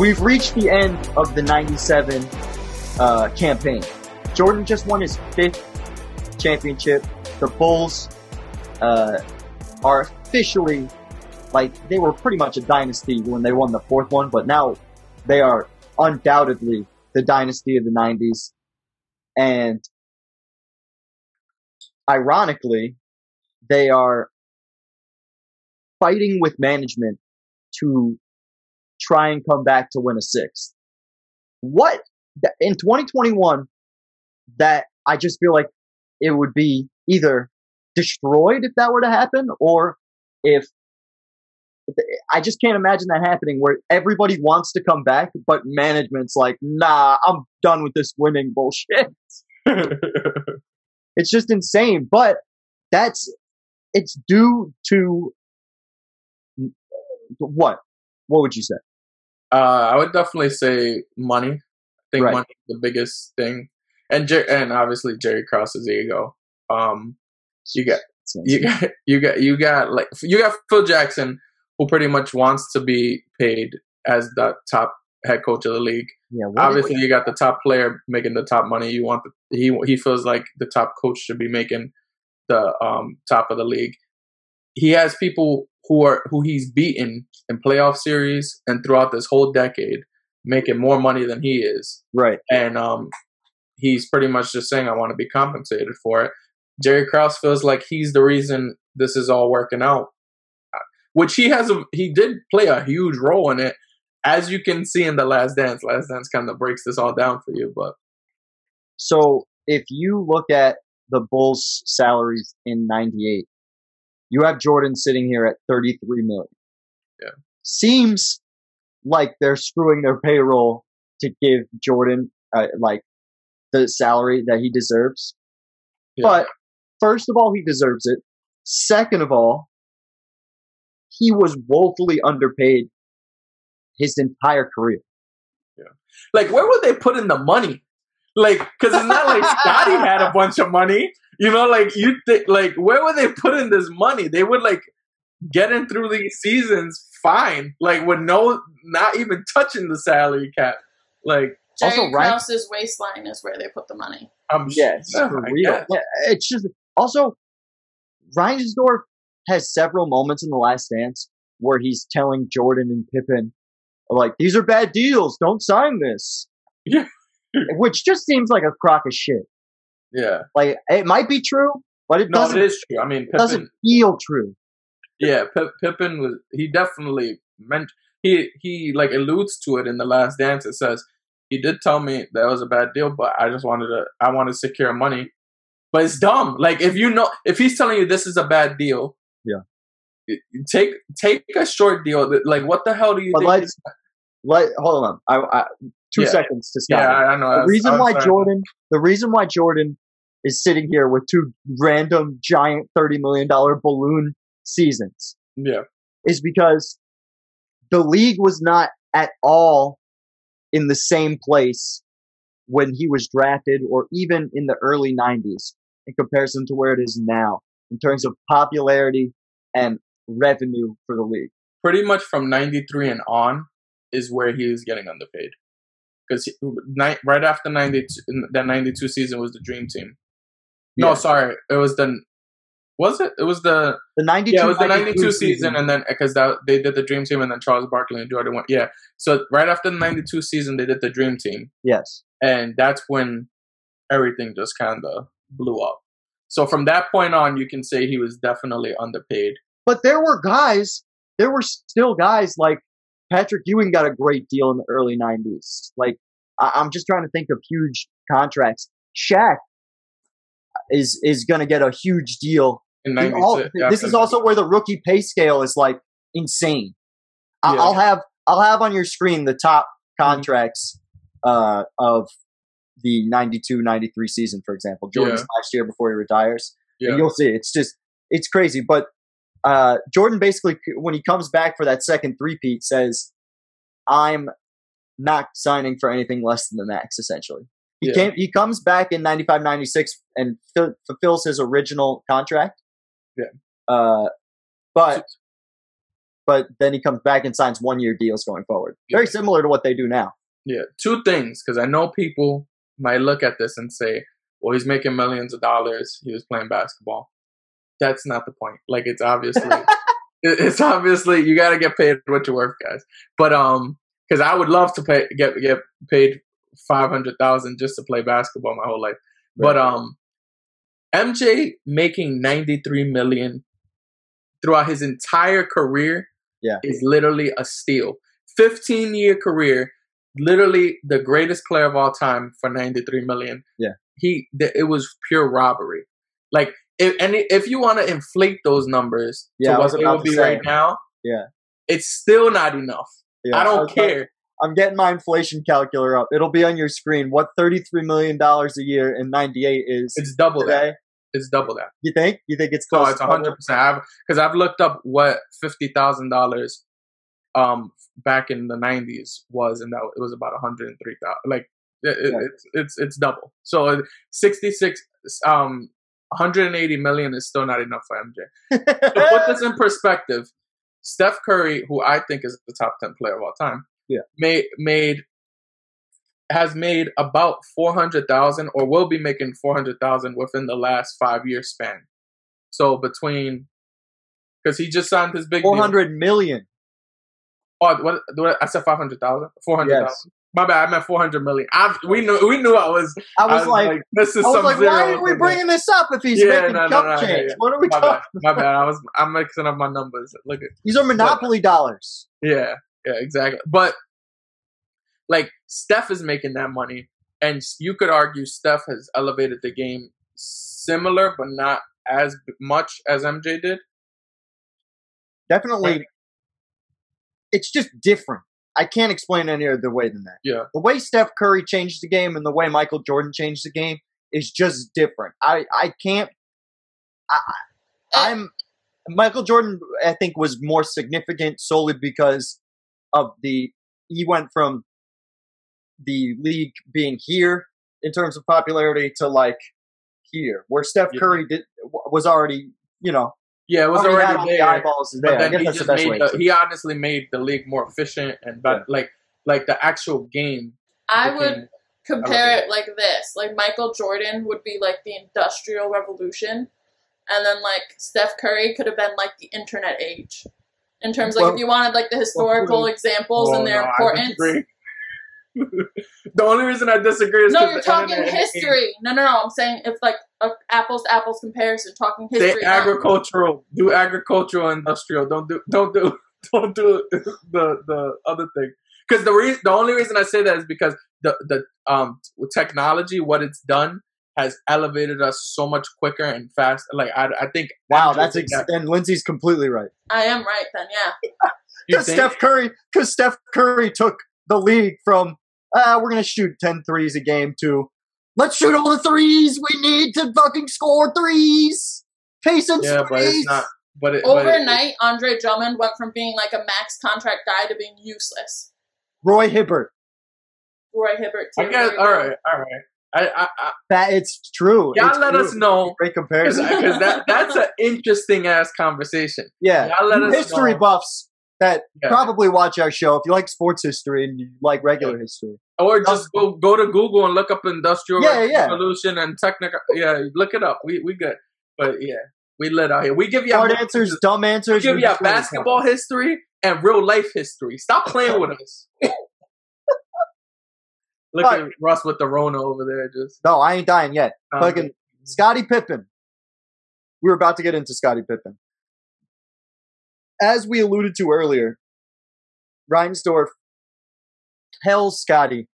we've reached the end of the 97 uh, campaign. Jordan just won his fifth championship. The Bulls uh, are officially like they were pretty much a dynasty when they won the fourth one, but now they are undoubtedly the dynasty of the 90s. And ironically, they are fighting with management to try and come back to win a sixth. What in 2021 that I just feel like it would be either destroyed if that were to happen or if I just can't imagine that happening where everybody wants to come back, but management's like, nah, I'm done with this winning bullshit. it's just insane. But that's, it's due to what? What would you say? Uh, I would definitely say money. I think Right. money is the biggest thing, and Jer- and obviously Jerry Krause's ego. Um, you got you got you got you got like you got Phil Jackson, who pretty much wants to be paid as the top head coach of the league. yeah, Obviously, you got the top player making the top money. You want the, he he feels like the top coach should be making the um, top of the league. He has people who are who he's beaten in playoff series and throughout this whole decade, making more money than he is right. and um, he's pretty much just saying, "I want to be compensated for it." Jerry Krause feels like he's the reason this is all working out, Uh, which he has. A, he did play a huge role in it, as you can see in the Last Dance. Last Dance kind of breaks this all down for you, but So if you look at the Bulls' salaries in '98, you have Jordan sitting here at 33 million. Yeah. Seems like they're screwing their payroll to give Jordan uh, like the salary that he deserves. Yeah. But first of all, he deserves it. Second of all, he was woefully underpaid his entire career. Yeah. like, where would they put in the money? Like, because it's not like Scottie had a bunch of money. You know, like you think, like, where would they put in this money? They would like getting through these seasons fine, like with no, not even touching the salary cap. Like, Also, Jerry Ryan- Krause's waistline is where they put the money. I'm Yes, yeah, for real. Yeah, it's just also Reinsdorf has several moments in the Last Dance where he's telling Jordan and Pippen, like, "These are bad deals. Don't sign this." Yeah. which just seems like a crock of shit. Yeah. Like it might be true, but it No, doesn't it is true. I mean, Pippen, doesn't feel true. yeah, Pippen was he definitely meant he he like alludes to it in the last dance. It says he did tell me that was a bad deal, but I just wanted to I wanted to secure money. But it's dumb. Like if you know if he's telling you this is a bad deal, Yeah. take take a short deal. Like what the hell do you But think? let's let hold on. I, I two Yeah. seconds to yeah, Scott. I know. The reason why trying- Jordan, the reason why Jordan is sitting here with two random giant thirty million dollar balloon seasons yeah, is because the league was not at all in the same place when he was drafted or even in the early 90s in comparison to where it is now in terms of popularity and revenue for the league. pretty much from '93 and on is where he was getting underpaid. Because right after '92, that '92 season was the Dream Team. No, Yeah. sorry, it was the. Was it? It was the The 92 yeah, it was the '92 season, and then because that they did the Dream Team, and then Charles Barkley and Jordan went. Yeah, so right after the '92 season, they did the Dream Team, yes. and that's when everything just kind of blew up. So from that point on, you can say he was definitely underpaid. But there were guys, there were still guys like Patrick Ewing got a great deal in the early 90s. Like, I- I'm just trying to think of huge contracts. Shaq is is going to get a huge deal. In In all- this is also where the rookie pay scale is like insane. I- Yeah. I'll have I'll have on your screen the top Mm-hmm. contracts uh, of the 92-93 season, for example. Jordan's Yeah. last year before he retires. yeah. And you'll see. It's just it's crazy. But uh, Jordan basically, when he comes back for that second three-peat, says, "I'm not signing for anything less than the max." Essentially, he Yeah. came. He comes back in 95, 96 and f- fulfills his original contract. Yeah. Uh, but but then he comes back and signs one year deals going forward. Very similar to what they do now. Yeah, two things because I know people might look at this and say, "Well, he's making millions of dollars. He was playing basketball." That's not the point. Like it's obviously, it's obviously you got to get paid what you're worth, guys. But um, because I would love to pay get get paid five hundred thousand just to play basketball my whole life. But um, MJ making ninety three million throughout his entire career Yeah. is literally a steal. Fifteen year career, literally the greatest player of all time for ninety three million. Yeah. he th- it was pure robbery. Like if and if you want to inflate those numbers Yeah, to what about would be say. right now, Yeah. it's still not enough. Yeah, I I don't about- care. I'm getting my inflation calculator up. It'll be on your screen. What $33 million a year in 98 is It's double that. It's double that. You think? You think it's No, close it's hundred percent. Because I've looked up what fifty thousand dollars, um, back in the nineties was, and that it was about one hundred and three thousand. Like it, it- Yeah. it's it's it's double. So sixty six, um, one hundred and eighty million is still not enough for MJ. To put this in perspective, Steph Curry, who I think is the top ten player of all time, Yeah. made made has made about four hundred thousand, or will be making four hundred thousand within the last five year span. So between, because he just signed his big deal. 400 million. Oh, what, what I said five hundred thousand. Four hundred thousand. Yes. My bad. I meant four hundred million. I, we knew we knew I was. I was, like, this is I was like, why are we bringing this up if he's Yeah, making no, no, no, I hear change? What are we My talking? bad. My bad. I was. I'm mixing up my numbers. Look at. These are monopoly dollars. Yeah, yeah, exactly. But like Steph is making that money, and you could argue Steph has elevated the game similar, but not as much as MJ did. Definitely, Right. it's just different. I can't explain any other way than that. Yeah. The way Steph Curry changed the game and the way Michael Jordan changed the game is just different. I I can't. I, I- uh, I'm Michael Jordan. I think was more significant solely because of the he went from the league being here in terms of popularity to like here, where Steph Yeah. Curry did was already you know Yeah, it was already already all the there. eyeballs there. I then he that's the just made the, he honestly made the league more efficient and but Yeah. like like the actual game. I became- would compare it like this. Like Michael Jordan would be like the industrial revolution. And then like Steph Curry could have been like the internet age. In terms like Well- if you wanted like the historical examples Oh, and their no, importance. disagree. the only reason I disagree is No, 'cause you're talking internet- history. No, no, no. I'm saying if like a apples to apples comparison, talking history. not- agricultural. Do agricultural industrial. Don't do don't do don't do the the other thing. Because the reason the only reason I say that is because the the um with technology, what it's done has elevated us so much quicker and fast. Like I I think Wow, MJ that's did ex- that. and Lindsay's completely right. I am right then, yeah. Because? Steph Curry, because Steph Curry took the league from uh, we're gonna shoot 10 threes a game to let's shoot all the threes we need to fucking score threes. Pace and yeah, but it's not. But it, but it- Overnight, Andre Drummond went from being like a max contract guy to being useless. Roy Hibbert. Roy Hibbert. I guess. There you All go. right. All right. I, I, I That it's true. y'all It's let true. us know Great comparison, because that that's an interesting ass conversation. yeah. Y'all let us history know. buffs that Yeah. probably watch our show if you like sports history and you like regular history. Or just go go to Google and look up industrial Yeah, yeah. revolution and technical. Yeah, look it up. We we good. But yeah, we lit out here. We give you Hard answers, dumb We answers. give you really basketball history and real life history. Stop playing with us. Look at Russ with the Rona over there. Just No, I ain't dying yet. um, Fucking Scottie Pippen. We were about to get into Scottie Pippen. As we alluded to earlier, Reinsdorf tells Scottie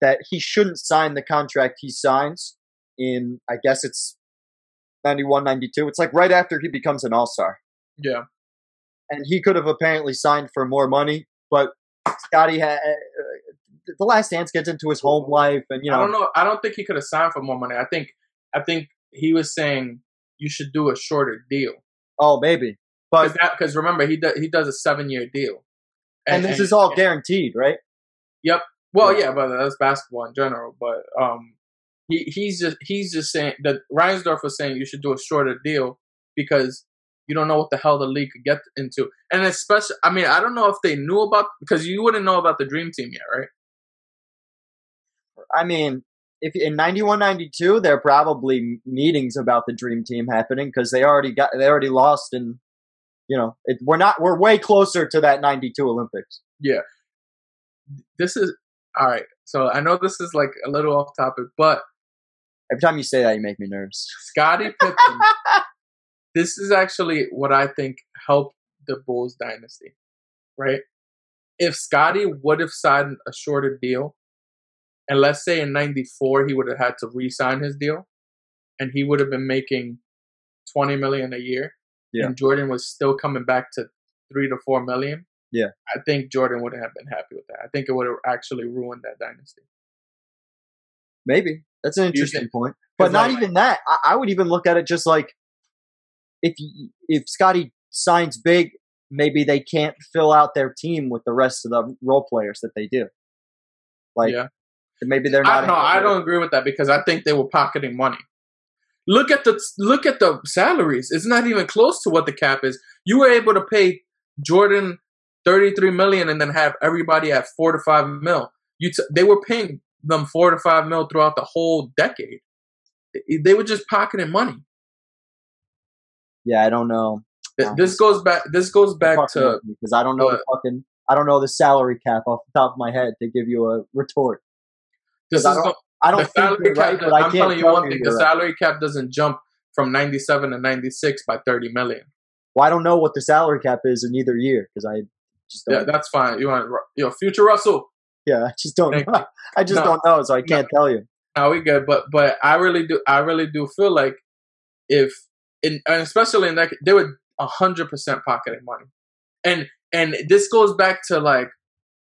that he shouldn't sign the contract he signs in, I guess it's 91, 92. It's like right after he becomes an all star. yeah. And he could have apparently signed for more money, but Scottie had. Uh, uh, the last dance gets into his home life, and you know, I don't know. I don't think he could have signed for more money. I think I think he was saying you should do a shorter deal oh maybe, but because remember he does he does a seven year deal, and, this is all guaranteed, right? Well, Yeah. yeah, but that's basketball in general. But um, he he's just he's just saying that Reinsdorf was saying you should do a shorter deal because you don't know what the hell the league could get into. And especially, I mean, I don't know if they knew about because you wouldn't know about the dream team yet, right? I mean, if in 91 92 there are probably meetings about the dream team happening because they already got they already lost and you know it, we're not we're way closer to that 92 olympics Yeah. This is all right. So I know this is like a little off topic, but every time you say that you make me nervous Scottie Pippen, this is actually what I think helped the Bulls dynasty, right? If Scottie would have signed a shorter deal, and let's say in '94 he would have had to re-sign his deal, and he would have been making 20 million a year, Yeah. and Jordan was still coming back to three to four million. Yeah. I think Jordan wouldn't have been happy with that. I think it would have actually ruined that dynasty. maybe that's an interesting point But not like- even that I, I would even look at it just like if you, if scotty signs big maybe they can't fill out their team with the rest of the role players that they do like yeah. maybe they're I not no, I don't agree with that because I think they were pocketing money. Look at the look at the salaries. It's not even close to what the cap is. You were able to pay Jordan thirty three million and then have everybody at four to five mil. You t- they were paying them four to five mil throughout the whole decade. They- were just pocketing money. yeah i don't know Th- um, This goes back. This goes back to because I don't know the fucking I don't know the salary cap off the top of my head to give you a retort. this I is don't- the, I don't think salary right, but I I'm telling you one thing: the you're right. salary cap doesn't jump from ninety seven to ninety six by thirty million. Well, I don't know what the salary cap is in either year because I Yeah, don't. that's fine. You want yo future Russell? Yeah, I just don't. Thank Know. I just No. don't know, so I can't tell you. No, we good. But but I really do. I really do feel like if in and especially in that they were hundred percent pocketing money, and and this goes back to like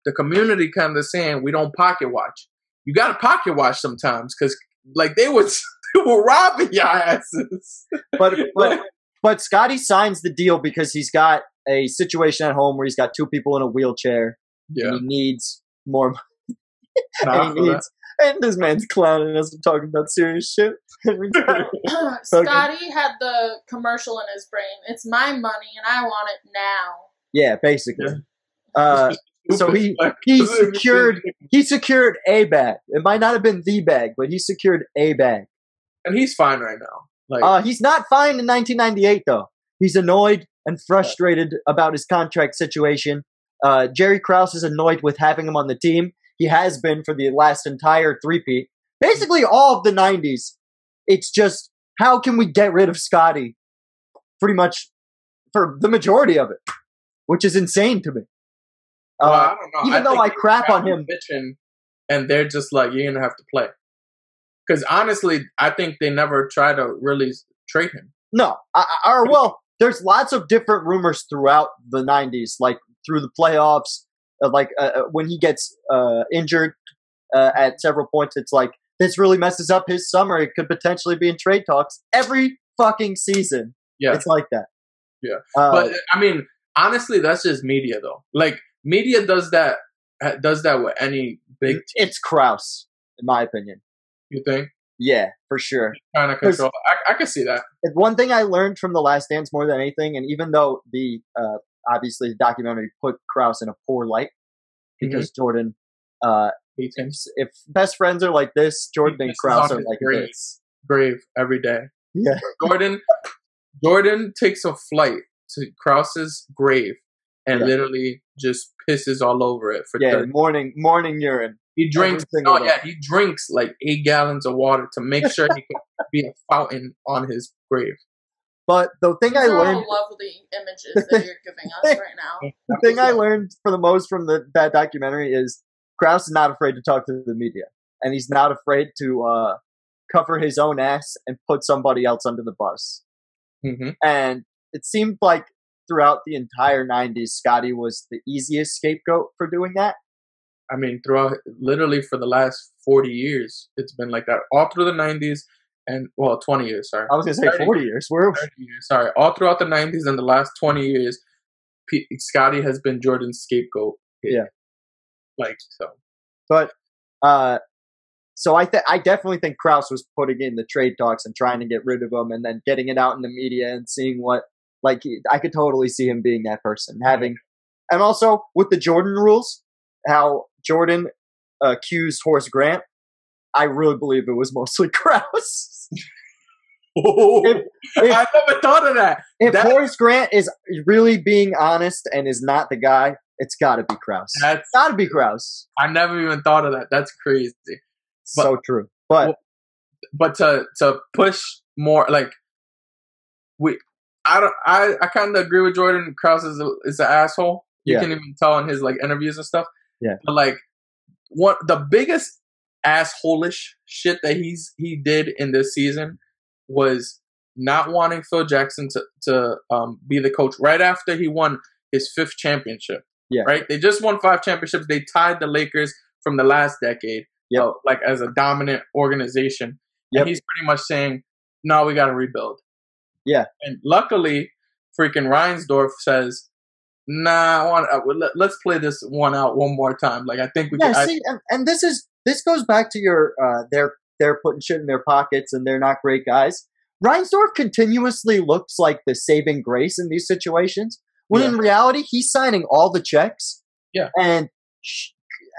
the community kind of saying we don't pocket watch. You got to pocket watch sometimes because like they was they were robbing your asses. But but but Scottie signs the deal because he's got a situation at home where he's got two people in a wheelchair yeah, and he needs more. money. And, he needs, and this man's clowning us and talking about serious shit. Scottie had the commercial in his brain. It's my money and I want it now. yeah, basically. Uh, so he he secured he secured a bag. It might not have been the bag, but he secured a bag. and he's fine right now. Like Uh, he's not fine in 1998 though. He's annoyed and frustrated about his contract situation. Uh, Jerry Krause is annoyed with having him on the team. He has been for the last entire three-peat. Basically, all of the 90s. It's just how can we get rid of Scottie? Pretty much for the majority of it, which is insane to me. Well, Uh, I don't know. even though I crap on him- and they're just like, you're gonna have to play. Because honestly, I think they never try to really trade him. No, I, or well, there's lots of different rumors throughout the '90s, like through the playoffs, uh, like uh, uh, when he gets uh, injured uh, at several points. It's like this really messes up his summer. It could potentially be in trade talks every fucking season. Yeah, It's like that. Yeah. uh, but I mean, honestly, that's just media, though. Like media does that does that with any big. it's Krause, in my opinion. You think Yeah, for sure. trying to control? I, I can see that. One thing I learned from The Last Dance more than anything, and even though the uh, obviously the documentary put Krause in a poor light because Jordan, uh, He if, thinks if best friends are like this, Jordan and Krause are like grave. this. grave every day. Yeah. Jordan, Jordan takes a flight to Krause's grave and Yeah. literally just pisses all over it for Yeah, 30 morning morning urine. He drinks. Every Oh yeah, he drinks like eight gallons of water to make sure he can be a fountain on his grave. But the thing I These are learned, all lovely images that you're giving us right now. the thing I learned for the most from the, that documentary is Krause is not afraid to talk to the media, and he's not afraid to uh, cover his own ass and put somebody else under the bus. hmm And it seemed like throughout the entire '90s, Scottie was the easiest scapegoat for doing that. I mean, throughout literally for the last forty years, it's been like that. All through the nineties and well, twenty years. Sorry, I was gonna say 40 years. We're 30 years. Sorry, all throughout the nineties and the last twenty years, P- Scottie has been Jordan's scapegoat. Yeah. like so. But uh, so I th- I definitely think Krause was putting in the trade talks and trying to get rid of him, and then getting it out in the media and seeing what Like I could totally see him being that person, having, and also with the Jordan rules, how Jordan uh, accused Horace Grant. I really believe it was mostly Krause. Oh, if- I never thought of that. If That- Horace Grant is really being honest and is not the guy, it's got to be Krause. That's Got to be Krause. I never even thought of that. That's crazy. But- so true. But but to to push more like we I don't I I kind of agree with Jordan Krause is a, is an asshole. You Yeah. can even tell in his like interviews and stuff. Yeah. But like what the biggest assholish shit that he's he did in this season was not wanting Phil Jackson to to um be the coach right after he won his fifth championship. Yeah. Right? They just won five championships. They tied the Lakers from the last decade. Yep. uh, like as a dominant organization. Yep. And he's pretty much saying, "No, we got to rebuild." Yeah. And luckily, freaking Reinsdorf says, "Nah, I want. Uh, let, let's play this one out one more time. Like I think we yeah, can." I- see, and, and this is this goes back to your uh, they're they're putting shit in their pockets and they're not great guys. Reinsdorf continuously looks like the saving grace in these situations, when in reality he's signing all the checks. Yeah. and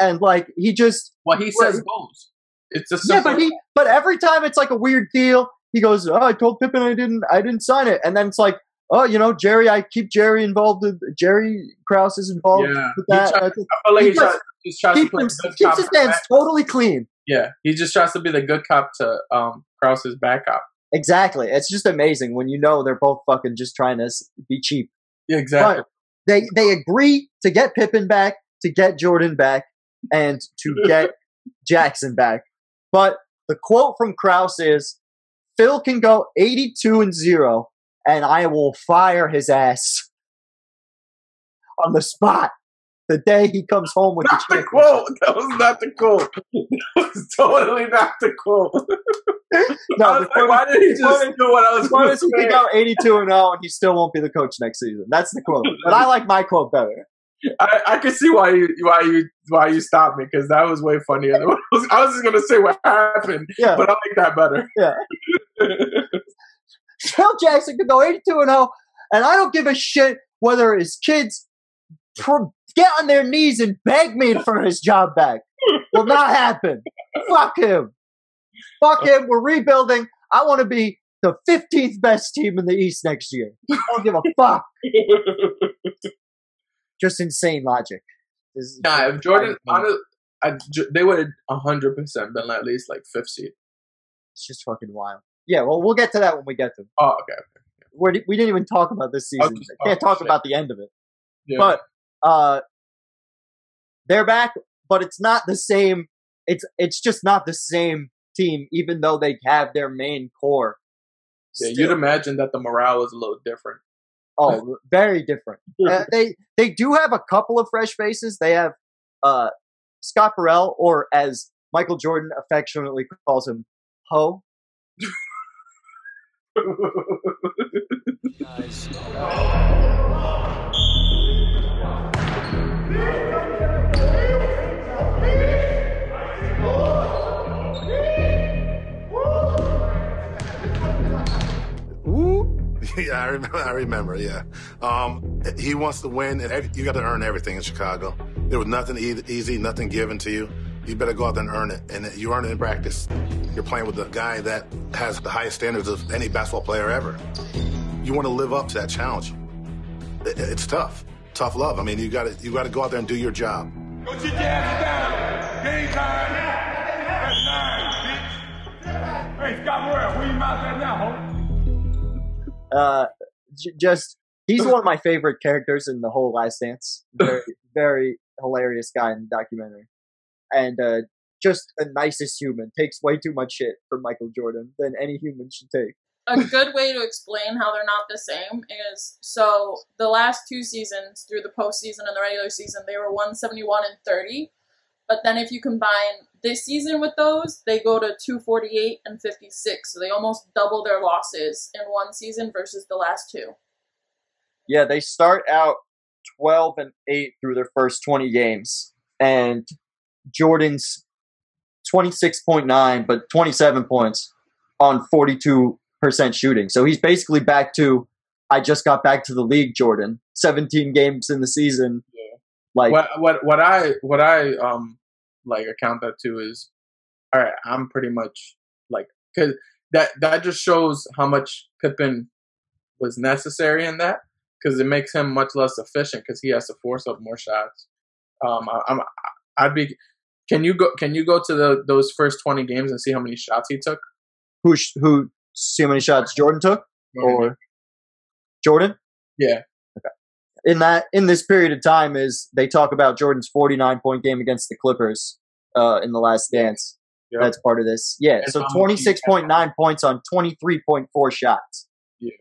and like he just what he Well, says goes. It's a yeah, but he but every time it's like a weird deal. He goes, "Oh, I told Pippen I didn't I didn't sign it," and then it's like. Oh, you know, Jerry, I keep Jerry involved. With, Jerry Krause is involved yeah. with that. try- I feel like he, he tries, just tries to keeps, him, keeps his hands totally clean. Yeah, he just tries to be the good cop to um Krause's bad cop. Exactly. It's just amazing when you know they're both fucking just trying to be cheap. Yeah, exactly. They they agree to get Pippen back, to get Jordan back, and to get Jackson back. But the quote from Krause is, "Phil can go 82 and zero, and I will fire his ass on the spot the day he comes home with the not the championship." quote. That was not the quote. That was totally not the quote. No, the like, why did he just do what I was the going to he say? can go 82 and 0, and he still won't be the coach next season. That's the quote. But I like my quote better. I, I can see why you why you why you stopped me because that was way funnier. I, was, I was just gonna say what happened, Yeah. but I like that better. Yeah. Phil Jackson could go 82 and 0, and I don't give a shit whether his kids pr- get on their knees and beg me for his job back. Will not happen. Fuck him. Fuck him. We're rebuilding. I want to be the 15th best team in the East next year. I don't give a fuck. Just insane logic. Nah, if Jordan, I, they would have hundred percent been at least like fifth seed. It's just fucking wild. Yeah, well, we'll get to that when we get to it. Oh, okay. We're, we didn't even talk about this season. Okay. Can't Oh, talk shit. about the end of it. Yeah. But uh, they're back, but it's not the same. It's it's just not the same team, even though they have their main core. yeah, Still. you'd imagine that the morale is a little different. oh, very different. Uh, they they do have a couple of fresh faces. They have uh, Scott Burrell, or as Michael Jordan affectionately calls him, Ho. Woo. Yeah, I remember. I remember. Yeah, um, he wants to win, and every, you got to earn everything in Chicago. There was nothing e- easy, nothing given to you. You better go out there and earn it, and you earn it in practice. You're playing with the guy that has the highest standards of any basketball player ever. You want to live up to that challenge. It- it's tough, tough love. I mean, you got to you got to go out there and do your job. Go sit your ass down. Game time. That's nine, bitch. Hey, Scott Burrell, where you out there now, homie? uh, j- just he's one of my favorite characters in the whole Last Dance. Very, very hilarious guy in the documentary, and uh, just the nicest human. Takes way too much shit from Michael Jordan than any human should take. a good way to explain how they're not the same is so the last two seasons through the postseason and the regular season they were 171 and 30 but then if you combine this season with those they go to 248 and 56 so they almost double their losses in one season versus the last two Yeah, they start out twelve and eight through their first twenty games, and Jordan's twenty six point nine, but twenty seven points on forty two percent shooting. So he's basically back to I just got back to the league, Jordan. 17 games in the season. Yeah. Like, what what what I what I um like account that to is all right. I'm pretty much like because that that just shows how much Pippen was necessary in that because it makes him much less efficient because he has to force up more shots. Um, I, I'm I'd be. Can you go? Can you go to the those first twenty games and see how many shots he took? who, sh- who, see how many shots Jordan took? Or Jordan? yeah, Okay. in that in this period of time is they talk about Jordan's 49 point game against the Clippers uh, in the last dance. Yeah. That's part of this. Yeah, so how much he 26.9 points on 23.4 shots. Yeah.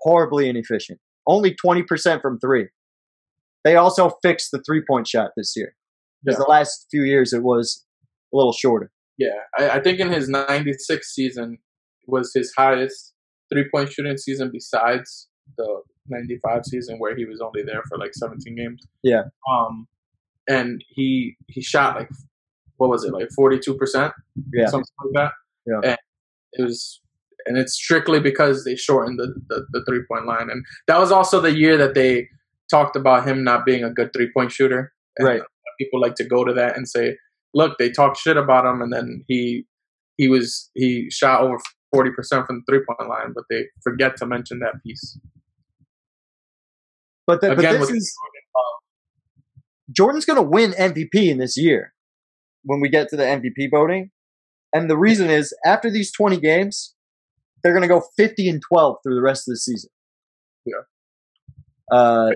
Horribly inefficient. Only 20% from 3. They also fixed the three-point shot this year. Because Yeah. the last few years it was a little shorter. yeah. I, I think in his '96 season was his highest three point shooting season besides the '95 season where he was only there for like 17 games. Yeah. Um, and he he shot like what was it like 42 percent? Yeah. something like that. Yeah. And it was, and it's strictly because they shortened the, the, the three point line, and that was also the year that they talked about him not being a good three point shooter. And Right. People like to go to that and say, "Look, they talk shit about him," and then he he was he shot over forty percent from the three point line, but they forget to mention that piece. But, the, but this is Jordan's going to win MVP in this year when we get to the MVP voting. And the reason is after these 20 games, they're going to go 50 and 12 through the rest of the season. Yeah. Uh,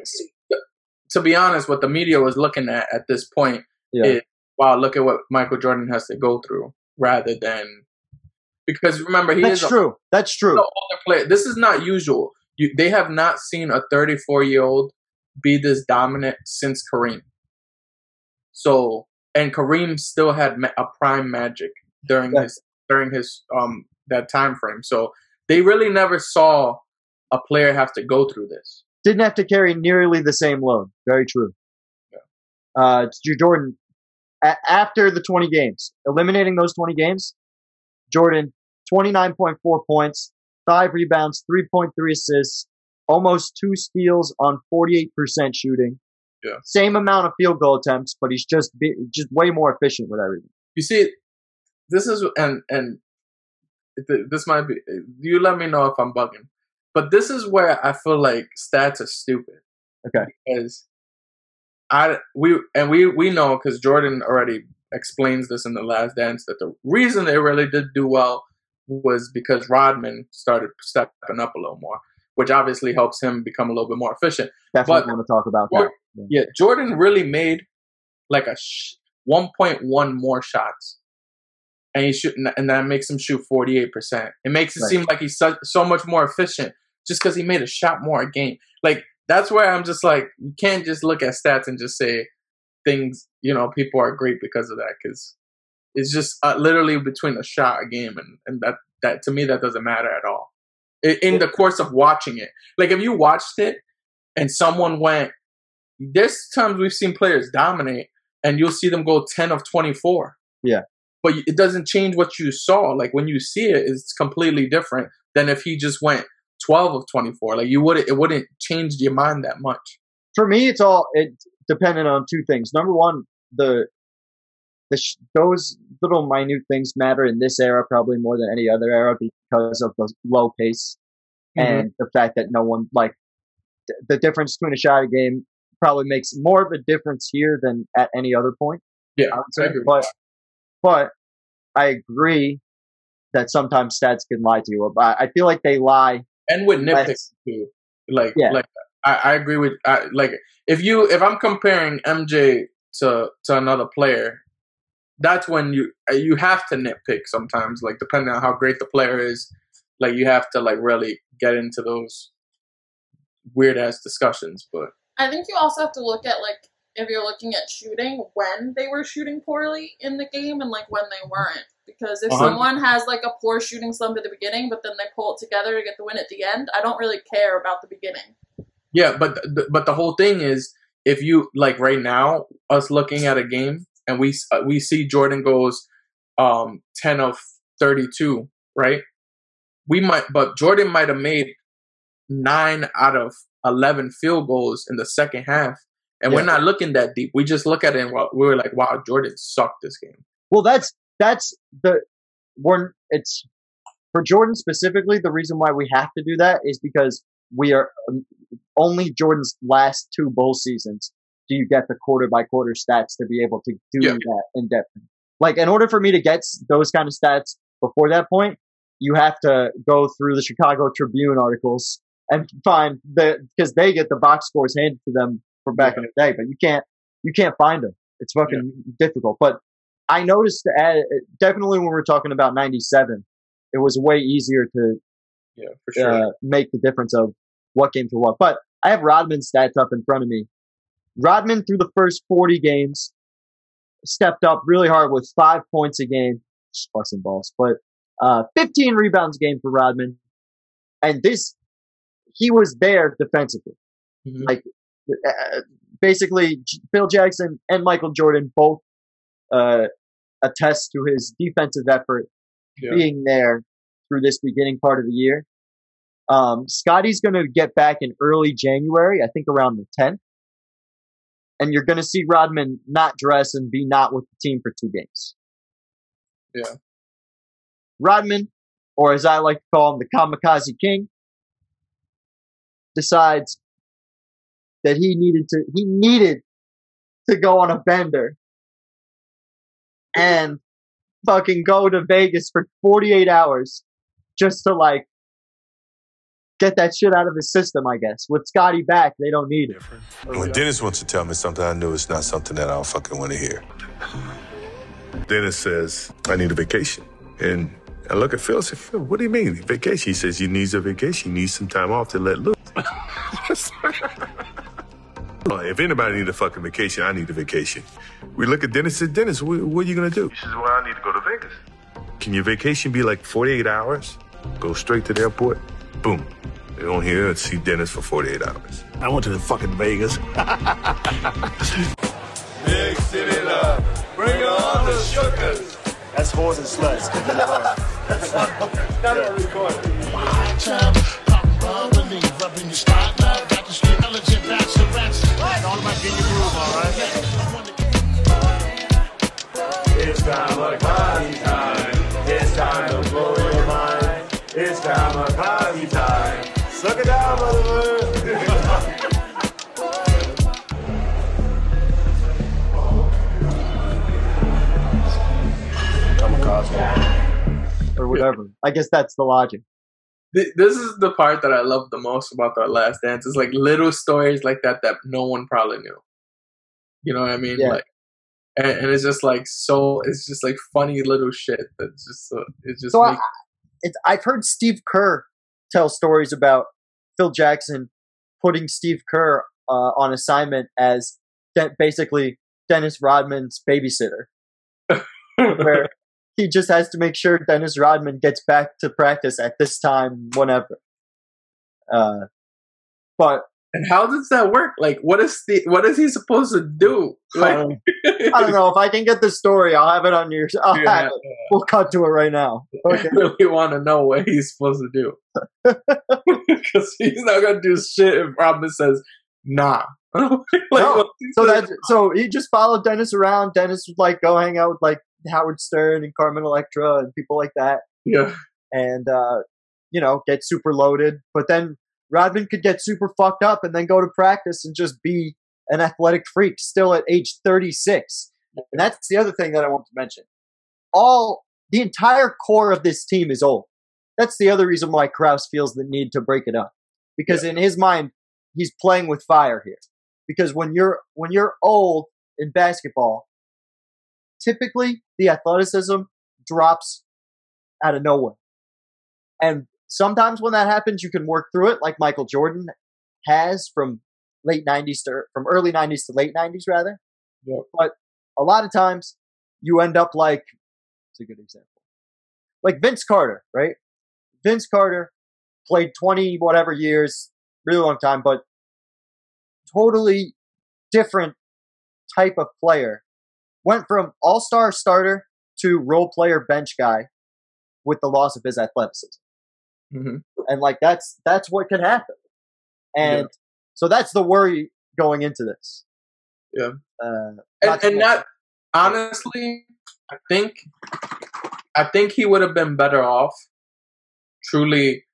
to be honest, what the media was looking at at this point yeah. is, wow, look at what Michael Jordan has to go through, rather than because remember he That's is a true. That's true. player. This is not usual. You, they have not seen a 34 year old be this dominant since Kareem. So, and Kareem still had a prime magic during Yeah. his during his um that time frame. So they really never saw a player have to go through this. Didn't have to carry nearly the same load. Very true. Uh, J- Jordan, a- after the 20 games, eliminating those 20 games, Jordan, 29.4 points, five rebounds, 3.3 assists, almost two steals on 48% shooting. Yeah. Same amount of field goal attempts, but he's just be, just way more efficient with everything. You see, this is and and this might be. You let me know if I'm bugging, but this is where I feel like stats are stupid. Okay. Because I we and we we know because Jordan already explains this in the Last Dance that the reason they really did do well was because Rodman started stepping up a little more, which obviously helps him become a little bit more efficient. That's But- what I want to talk about. Well, Yeah, Jordan really made like a sh- 1.1 more shots, and he shoot, and that makes him shoot 48 percent. It makes it Right. seem like he's so, so much more efficient just because he made a shot more a game. Like that's where I'm just like, you can't just look at stats and just say things. You know, people are great because of that because it's just uh, literally between a shot a game, and and that that to me that doesn't matter at all. In the course of watching it, like if you watched it and someone went there's times we've seen players dominate and you'll see them go 10 of 24 Yeah. but it doesn't change what you saw like when you see it it's completely different than if he just went 12 of 24 like you wouldn't it wouldn't change your mind that much for me, it's all it dependent on two things. Number one, the the sh- those little minute things matter in this era probably more than any other era because of the low pace mm-hmm. and the fact that no one like th- the difference between a shot a game probably makes more of a difference here than at any other point. yeah would say, but but I agree that sometimes stats can lie to you. But I feel like they lie and with nitpicks less. too like Yeah. like I, I agree with I, like if you if i'm comparing mj to to another player that's when you uh, you have to nitpick sometimes like depending on how great the player is like you have to like really get into those weird ass discussions but I think you also have to look at like if you're looking at shooting when they were shooting poorly in the game and like when they weren't. Because if Uh-huh. someone has like a poor shooting slump at the beginning, but then they pull it together to get the win at the end, I don't really care about the beginning. Yeah, but th- but the whole thing is, if you like right now, us looking at a game and we uh, we see Jordan goes um ten of thirty two, right? We might, but Jordan might have made nine out of eleven field goals in the second half, and we're not looking that deep. We just look at it and wa- we're like, "Wow, Jordan sucked this game." Well, that's that's the we're it's for Jordan specifically. The reason why we have to do that is because we are um, only Jordan's last two bowl seasons. Do you get the quarter by quarter stats to be able to do Yeah. that in depth? Like, in order for me to get those kind of stats before that point, you have to go through the Chicago Tribune articles and find the because they get the box scores handed to them from back in the day, but you can't you can't find them. It's fucking difficult. But I noticed uh, definitely when we're talking about '97, it was way easier to Yeah, for sure. uh, make the difference of what game to what. But I have Rodman's stats up in front of me. Rodman through the first 40 games stepped up really hard with five points a game, just busting balls, but uh, 15 rebounds a game for Rodman. And this, he was there defensively. Mhm. Like, uh, basically, Phil Jackson and Michael Jordan both uh, attest to his defensive effort Yeah. being there through this beginning part of the year. Um, Scottie's going to get back in early January, I think around the 10th. And you're going to see Rodman not dress and be not with the team for two games. Yeah. Rodman, or as I like to call him, the Kamikaze King, decides that he needed to he needed to go on a bender and fucking go to Vegas for 48 hours just to like get that shit out of his system, I guess. With Scottie back, they don't need it. When Dennis wants to tell me something, I know it's not something that I don't fucking want to hear. Dennis says, I need a vacation. And I look at Phil and say, Phil, what do you mean vacation? He says, he needs a vacation. He needs some time off to let loose. Well, if anybody needs a fucking vacation, I need a vacation. We look at Dennis and said, Dennis, what, what are you going to do? He says, well, I need to go to Vegas. Can your vacation be like 48 hours? Go straight to the airport? Boom. They don't hear and see Dennis for 48 hours. I went to the fucking Vegas. Big city love. Bring on the sugars. That's whores and sluts. Not a recording. It's time of party time. It's time to blow your mind. It's time of party time. Suck it down, motherfucker. Or whatever. I guess that's the logic. Th- this is the part that I love the most about the Last Dance. Is like little stories like that that no one probably knew. You know what I mean? Yeah. Like, and, and it's just like so. It's just like funny little shit that's just so. It just So I, makes, it's, I've heard Steve Kerr tell stories about Phil Jackson putting Steve Kerr uh, on assignment as de- basically Dennis Rodman's babysitter, where he just has to make sure Dennis Rodman gets back to practice at this time, whenever. Uh, but and how does that work? Like, what is the what is he supposed to do? Like, um, I don't know if I can get the story. I'll have it on your. I'll Yeah. have it. We'll cut to it right now. I really want to know what he's supposed to do because he's not gonna do shit if Robin says nah. like, No. So that so he just followed Dennis around. Dennis would like go hang out with like Howard Stern and Carmen Electra and people like that, yeah, and uh, you know get super loaded. But then Rodman could get super fucked up and then go to practice and just be an athletic freak still at age 36. And that's the other thing that I want to mention. All the entire core of this team is old. That's the other reason why Krause feels the need to break it up. Because in his mind, he's playing with fire here. Because when you're when you're old in basketball, typically the athleticism drops out of nowhere. And sometimes when that happens, you can work through it, like Michael Jordan has from late 90s to from early 90s to late 90s, rather. Yeah. But a lot of times you end up like, it's a good example, like Vince Carter, right? Vince Carter played 20 whatever years, really long time, but totally different type of player. Went from all star starter to role player bench guy with the loss of his athleticism hmm and like that's that's what can happen and so that's the worry going into this. Yeah. uh, and, and not honestly, I think I think he would have been better off truly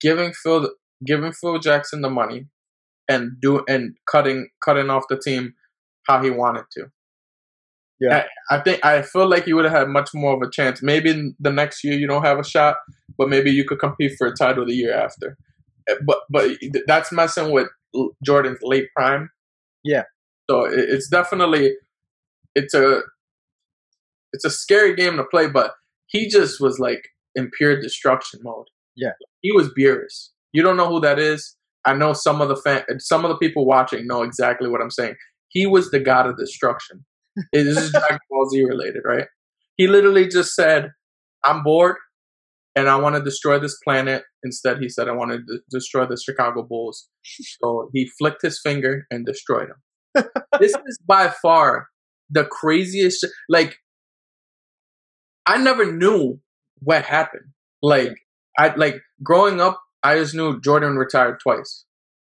giving Phil giving Phil Jackson the money and do and cutting cutting off the team how he wanted to. Yeah. I, I think I feel like you would have had much more of a chance. Maybe the next year you don't have a shot, but maybe you could compete for a title the year after. Uh, But but that's messing with Jordan's late prime. Yeah. So it's definitely it's a it's a scary game to play, but he just was like in pure destruction mode. Yeah. He was Beerus. You don't know who that is. I know some of the fan, some of the people watching know exactly what I'm saying. He was the god of destruction. This is Dragon Ball Z related, right? He literally just said, "I'm bored, and I want to destroy this planet." Instead, he said, "I want to d- destroy the Chicago Bulls." So he flicked his finger and destroyed them. this is by far the craziest. sh- Like, I never knew what happened. Like, I like growing up. I just knew Jordan retired twice.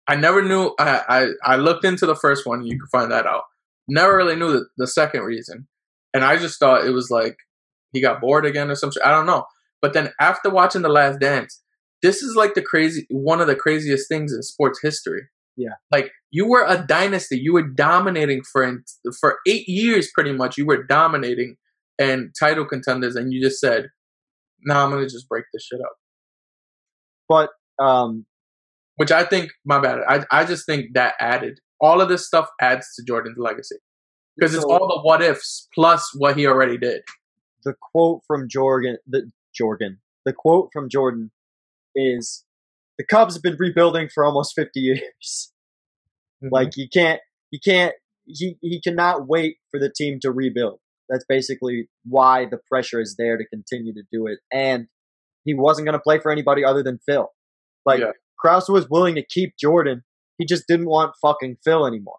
I never knew. I I, I looked into the first one. You can find that out. Never really knew the, the second reason, and I just thought it was like he got bored again or something. I don't know. But then after watching The Last Dance, this is like the crazy one of the craziest things in sports history. Yeah. Like you were a dynasty. You were dominating for for eight years, pretty much. You were dominating and title contenders, and you just said, "Nah, I'm gonna just break this shit up." but um, Which I think, my bad. I I just think that added all of this stuff adds to Jordan's legacy because it's all the what ifs plus what he already did. the quote from Jordan, the Jordan, the quote from Jordan is, "The Cubs have been rebuilding for almost fifty years. Mm-hmm. Like you can't, you can't, he he cannot wait for the team to rebuild. That's basically why the pressure is there to continue to do it. And he wasn't going to play for anybody other than Phil. Like Yeah. Krause was willing to keep Jordan. He just didn't want fucking Phil anymore.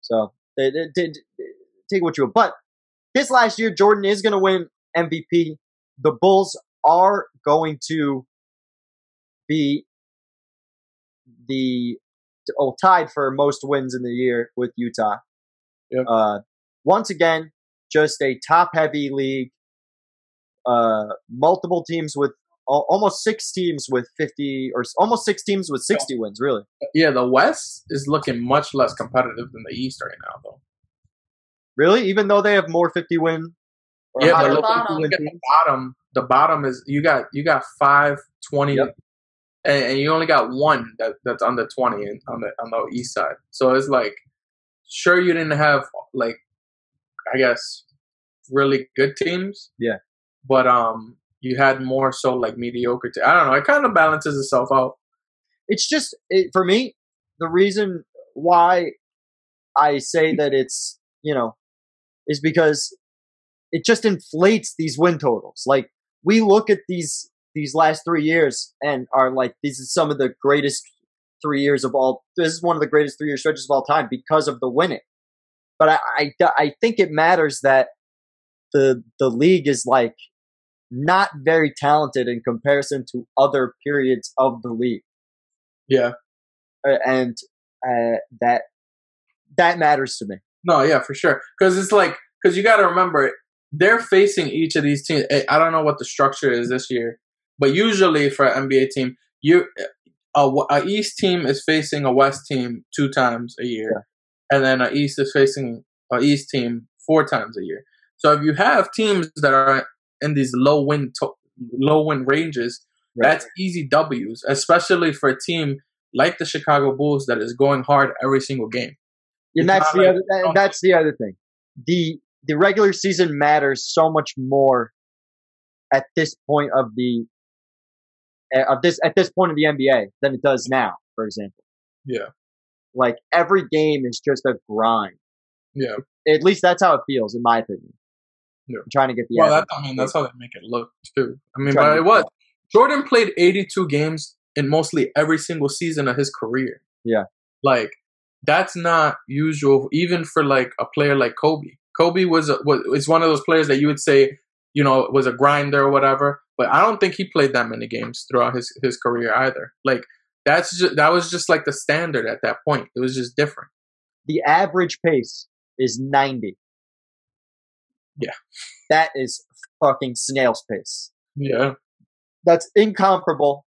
So it, it, did take what you will. But this last year, Jordan is going to win MVP. The Bulls are going to be the oh tied for most wins in the year with Utah. Yep. Uh, once again, just a top heavy league. Uh, multiple teams with almost six teams with 50 or almost six teams with 60 wins, really. Yeah, the West is looking much less competitive than the East right now, though. Really? Even though they have more 50 win or yeah, higher but look, 50 win look at the bottom. The bottom is you got you got five twenty, Yep. and, and you only got one that, that's under twenty in, on the on the East side. So it's like, sure, you didn't have like, I guess, really good teams. Yeah. but um, you had more so like mediocre. Te- I don't know. It kind of balances itself out. it's just it, for me the reason why i say that it's you know is because it just inflates these win totals like we look at these these last three years and are like these are some of the greatest three years of all this is one of the greatest three year stretches of all time because of the winning but i i, I think it matters that the the league is like not very talented in comparison to other periods of the league Yeah. uh, and uh, that that matters to me. No, yeah, for sure. Because it's like because you got to remember they're facing each of these teams. I- I don't know what the structure is this year, but usually for an NBA team, you a, a East team is facing a West team two times a year, and then a East is facing a East team four times a year. So if you have teams that are in these low win to- low win ranges, Right. that's easy W's, especially for a team like the Chicago Bulls that is going hard every single game. And that's the like- other. that- that's the other thing. the The regular season matters so much more at this point of the uh, of this at this point of the NBA than it does now. For example, Yeah. like every game is just a grind. Yeah. At least that's how it feels, in my opinion. Yeah. I'm trying to get the Well, that, I mean, that's how they make it look too. I mean, but it was Jordan played 82 games in mostly every single season of his career. Yeah. like that's not usual, even for like a player like Kobe. Kobe was a, was is one of those players that you would say, you know, was a grinder or whatever. But I don't think he played that many games throughout his his career either. Like That's just that was just like the standard at that point. It was just different. The average pace is 90. Yeah. That is fucking snail's pace. Yeah. That's incomparable.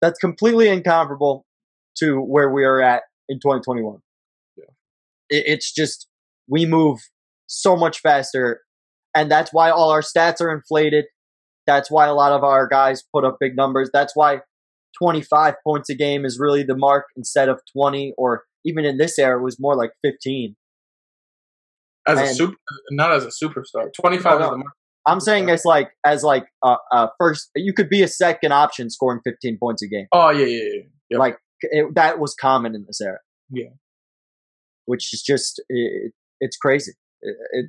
That's completely incomparable to where we are at in 2021. Yeah. It, it's just, we move so much faster. And that's why all our stats are inflated. That's why a lot of our guys put up big numbers. That's why 25 points a game is really the mark instead of 20, or even in this era, it was more like 15. As a super, not as a superstar. Twenty five No, is no. the mark. I'm saying it's like as like uh, uh first you could be a second option scoring 15 points a game. Oh yeah, yeah, yeah. Yep. Like it, that was common in this era. Yeah. Which is just it, it's crazy. It,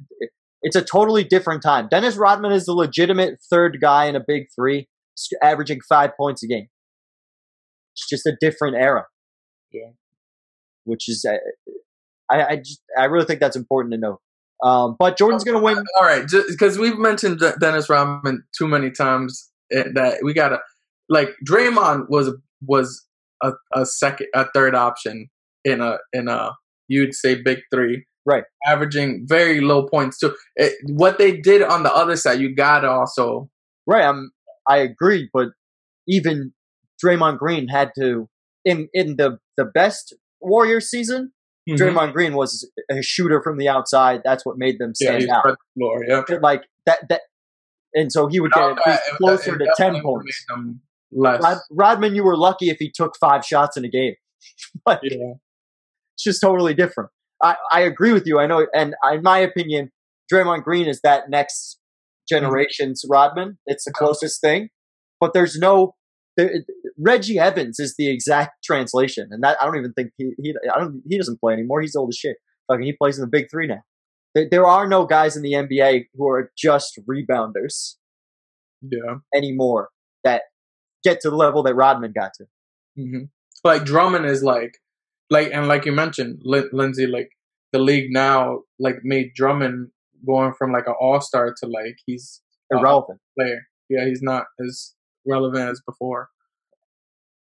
it's a totally different time. Dennis Rodman is the legitimate third guy in a big three, averaging five points a game. It's just a different era. Yeah. Which is, uh, I, I just, I really think that's important to know. Um, but Jordan's going to win. All right, because we've mentioned Dennis Rodman too many times eh, that we gotta like Draymond was was a, a second, a third option in a in a you'd say big three, Right. Averaging very low points too. It, what they did on the other side, you gotta also Right, I'm, I agree, but even Draymond Green had to in in the the best warrior season. Mm-hmm. Draymond Green was a shooter from the outside. That's what made them stand he out. the floor, yeah. Like that that, and so he would get at least closer it to ten points. Less, Rod, Rodman, you were lucky if he took five shots in a game. like, yeah. it's just totally different. I, I agree with you. I know, and in my opinion, Draymond Green is that next generation's Rodman. It's the closest thing, but there's no. Reggie Evans is the exact translation, and that I don't even think he, he I don't he doesn't play anymore. He's old as shit. Fucking he plays in the Big Three now. There, there are no guys in the NBA who are just rebounders yeah. anymore that get to the level that Rodman got to. hmm Like Drummond is like, like, and like you mentioned, Lin- Lindsay, like the league now, like made Drummond going from like an all star to like he's a Irrelevant. player. Yeah, he's not as relevant as before.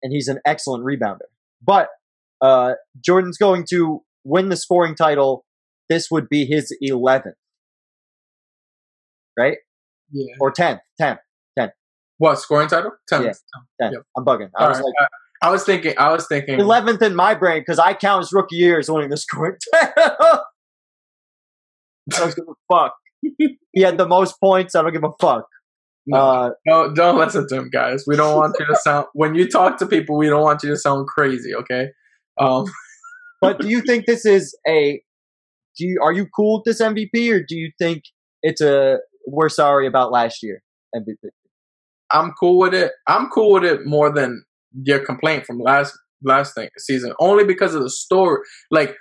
and he's an excellent rebounder. But uh, Jordan's going to win the scoring title. This would be his 11th, right? Yeah. Or 10th. 10th. What scoring title? Ten. Yeah. 10th. Yep. I'm bugging. I All was right. like I, was thinking. I was thinking. 11th in my brain because I count his rookie year as winning the scoring title. I don't give a fuck. he had the most points. I don't give a fuck. No, Uh, no, don't listen to him, guys. We don't want you to sound. When you talk to people, we don't want you to sound crazy. Okay. Um. but do you think this is a? Do you are you cool with this MVP or do you think it's a we're sorry about last year MVP? I'm cool with it. I'm cool with it more than your complaint from last last thing, season, only because of the story, like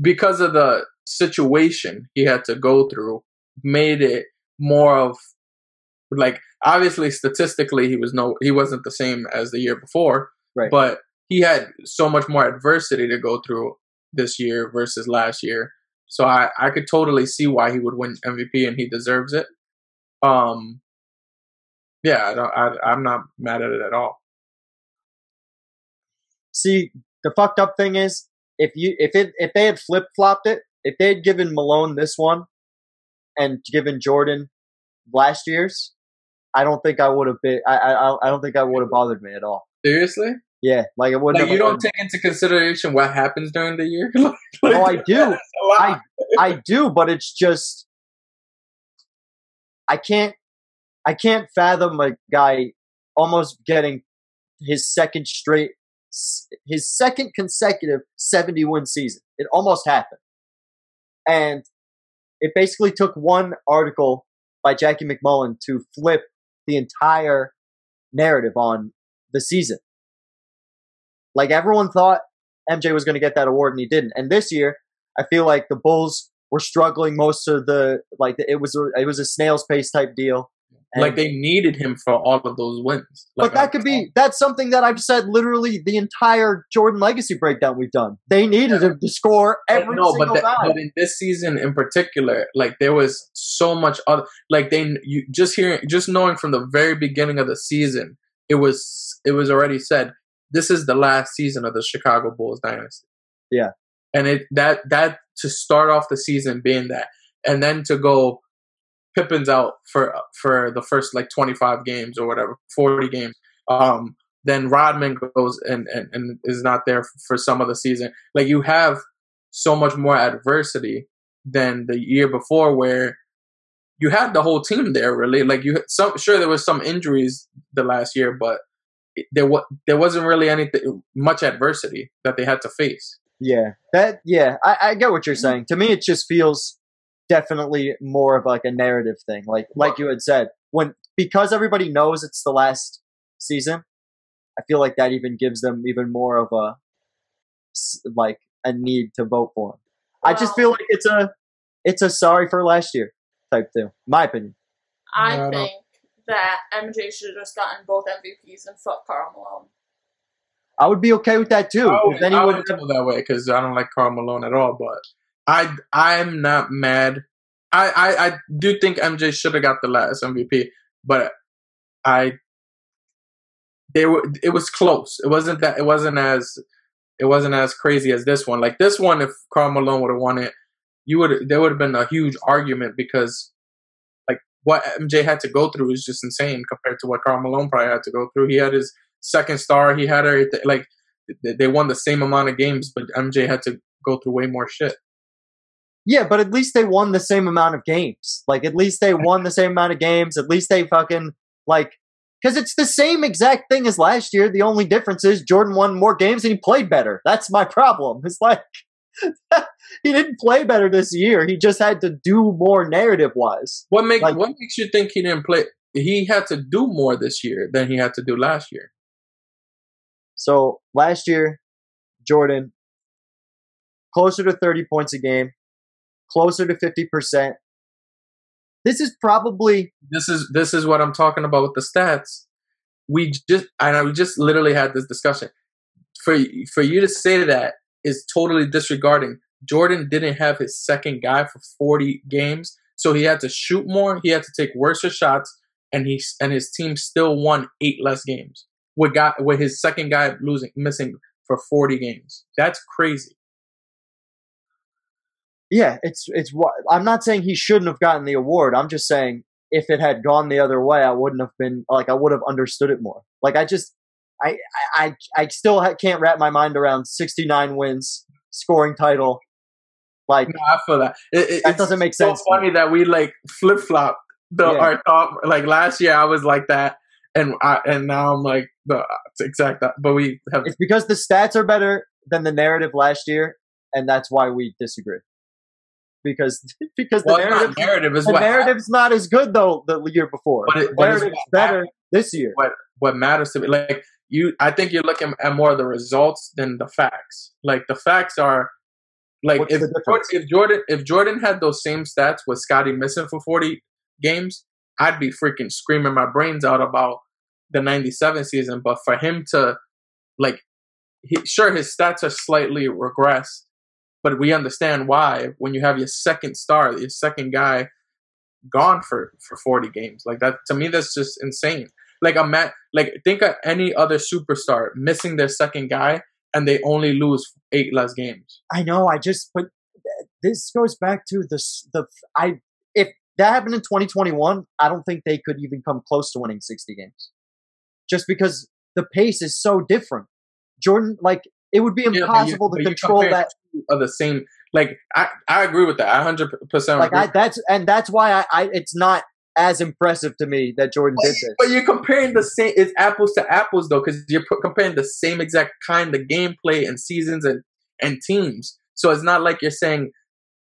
because of the situation he had to go through, made it more of like obviously statistically he was no he wasn't the same as the year before, Right. but he had so much more adversity to go through this year versus last year. So I I could totally see why he would win MVP and he deserves it. Um, yeah, I don't, I, I'm not mad at it at all. See, the fucked up thing is if you if it if they had flip flopped it, if they had given Malone this one and given Jordan last year's, I don't think I would have been. I I I don't think I would have bothered me at all. Seriously? Yeah, like it wouldn't. Like you don't take into consideration what happens during the year? like, No, I do. that's a lot. I I do, but it's just I can't I can't fathom a guy almost getting his second straight his second consecutive 70 win season. It almost happened. And it basically took one article by Jackie MacMullan to flip the entire narrative on the season. Like everyone thought MJ was going to get that award and he didn't. And this year, I feel like the Bulls were struggling most of the like it was a, it was a snail's pace type deal. And- like they needed him for all of those wins. Like, but that could be that's something that I've said literally the entire Jordan legacy breakdown we've done. They needed him to score every no, single but, that, but in this season in particular, like there was so much other, like they, you just hearing, just knowing from the very beginning of the season, it was, it was already said this is the last season of the Chicago Bulls dynasty. Yeah. And it that that to start off the season being that, and then to go Pippen's out for for the first like 25 games or whatever, 40 games. Um, then Rodman goes and, and, and is not there for some of the season. Like you have so much more adversity than the year before where you had the whole team there really. Like you some sure there was some injuries the last year, but there was there wasn't really anything much adversity that they had to face. Yeah, that yeah, I, I get what you're saying. To me, it just feels definitely more of like a narrative thing. Like like you had said, when because everybody knows it's the last season, I feel like that even gives them even more of a like a need to vote for him. I just feel like it's a it's a sorry for last year type thing. My opinion. I No, I don't- think that MJ should have just gotten both MVPs and fuck Karl Malone. I would be okay with that too. Oh, I 'cause would, then he I would would feel that way because I don't like Karl Malone at all. But I I'm not mad. I I, I do think MJ should have got the last MVP, but I they were it was close. It wasn't that it wasn't as it wasn't as crazy as this one. Like this one, if Karl Malone would have won it, you would there would have been a huge argument because like what MJ had to go through is just insane compared to what Karl Malone probably had to go through. He had his second star. He had everything. Like they- they won the same amount of games, but MJ had to go through way more shit. Yeah, but at least they won the same amount of games. Like at least they won the same amount of games. At least they fucking like because it's the same exact thing as last year. The only difference is Jordan won more games and he played better. That's my problem. It's like he didn't play better this year. He just had to do more narrative wise. What make Like- what makes you think he didn't play? He had to do more this year than he had to do last year. So last year, Jordan closer to 30 points a game, closer to 50%. This is probably This is this is what I'm talking about with the stats. We just and I just literally had this discussion. For for you to say that is totally disregarding. Jordan didn't have his second guy for 40 games, so he had to shoot more. He had to take worse shots, and he and his team still won eight less games. With guy with his second guy losing missing for 40 games. That's crazy. Yeah, it's it's what I'm not saying he shouldn't have gotten the award. I'm just saying if it had gone the other way, I wouldn't have been like I would have understood it more. Like I just I I I, still ha- can't wrap my mind around 69 wins, scoring title. Like No, I feel that. It, it- That doesn't make so sense funny that we like flip flop the Yeah. our top. Like last year, I was like that, and I and now I'm like the exact. that- But we have it's because the stats are better than the narrative last year, and that's why we disagree. Because because the well, it's narrative narrative is the narrative's not as good though the year before. But it- the narrative's what better this year. what what matters to me. Like you, I think you're looking at more of the results than the facts. Like the facts are. Like What's if the if Jordan if Jordan had those same stats with Scottie missing for 40 games, I'd be freaking screaming my brains out about the 97 season. But for him to like he, sure his stats are slightly regressed, but we understand why when you have your second star, your second guy gone for for 40 games. Like that to me that's just insane. Like a man like think of any other superstar missing their second guy and they only lose eight less games. I know. I just but this goes back to the s- the I if that happened in 2021, I don't think they could even come close to winning 60 games. Just because the pace is so different. Jordan, like it would be Yeah, you- impossible to control that. Of the same, like I, I agree with that. I hundred percent Like. I, that's and that's why I, I it's not as impressive to me that Jordan did this. But you're comparing the same. It's apples to apples though, because you're comparing the same exact kind of gameplay and seasons and and teams. So it's not like you're saying,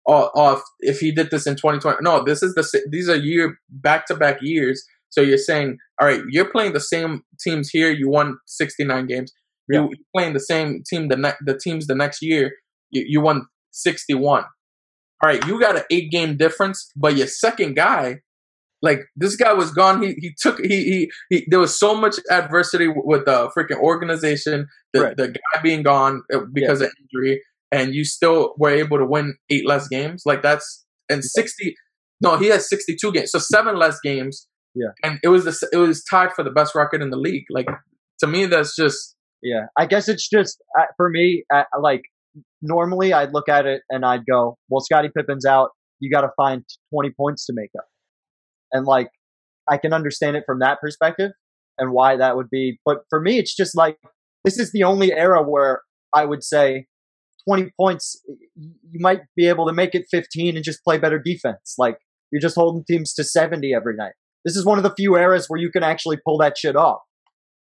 "Oh, oh if, he did this in 2020." No, this is the these are year back to back years. So you're saying, all right, you're playing the same teams here. You won 69 games. You, you're playing the same team the ne- the teams the next year. You, you won 61. All right, you got an eight game difference, but your second guy like this guy was gone. He he took he he, he there was so much adversity with the freaking organization, the Right. the guy being gone uh, because of injury, and you still were able to win eight less games. Like that's and sixty. No, he has sixty two games, so seven less games. Yeah. and it was the it was tied for the best record in the league. Like to me, that's just Yeah, I guess it's just uh, for me. Uh, like normally, I'd look at it and I'd go, "Well, Scottie Pippen's out. You got to find twenty points to make up." And like, I can understand it from that perspective and why that would be. But for me, it's just like this is the only era where I would say twenty points. You might be able to make it fifteen and just play better defense. Like you're just holding teams to seventy every night. This is one of the few eras where you can actually pull that shit off.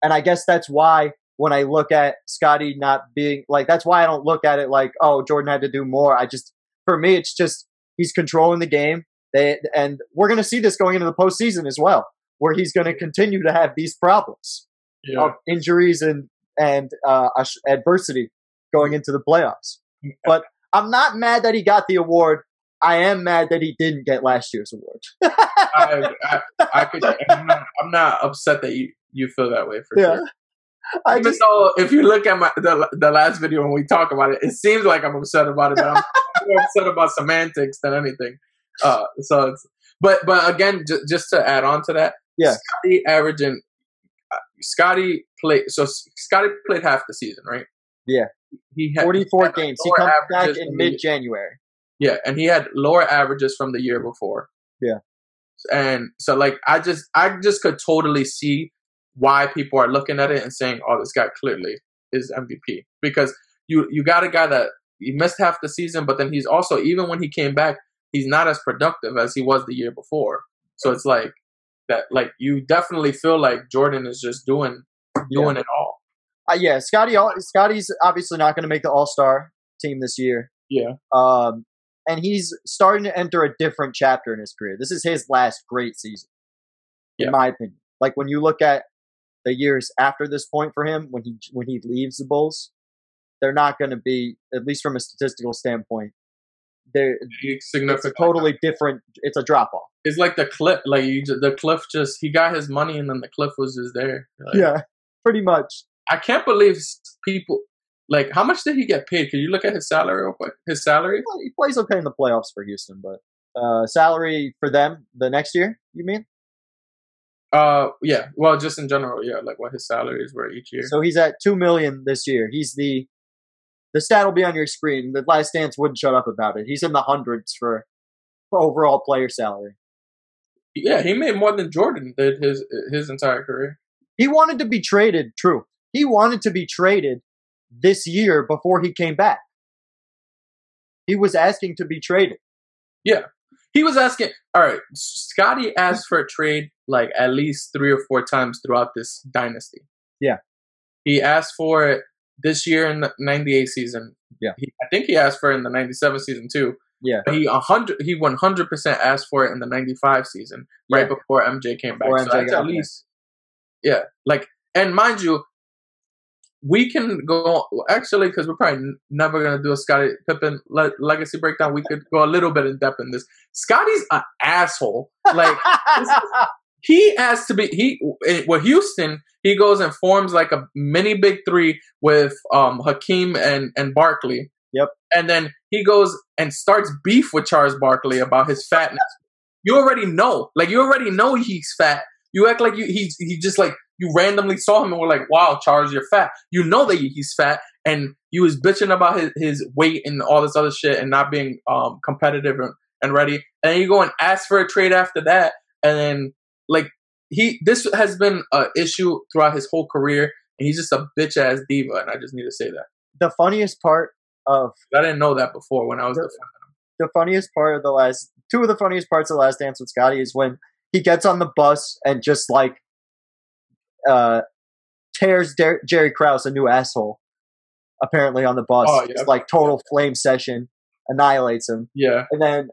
And I guess that's why when I look at Scottie not being like, that's why I don't look at it like, oh, Jordan had to do more. I just, for me, it's just he's controlling the game. They, and we're going to see this going into the postseason as well, where he's going to continue to have these problems Yeah. of injuries and and uh, adversity going into the playoffs. But I'm not mad that he got the award. I am mad that he didn't get last year's award. I, I, I could. I'm not, I'm not upset that you you feel that way for Yeah. sure. I Even just though if you look at my the, the last video when we talk about it, it seems like I'm upset about it, but I'm more upset about semantics than anything. Uh, so it's but but again, j- just to add on to that, Yeah. Scottie averaging, uh, Scottie played so Scottie played half the season, right? Yeah. he had 44 had games. He comes back in mid January. yeah, and he had lower averages from the year before. Yeah. And so like I just I just could totally see why people are looking at it and saying, "Oh, this guy clearly is MVP." Because you you got a guy that he missed half the season, but then he's also even when he came back, he's not as productive as he was the year before. So it's like that like you definitely feel like Jordan is just doing doing it all. Uh, yeah, Scottie. Scottie's obviously not going to make the All Star team this year. Yeah. Um, and he's starting to enter a different chapter in his career. This is his last great season, Yeah. in my opinion. Like when you look at the years after this point for him, when he when he leaves the Bulls, they're not going to be, at least from a statistical standpoint, they're it's a totally different. It's a drop off. It's like the cliff, like you, the cliff just he got his money and then the cliff was just there. Like, Yeah, pretty much. I can't believe people like how much did he get paid? Can you look at his salary real quick? His salary? He plays okay in the playoffs for Houston, but uh, salary for them the next year. You mean? Uh, yeah. Well, just in general, yeah. Like what his salaries were each year. So he's at two million this year. He's the the stat will be on your screen. The last dance wouldn't shut up about it. He's in the hundreds for, for overall player salary. yeah, he made more than Jordan did his his entire career. He wanted to be traded. True. He wanted to be traded this year before he came back. He was asking to be traded. He was asking. All right, Scottie asked for a trade like at least three or four times throughout this dynasty. Yeah. He asked for it this year in the '98 season. Yeah. He, I think he asked for it in the '97 season too. Yeah. He a hundred. He one hundred percent asked for it in the '95 season, right Yeah. before MJ came back. Before so MJ that's got at back. least, yeah. Like, and mind you, we can go actually because we're probably n- never gonna do a Scottie Pippen le- legacy breakdown. We could go a little bit in depth in this. Scottie's an asshole. Like he has to be he with Houston. He goes and forms like a mini big three with um Hakeem and and Barkley. Yep. And then he goes and starts beef with Charles Barkley about his fatness. You already know, like you already know he's fat. You act like you he's he just like you randomly saw him and were like, "Wow, Charles, you're fat." You know that he's fat, and you was bitching about his, his weight and all this other shit and not being um competitive and, and ready. And then you go and ask for a trade after that, and then like he this has been a issue throughout his whole career, and he's just a bitch ass diva. And I just need to say that the funniest part of I didn't know that before when I was The- the the funniest part of the last two of the funniest parts of the last dance with Scottie is when he gets on the bus and just like uh tears Der- Jerry Krause a new asshole apparently on the bus. Oh, yeah. It's like total flame session, annihilates him. yeah. And then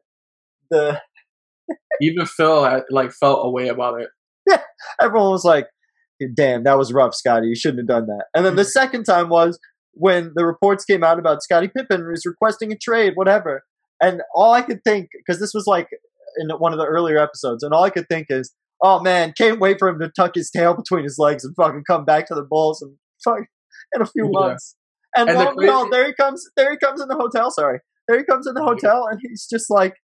the Even Phil had, like felt a way about it. everyone was like, "Damn, that was rough, Scottie. You shouldn't have done that." And then the second time was when the reports came out about Scottie Pippen was requesting a trade, whatever. And all I could think, because this was like in one of the earlier episodes, and all I could think is, "Oh man, can't wait for him to tuck his tail between his legs and fucking come back to the Bulls and fuck in a few Yeah. months." And, And the lo and behold, there he comes. There he comes in the hotel. Sorry, there he comes in the hotel, and he's just like,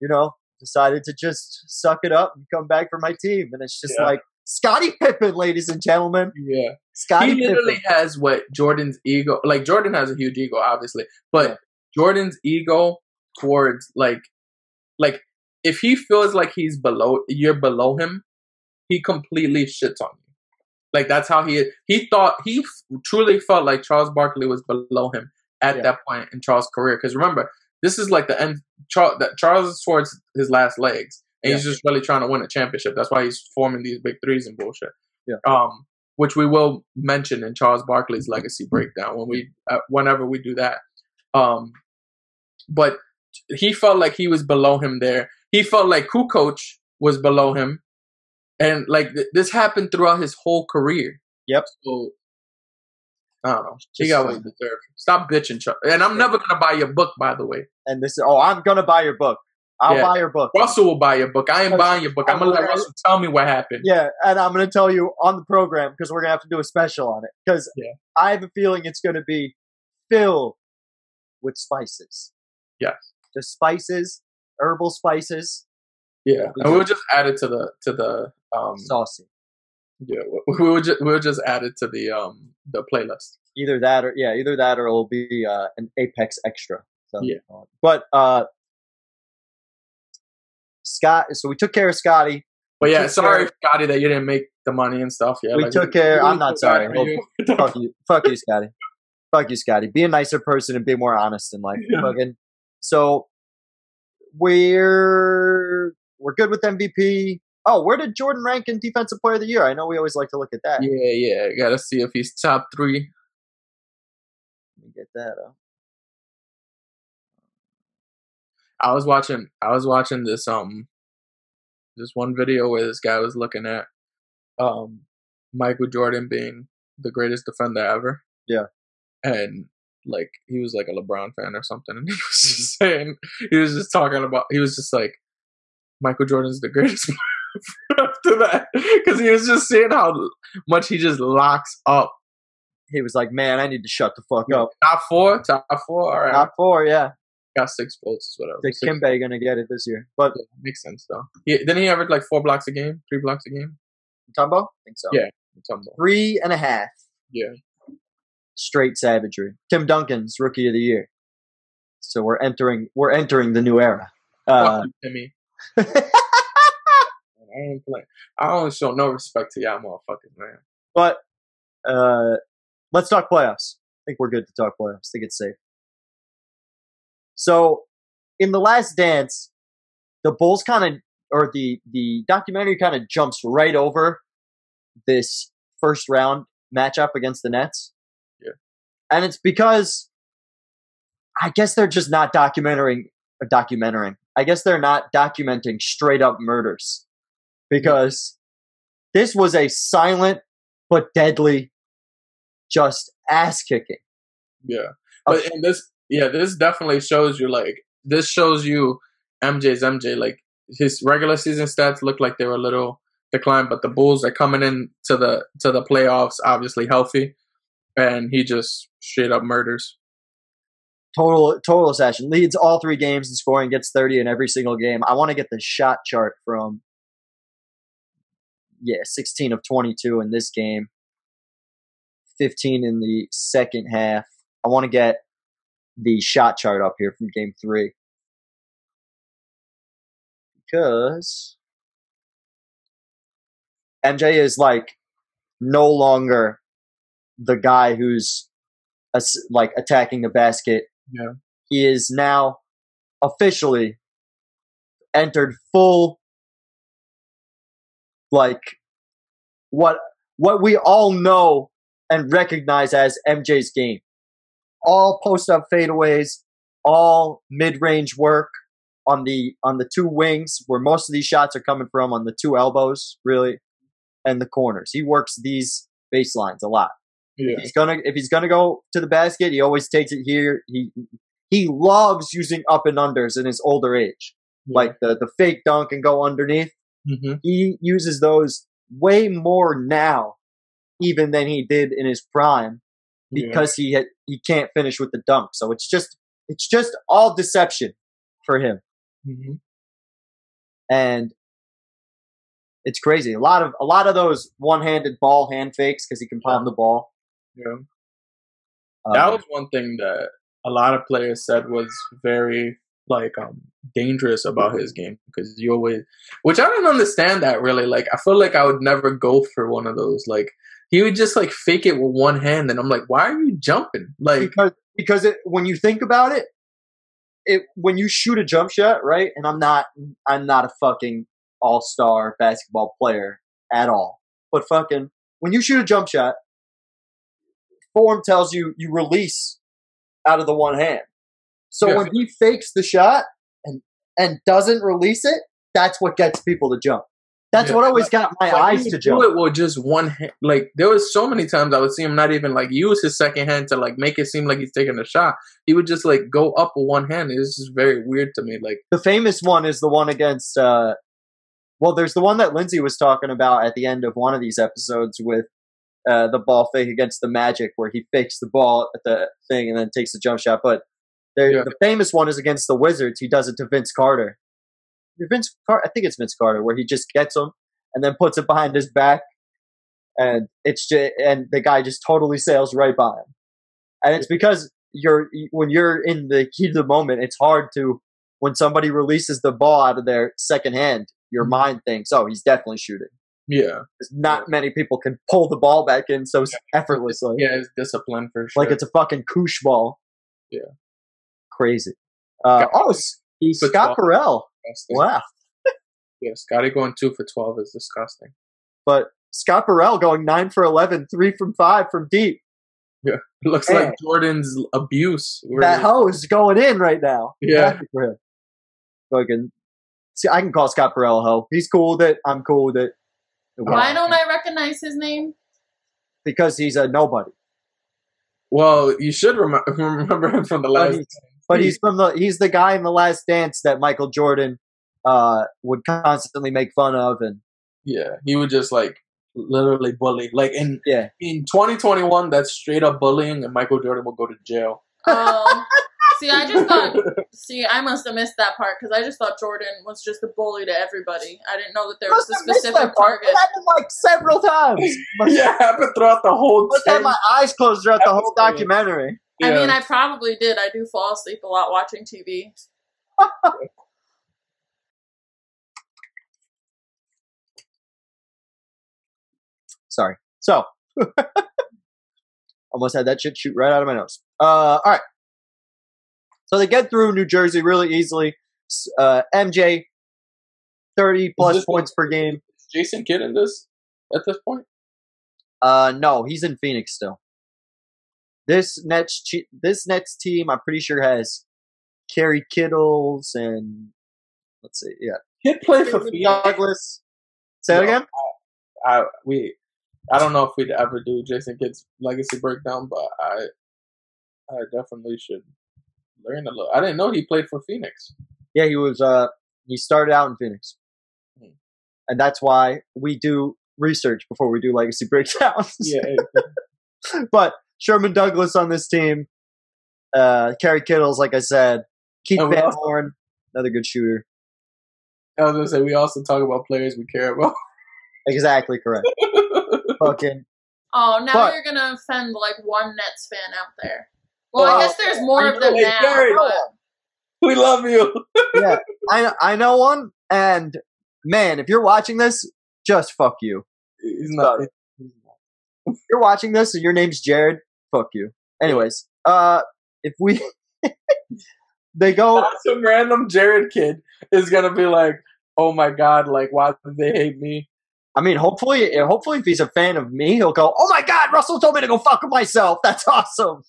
you know, decided to just suck it up and come back for my team. And it's just Yeah. like Scottie Pippen, ladies and gentlemen. Yeah. Scottie he literally Pippen. has what Jordan's ego like Jordan has a huge ego obviously but Yeah. Jordan's ego towards like like if he feels like he's below you're below him he completely shits on you like that's how he he thought he f- truly felt like Charles Barkley was below him at Yeah. that point in Charles' career because remember this is like the end Charles that Charles is towards his last legs and he's just really trying to win a championship that's why he's forming these big threes and bullshit Yeah. um which we will mention in Charles Barkley's legacy breakdown when we uh, whenever we do that. Um, but he felt like he was below him there. He felt like Kukoc was below him, and like th- this happened throughout his whole career. Yep. So I don't know. He got what he deserved. Stop bitching, Chuck. And I'm never gonna buy your book, by the way. And this is, oh, I'm going to buy your book. I'll Yeah. buy your book. Russell will buy your book. I ain't buying your book. I'm gonna let I'm- Russell tell me what happened. Yeah, and I'm going to tell you on the program because we're going to have to do a special on it because Yeah. I have a feeling it's going to be filled with spices. Yes. Just spices, herbal spices, Yeah, and we'll just add it to the to the um saucy. yeah we- we'll just we'll just add it to the um the playlist. Either that or yeah, either that or it'll be uh, an Apex Extra. So, Yeah. uh, but uh, Scott. So we took care of Scottie. But yeah, sorry, care- Scottie, that you didn't make the money and stuff. Yeah, We took care- I'm not sorry. you. Fuck you, fuck you, Scottie. Fuck you, Scottie. Be a nicer person and be more honest in life. Yeah. Fucking. So we're we're good with MVP. Oh, where did Jordan rank in Defensive Player of the Year? I know we always like to look at that. yeah, yeah, gotta see if he's top three. Let me get that up. I was watching I was watching this um this one video where this guy was looking at um Michael Jordan being the greatest defender ever. Yeah. And like he was like a LeBron fan or something and he was just saying he was just talking about he was just like Michael Jordan's the greatest player after that because he was just saying how much he just locks up. He was like, "Man, I need to shut the fuck up." Top four, top four. All right, Top four, yeah. got six votes, whatever. Think Six- Kimbe gonna get it this year, but Yeah, makes sense though. Yeah, didn't he average like four blocks a game, three blocks a game? Tumbo, I think so. Yeah. Tumble. three and a half. Yeah. Straight savagery. Tim Duncan's Rookie of the Year. So we're entering we're entering the new era. Uh, Timmy. I ain't play. I don't show no respect to y'all motherfuckers, man. but uh, let's talk playoffs. I think we're good to talk playoffs. I think it's safe. So, in the Last Dance, the Bulls kind of, or the the documentary kind of jumps right over this first round matchup against the Nets. And it's because I guess they're just not documenting or documenting. I guess they're not documenting straight up murders because this was a silent but deadly, just ass kicking. Yeah, but and this, yeah, this definitely shows you like this shows you MJ's MJ. Like his regular season stats look like they were a little declined, but the Bulls are coming in to the to the playoffs obviously healthy, and he just straight up murders. Total total assassin leads all three games in scoring, gets thirty in every single game. I want to get the shot chart from yeah, sixteen of twenty two in this game, fifteen in the second half. I want to get the shot chart up here from game three because MJ is like no longer the guy who's like attacking the basket. Yeah. He is now officially entered full like what what we all know and recognize as MJ's game. All post up fadeaways, all mid range work on the on the two wings where most of these shots are coming from on the two elbows, really, and the corners. He works these baselines a lot. Yeah, he's gonna if he's gonna go to the basket, he always takes it here. He he loves using up and unders in his older age, like the the fake dunk and go underneath. hmm He uses those way more now, even than he did in his prime, because he had, he can't finish with the dunk. So it's just it's just all deception for him. hmm And It's crazy. A lot of a lot of those one-handed ball hand fakes because he can palm the ball. Yeah. Um, that was one thing that a lot of players said was very like um dangerous about his game because you always which I don't understand that really like I feel like I would never go for one of those like he would just like fake it with one hand and I'm like why are you jumping like because because it, when you think about it, it when you shoot a jump shot, right? And I'm not I'm not a fucking all star basketball player at all, but fucking when you shoot a jump shot, form tells you you release out of the one hand. So Yeah. when he fakes the shot and and doesn't release it, that's what gets people to jump. That's Yeah. what always got my Like, eyes to do jump. it with just one hand. Like there was so many times I would see him not even like use his second hand to like make it seem like he's taking a shot. He would just like go up with one hand. It's just very weird to me. Like the famous one is the one against uh well there's the one that lindsay was talking about at the end of one of these episodes with uh the ball fake against the magic where he fakes the ball at the thing and then takes the jump shot. But Yeah. the famous one is against the wizards. He does it to vince carter. Vince Car- i think it's vince carter where he just gets him and then puts it behind his back. And it's just and the guy just totally sails right by him. And it's because you're when you're in the heat of the moment it's hard to when somebody releases the ball out of their second hand, your mind thinks, "Oh, he's definitely shooting." Yeah, Not many people can pull the ball back in so effortlessly, yeah, it's discipline for sure. like it's a fucking koosh ball. Yeah. crazy. Uh, oh, S- two for Scott 12. Carell. Wow, Yeah, Scottie going two for twelve is disgusting. but Scott Burrell going nine for 11, three from five from deep. It looks Man. like Jordan's abuse. where- That is going in right now. Yeah. Happy for him. Fucking. See, I can call Scott Burrell a hoe. He's cool with it. I'm cool with it. Why don't I recognize his name? Because he's a nobody. well, you should rem- remember him from the But last. he's, but he's from the he's the guy in the Last Dance that Michael Jordan uh would constantly make fun of, and yeah, he would just like literally bully. Like in yeah, in 2021, that's straight up bullying, and Michael Jordan will go to jail. Oh, see, I just thought. See, I must have missed that part because I just thought Jordan was just a bully to everybody. I didn't know that there was a Must have missed specific that part. target. It happened like several times. Must, yeah, happened throughout the whole. must have 10 my eyes closed throughout the whole Episode. documentary. I mean, I probably did. I do fall asleep a lot watching TV. Sorry. So, almost had that shit shoot right out of my nose. Uh, all right. So they get through New Jersey really easily. Uh, MJ, thirty plus this- points per game. Is Jason Kidd in this at this point? Uh, no, he's in Phoenix still. This Nets, che- this Nets team, I'm pretty sure has Kerry Kittles and let's see, yeah, Kidd played for Phoenix. Douglas. Say it No. again. I we I don't know if we'd ever do Jason Kidd's legacy breakdown, but I I definitely should learn a little. I didn't know he played for Phoenix. Yeah, he was. Uh, he started out in Phoenix, Hmm. and that's why we do research before we do legacy breakdowns. Yeah, but Sherman Douglas on this team, uh, Kerry Kittles, like I said, Keith And Van also- Horn, another good shooter. I was gonna say we also talk about players we care about. Exactly correct. Fucking Oh, now But- you're gonna offend like one Nets fan out there. Well, Well, I guess there's more I of them know, now. Jared. but- we love you. yeah, I I know one, and man, if you're watching this, just fuck you. He's not. If you're watching this and your name's Jared, fuck you. Anyways, uh, if we they go Some random Jared kid is gonna be like, "Oh my god! Like, why do they hate me?" I mean, hopefully, hopefully, if he's a fan of me, he'll go, "Oh my God, Russell told me to go fuck myself. That's awesome."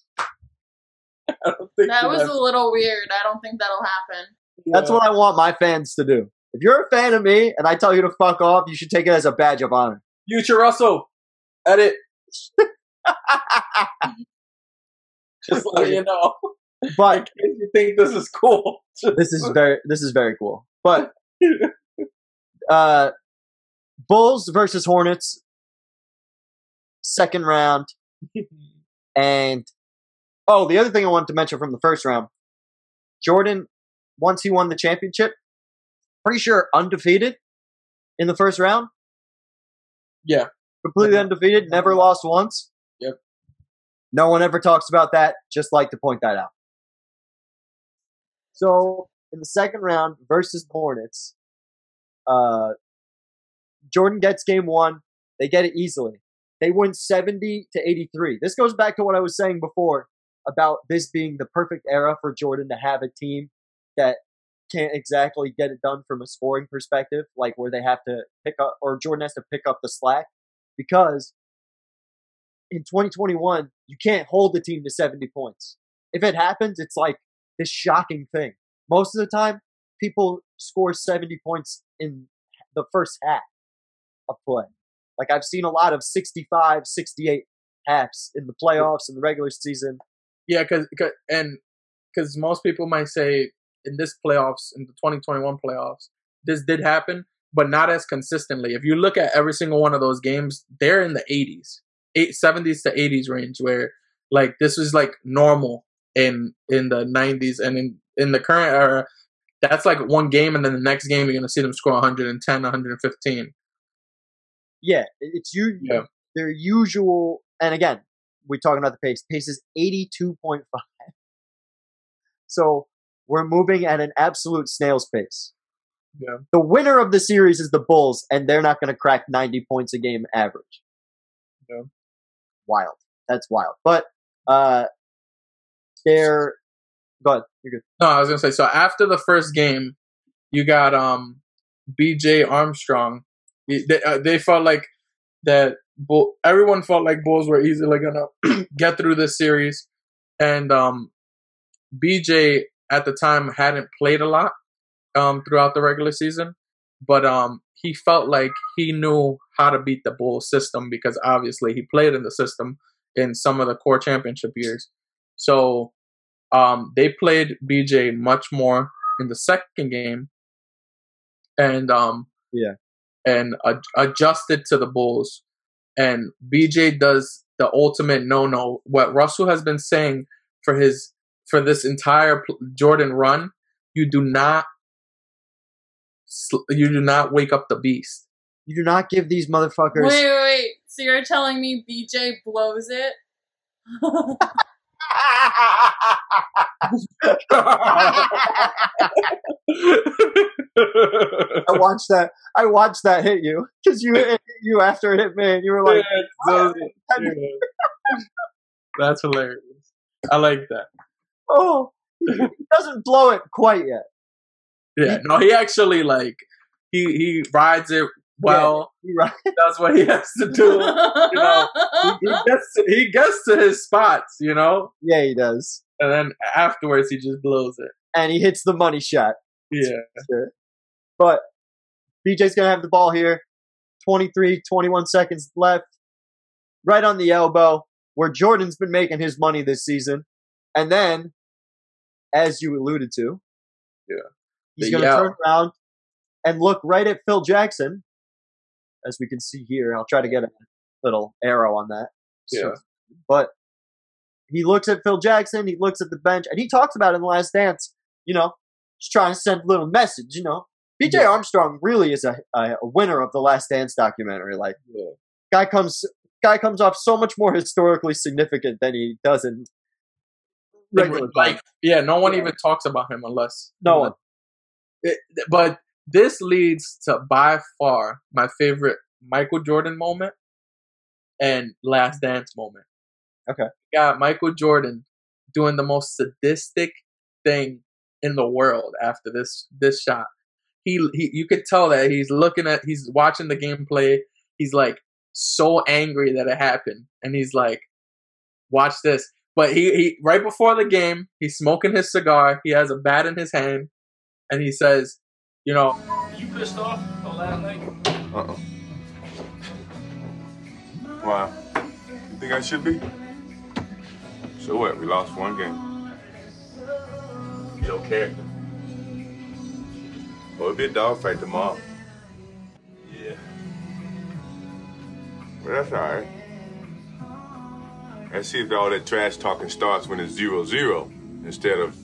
I don't think That was that's- a little weird. I don't think that'll happen. That's what I want my fans to do. If you're a fan of me and I tell you to fuck off, you should take it as a badge of honor. Future Russell. Edit. Just let you know. But In case you think this is cool. this is very, this is very cool. But uh, Bulls versus Hornets, second round, and oh, the other thing I wanted to mention from the first round, Jordan, once he won the championship, pretty sure undefeated in the first round. Yeah. Completely undefeated, never lost once. Yep. No one ever talks about that. Just like to point that out. So in the second round versus Hornets, uh, Jordan gets game one. They get it easily. They win 70 to 83. This goes back to what I was saying before about this being the perfect era for Jordan to have a team that can't exactly get it done from a scoring perspective, like where they have to pick up, or Jordan has to pick up the slack, because in 2021, you can't hold the team to 70 points. If it happens, it's like this shocking thing. Most of the time, people score 70 points in the first half of play. Like I've seen a lot of 65, 68 halves in the playoffs and the regular season. Yeah, because and because most people might say in this playoffs, in the 2021 playoffs, this did happen, but not as consistently. If you look at every single one of those games, they're in the 80s, eight, 70s to 80s range, where like this was like normal in in the 90s and in in the current era. That's like one game, and then the next game you're gonna see them score 110, 115. Yeah, it's you. Yeah. Their usual, and again, we're talking about the pace. Pace is 82.5. So we're moving at an absolute snail's pace. Yeah. The winner of the series is the Bulls, and they're not going to crack 90 points a game average. Yeah. Wild. That's wild. But uh, they're. Go ahead. You're good. No, I was gonna say. So after the first game, you got um, B.J. Armstrong. They uh, they felt like that. Bull, everyone felt like Bulls were easily gonna get through this series, and um, B.J. at the time hadn't played a lot um throughout the regular season, but um he felt like he knew how to beat the Bulls system because obviously he played in the system in some of the core championship years. So um, they played BJ much more in the second game, and um, Yeah. and ad- adjusted to the Bulls. And BJ does the ultimate no no. What Russell has been saying for his for this entire Jordan run, you do not sl- you do not wake up the beast. You do not give these motherfuckers. Wait, wait, wait. So you're telling me BJ blows it? I watched that. I watched that hit you because you hit you after it hit me, and you were like, ah! So- That's hilarious. I like that. "Oh, he doesn't blow it quite yet." Yeah, no, he actually like he he rides it well. You're. That's what he has to do. you know, He gets to, he gets to his spots, you know, Yeah, he does, and then afterwards he just blows it. and he hits the money shot. Yeah, Sure. But BJ's gonna have the ball here. 23, 21 seconds left. Right on the elbow, where Jordan's been making his money this season. And then, as you alluded to, Yeah. he's gonna turn around and look right at Phil Jackson. As we can see here, I'll try to get a little arrow on that. Yeah. But he looks at Phil Jackson, he looks at the bench, and he talks about it in the last dance, you know, just trying to send a little message, you know. BJ Yeah. Armstrong really is a, a, winner of the Last Dance documentary. Like, Yeah. guy comes guy comes off so much more historically significant than he does in regular like time. yeah, no one even talks about him unless No one. It, but this leads to by far my favorite Michael Jordan moment and Last Dance moment. Okay. Got Michael Jordan doing the most sadistic thing in the world after this this shot. He, he you could tell that he's looking at he's watching the gameplay. He's like so angry that it happened, and he's like, "Watch this." But he, he right before the game, he's smoking his cigar. He has a bat in his hand, and he says, "You know, You pissed off on last night? Uh-uh. Why? You think I should be? So what? We lost one game. Your character. Well, it'll be a dogfight tomorrow. Yeah. But that's all right. Let's see if all that trash talking starts when it's zero-zero instead of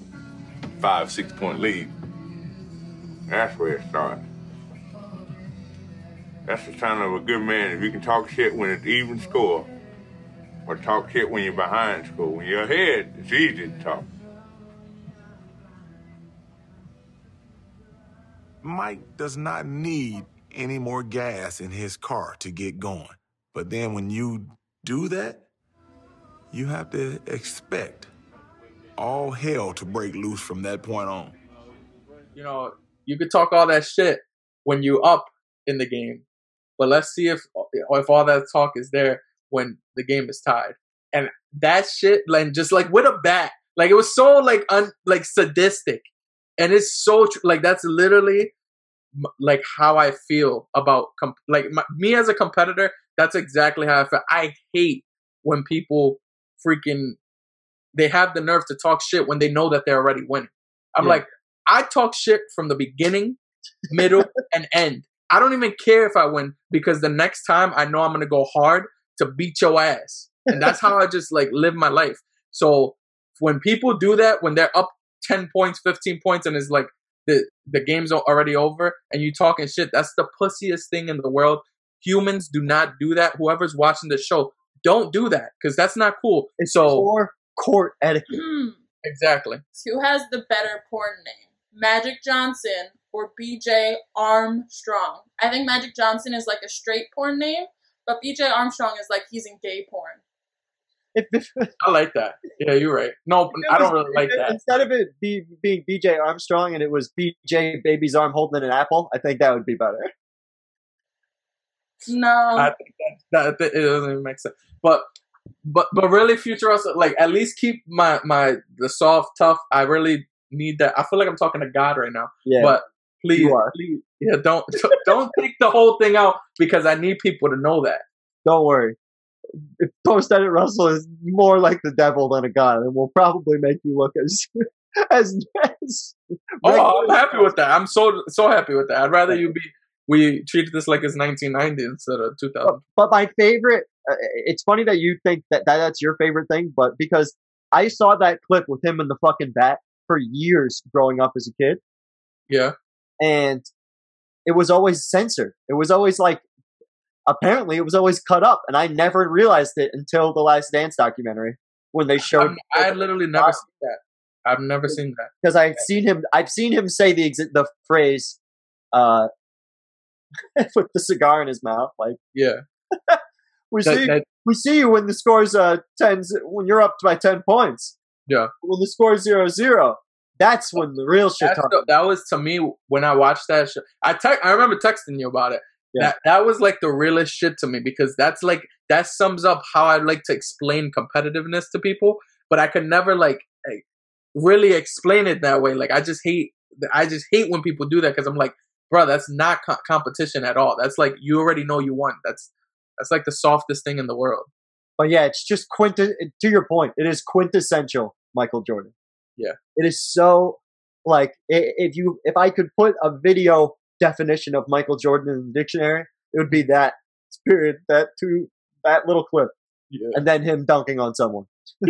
five, six point lead. That's where it starts. That's the sign of a good man. If you can talk shit when it's even score, or talk shit when you're behind score. When you're ahead, it's easy to talk. Mike does not need any more gas in his car to get going. But then when you do that, you have to expect all hell to break loose from that point on. You know, you could talk all that shit when you up in the game, but let's see if if all that talk is there when the game is tied. And that shit, like just like with a bat, like it was so like un like sadistic, and it's so tr- like that's literally like how I feel about comp- like my, me as a competitor. That's exactly how I feel. I hate when people freaking they have the nerve to talk shit when they know that they're already winning. I'm Yeah. like, I talk shit from the beginning, middle, and end. I don't even care if I win because the next time I know I'm gonna go hard to beat your ass, and that's how I just like live my life. So when people do that, when they're up ten points, fifteen points, and it's like the the game's al- already over, and you talking shit, that's the pussiest thing in the world. Humans do not do that. Whoever's watching the show, don't do that because that's not cool. It's so poor court etiquette. Hmm. exactly. Who has the better porn name? Magic Johnson or BJ Armstrong? I think Magic Johnson is like a straight porn name, but BJ Armstrong is like he's in gay porn. If, if, I like that. Yeah, you're right. No, I don't really like if- that. Instead of it be, being BJ Armstrong and it was BJ Baby's arm holding an apple, I think that would be better. No. I think that, that, it doesn't even make sense. But but but really, future us like at least keep my my the soft tough. I really need that. I feel like I'm talking to God right now. Yeah. But please, please, yeah, don't don't take the whole thing out because I need people to know that. Don't worry. Post edit Russell is more like the devil than a god, and will probably make you look as as, as Oh, I'm happy with that. I'm so so happy with that. I'd rather you be we treated this like it's 1990 instead of 2000. But my favorite, uh, it's funny that you think that, that that's your favorite thing, but because I saw that clip with him and the fucking bat for years growing up as a kid, Yeah. and it was always censored. It was always like, apparently, it was always cut up, and I never realized it until the Last Dance documentary when they showed. I had literally never seen that. I've never seen that. because I've seen him. I've seen him say the exi- the phrase, uh, with the cigar in his mouth, like Yeah. we That- see that- we see you when the score's uh ten when you're up by ten points. Yeah. When the score's zero zero, that's when the real shit. The, that was to me when I watched that show. I te- I remember texting you about it. Yeah. That that was like the realest shit to me because that's like that sums up how I like to explain competitiveness to people, but I could never like like, really explain it that way. Like I just hate I just hate when people do that because I'm like, bro, that's not co- competition at all. That's like you already know you won. That's that's like the softest thing in the world. But yeah, it's just quinta. To your point, it is quintessential Michael Jordan. Yeah. it is so like if you if I could put a video definition of Michael Jordan in the dictionary, it would be that period that two that little clip. Yeah. and then him dunking on someone.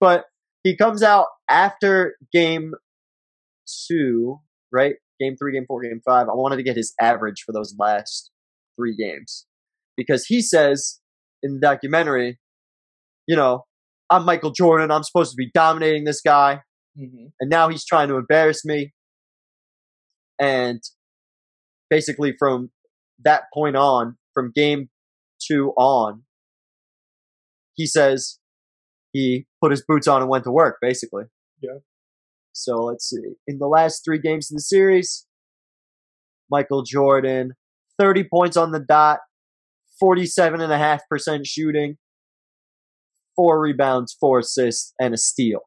but he comes out after game two, right? Game three, game four, game five. I wanted to get his average for those last three games because he says in the documentary, you know, I'm Michael Jordan. I'm supposed to be dominating this guy, Mm-hmm. and now he's trying to embarrass me. And basically, from that point on, from game two on, he says he put his boots on and went to work, basically. Yeah. So let's see. In the last three games of the series, Michael Jordan, 30 points on the dot, 47.5% shooting, four rebounds, four assists, and a steal.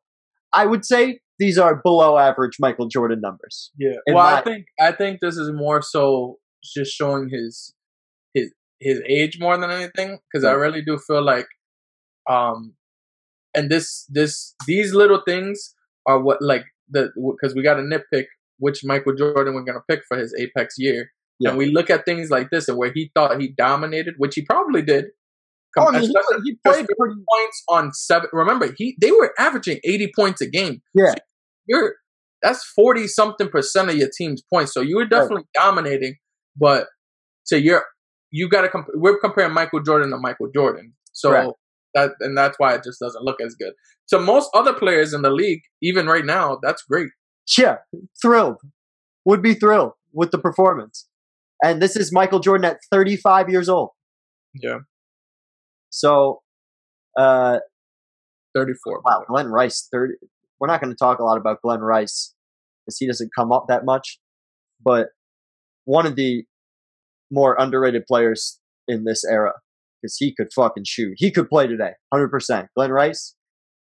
I would say these are below average Michael Jordan numbers. Yeah. well, my- I think I think this is more so just showing his his his age more than anything because I really do feel like um and this this these little things are what like the because we got to nitpick which Michael Jordan we're gonna pick for his apex year. Yeah. And we look at things like this and where he thought he dominated, which he probably did. Oh, I mean, he, especially he just played pretty. points on seven. Remember, he they were averaging eighty points a game. Yeah. So you're that's forty something percent of your team's points. So you were definitely dominating, but So you're you got to comp- we're comparing Michael Jordan to Michael Jordan. So Correct. that and that's why it just doesn't look as good. So most other players in the league, even right now, that's great. Yeah, thrilled. Would be thrilled with the performance. And this is Michael Jordan at 35 years old. Yeah, So, uh, thirty four. wow, Glen Rice, 30. We're not going to talk a lot about Glen Rice because he doesn't come up that much. But one of the more underrated players in this era because he could fucking shoot. He could play today, 100%. Glen Rice,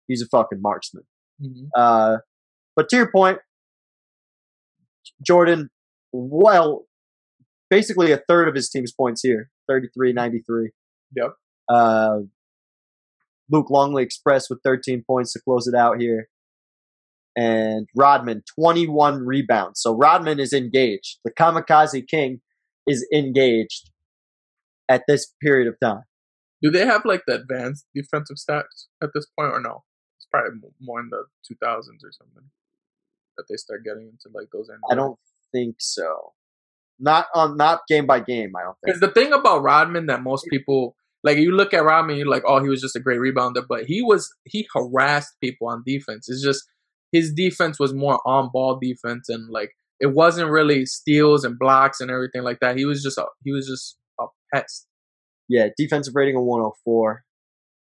he's a fucking marksman. Mhm. Uh, but to your point, Jordan, well, basically a third of his team's points here, 33 93. Yep. Uh, Luke Longley Express with 13 points to close it out here. And Rodman, 21 rebounds. So Rodman is engaged. The Kamikaze King is engaged at this period of time. Do they have like the advanced defensive stats at this point, or no? It's probably more in the two thousands or something that they start getting into like those. I don't think so. Not on, not game by game. I don't think. Because the thing about Rodman that most people like, you look at Rodman, you're like, oh, he was just a great rebounder, but he was he harassed people on defense. It's just his defense was more on ball defense, and like it wasn't really steals and blocks and everything like that. He was just a he was just a pest. Yeah, defensive rating of 104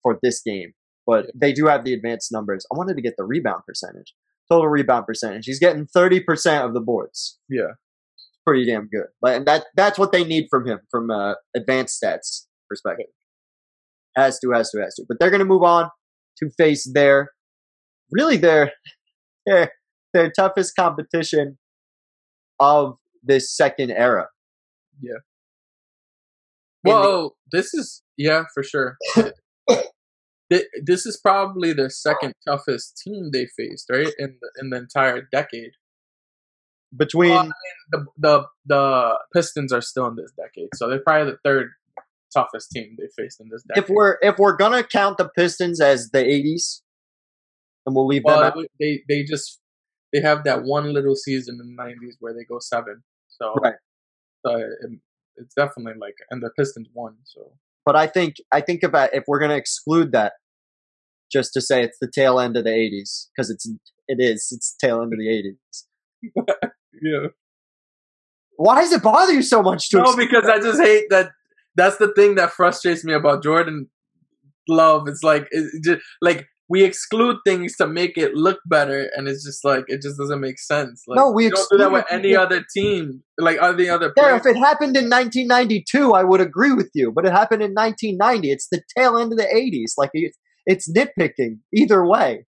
for this game, but they do have the advanced numbers. I wanted to get the rebound percentage, total rebound percentage. He's getting 30% of the boards. Yeah, Pretty damn good. And that that's what they need from him from uh, advanced stats perspective. Has to, has to, has to. But they're going to move on to face their really their their their toughest competition of this second era. Yeah. In the- Well, this is yeah for sure. This is probably their second toughest team they faced, right? In the, in the entire decade. between Well, The the the Pistons are still in this decade, so they're probably the third toughest team they faced in this decade. if we're if we're gonna count the Pistons as the '80s, and we'll leave them well, out. they they just they have that one little season in the '90s where they go seven, so Right. so it, it's definitely like and the Pistons won, so But I think I think about if we're gonna exclude that, just to say it's the tail end of the '80s because it's it is it's the tail end of the '80s. yeah. Why does it bother you so much to? No, because I just hate that. That's the thing that frustrates me about Jordan Love. It's like it just like we exclude things to make it look better, and it's just like it just doesn't make sense. Like, No, we don't do that with any other team, like any other Yeah, player. if it happened in 1992, I would agree with you. But it happened in 1990. It's the tail end of the 80s. Like it, it's nitpicking either way.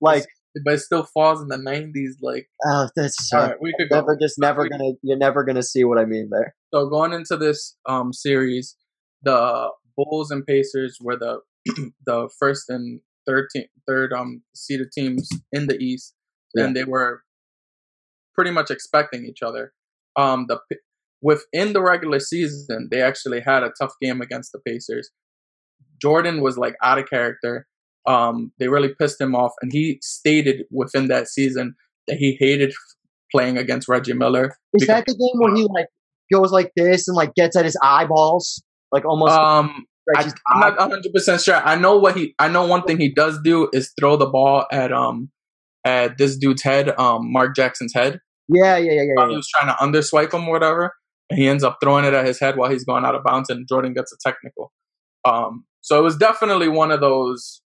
Like but it still falls in the '90s. Like, oh, that's all right, we could go. never just never gonna you're never gonna see what I mean there. So going into this um series, the Bulls and Pacers were the the first and third team, third um seeded teams in the East, and they were pretty much expecting each other. Um, the within the regular season, they actually had a tough game against the Pacers. Jordan was like out of character. Um, they really pissed him off, and he stated within that season that he hated playing against Reggie Miller. Is that the game where he like goes like this and like gets at his eyeballs, like almost Um, I, I'm not 100 percent sure. I know what he. I know one thing he does do is throw the ball at um at this dude's head, um Mark Jackson's head. Yeah, yeah, yeah, yeah. While he was trying to underswipe him or whatever, and he ends up throwing it at his head while he's going out of bounds, and Jordan gets a technical. Um, so it was definitely one of those.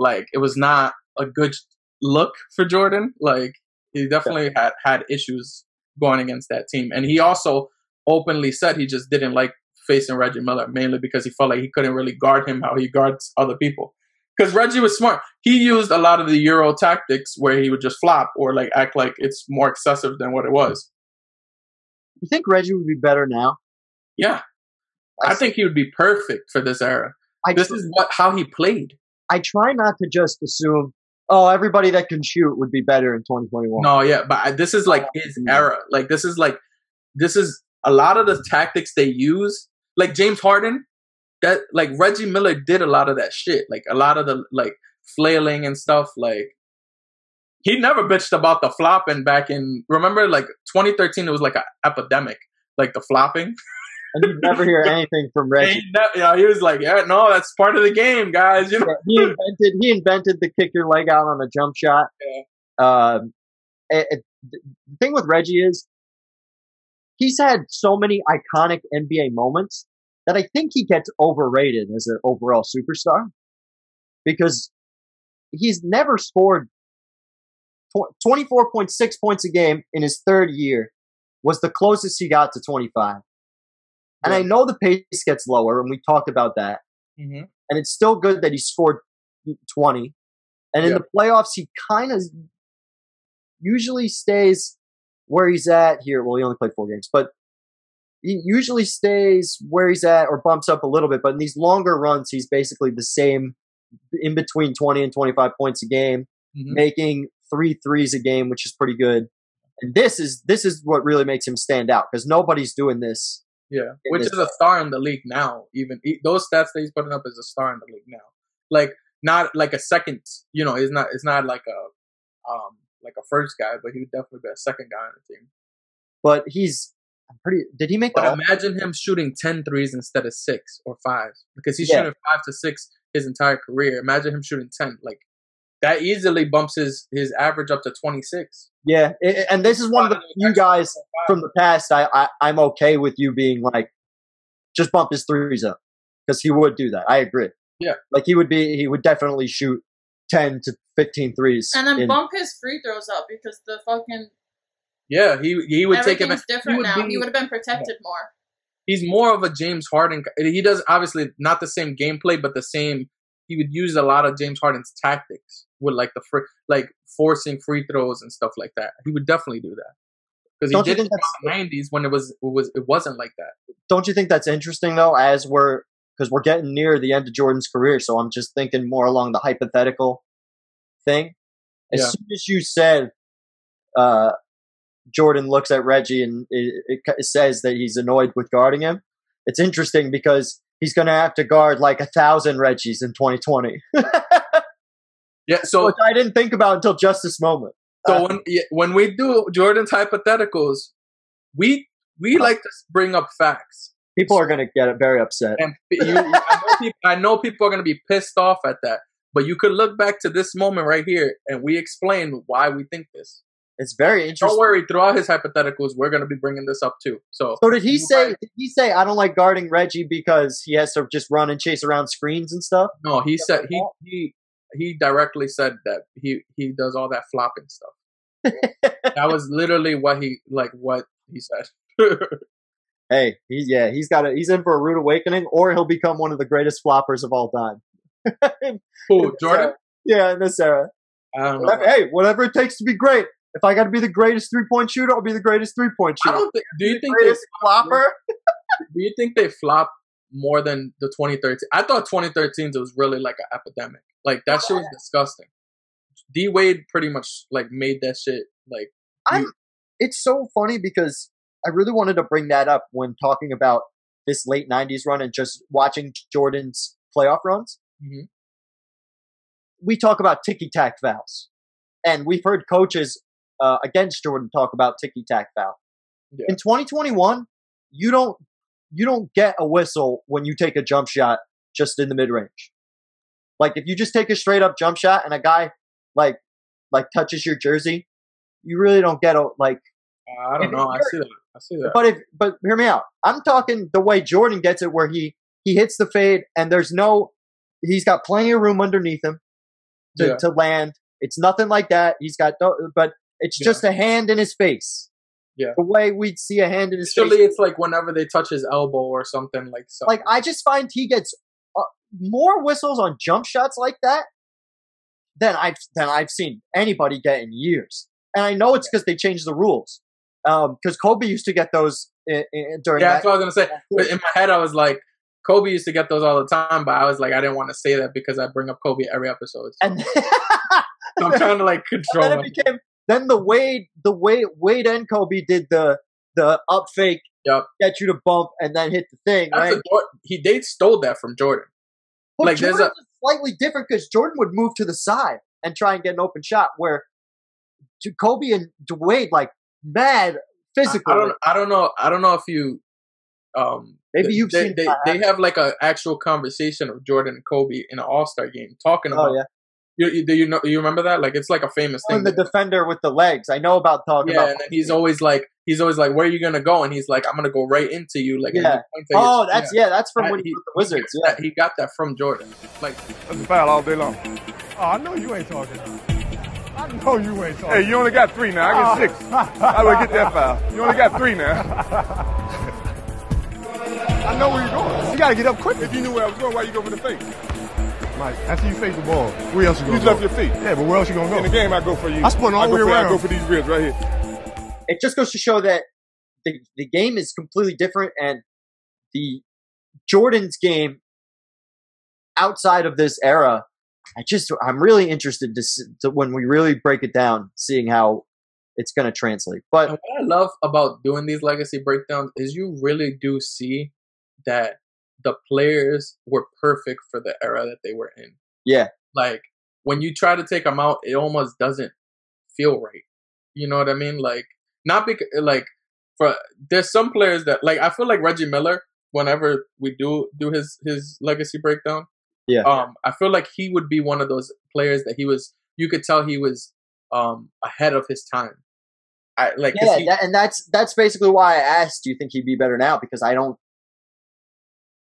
Like it was not a good look for Jordan. Like he definitely had had issues going against that team, and he also openly said he just didn't like facing Reggie Miller mainly because he felt like he couldn't really guard him how he guards other people. Because Reggie was smart. He used a lot of the Euro tactics where he would just flop or like act like it's more excessive than what it was. You think Reggie would be better now? Yeah, I think he would be perfect for this era. I This is what how he played. I try not to just assume, oh, everybody that can shoot would be better in 2021. No, yeah, but I, this is like his era. Like this is like this is a lot of the tactics they use. Like James Harden, that like Reggie Miller did a lot of that shit. Like a lot of the like flailing and stuff. Like he never bitched about the flopping back in. Remember, like 2013, it was like an epidemic. Like the flopping. and you never hear anything from Reggie. he, yeah, he was like, yeah, no, that's part of the game, guys. You know, he invented he invented the kick your leg out on a jump shot. Um, it- it- the thing with Reggie is he's had so many iconic NBA moments that I think he gets overrated as an overall superstar because he's never scored 24.6 points a game in his third year was the closest he got to 25. And I know the pace gets lower, and we talked about that Mhm. and it's still good that he scored 20. And in Yeah. the playoffs, he kind of usually stays where he's at here. Well, he only played four games, but he usually stays where he's at or bumps up a little bit. But in these longer runs, he's basically the same in between 20 and 25 points a game, Mhm. making three threes a game, which is pretty good. And this is this is what really makes him stand out because nobody's doing this. Yeah, which is a star in the league now. Even those stats that he's putting up is a star in the league now. Like not like a second, you know, it's not it's not like a um like a first guy, but he would definitely be a second guy on the team. But he's I'm pretty. Did he make the? But All- imagine him shooting 10 threes instead of six or five because he's Yeah. shooting five to six his entire career. Imagine him shooting 10. Like that easily bumps his his average up to 26. Yeah, i- i- and this is one of the few guys from the past. I, I I'm okay with you being like, just bump his threes up because he would do that. I agree. Yeah. like he would be. He would definitely shoot ten to 15 threes. And then in- bump his free throws up because the fucking Yeah, he he would take him. different would now. be- he would have been protected more. he's more of a James Harden. He does obviously not the same gameplay, but the same. He would use a lot of James Harden's tactics with like the fr- like forcing free throws and stuff like that. He would definitely do that because he did it in the nineties when it was it was it wasn't like that. don't you think that's interesting though? As we're because we're getting near the end of Jordan's career, so I'm just thinking more along the hypothetical thing. As Yeah. soon as you said uh, Jordan looks at Reggie and it, it says that he's annoyed with guarding him, it's interesting because he's going to have to guard like a thousand Reggies in 2020, Yeah, so which I didn't think about until just this moment. so uh, when when we do Jordan's hypotheticals, we we uh-huh. like to bring up facts. People are going to get very upset. And you, I, know people, I know people are going to be pissed off at that, but you could look back to this moment right here, and we explain why we think this. It's very interesting. Don't worry, throughout his hypotheticals, we're going to be bringing this up too. So, So did he say? might- Did he say I don't like guarding Reggie because he has to just run and chase around screens and stuff? no, he said he he he directly said that he he does all that flopping stuff. that was literally what he like what he said. Hey, he, yeah, he's got a, he's in for a rude awakening, or he'll become one of the greatest floppers of all time. Who Jordan? Yeah, in this era. I don't know. Whatever, hey, whatever it takes to be great. If I got to be the greatest three point shooter, I'll be the greatest three point I shooter. don't think. Do you think they, flopper? do you think they flop more than the 2013? I thought 2013 was really like an epidemic. Like that shit was disgusting. D Wade pretty much like made that shit like I'm. It's so funny because I really wanted to bring that up when talking about this late '90s run and just watching Jordan's playoff runs. Mhm. We talk about ticky tack fouls, and we've heard coaches uh, against Jordan talk about ticky tack foul. Yeah. In 2021, you don't you don't get a whistle when you take a jump shot just in the mid range. Like if you just take a straight up jump shot and a guy like like touches your jersey, you really don't get a like I don't know. I see that. I see that. but if but hear me out. I'm talking the way Jordan gets it, where he he hits the fade and there's no, he's got plenty of room underneath him to, Yeah. to land. It's nothing like that. He's got, but it's Yeah. just a hand in his face. Yeah. the way we'd see a hand in his Usually face. it's like whenever they touch his elbow or something like so. Like I just find he gets uh, more whistles on jump shots like that than I've than I've seen anybody get in years. And I know it's because they changed the rules. Um, because Kobe used to get those in, in, during yeah, that. that's what I was gonna say. But in my head, I was like, Kobe used to get those all the time, but I was like, I didn't want to say that because I bring up Kobe every episode. So and I'm trying to like control. then became then the Wade the Wade Wade and Kobe did the the up fake Yup. get you to bump and then hit the thing That's right. he they stole that from Jordan. But like, there's Jordan's slightly different because Jordan would move to the side and try and get an open shot where Kobe and Wade like mad I, physical. I don't I don't know I don't know if you um Maybe you've they, seen. they, they have like an actual conversation of Jordan and Kobe in an All Star game talking about. oh yeah, You, you, do you know? You remember that? Like it's like a famous oh, thing. the defender with the legs. I know about talking yeah, about. and then he's always like, he's always like, "Where are you gonna go?" And he's like, "I'm gonna go right into you." Like, Yeah. he points. Oh, that's yeah, that's from That- when he he- was the Wizards. he, Yeah, got- he got that from Jordan. Like, That's a foul all day long. Oh, I know you ain't talking. I know you ain't talking. Hey, you only got three now. I get six. I will get that foul. You only got three now. I know where you're going. You gotta get up quick. If you knew where I was going, why you go for the fake? Mike, after you face the ball, where else you You gonna left go? your feet. Yeah, but where else you gonna go? In the game, I go for you. I spun all I the go way for, I go for these ribs right here. it just goes to show that the the game is completely different, and the Jordan's game outside of this era. I just I'm really interested to, s- to when we really break it down, seeing how it's going to translate. But And what I love about doing these legacy breakdowns is you really do see that the players were perfect for the era that they were in. yeah, Like when you try to take them out, it almost doesn't feel right. You know what I mean? Like not because like for there's some players that like I feel like Reggie Miller. Whenever we do do his his legacy breakdown, Yeah. um, I feel like he would be one of those players that he was. You could tell he was um ahead of his time. I like yeah, he- that, and that's that's basically why I asked. Do you think he'd be better now? Because I don't,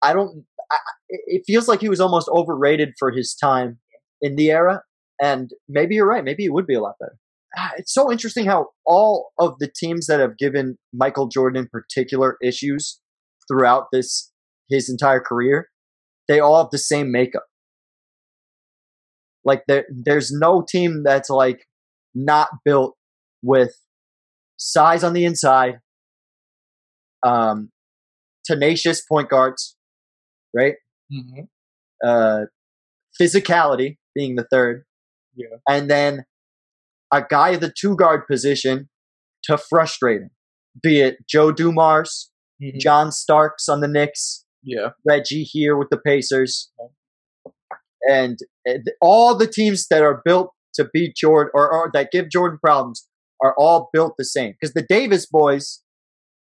I don't. I, it feels like he was almost overrated for his time in the era, and maybe you're right. Maybe he would be a lot better. Ah, It's so interesting how all of the teams that have given Michael Jordan in particular issues throughout this his entire career, they all have the same makeup. Like there, there's no team that's like not built with size on the inside, um, tenacious point guards, right? Mhm. Uh, physicality being the third, Yeah. and then a guy at the two guard position to frustrate him, be it Joe Dumars, Mhm. John Starks on the Knicks, Yeah. Reggie here with the Pacers, and uh, all the teams that are built to beat Jordan or, or that give Jordan problems are all built the same. Because the Davis boys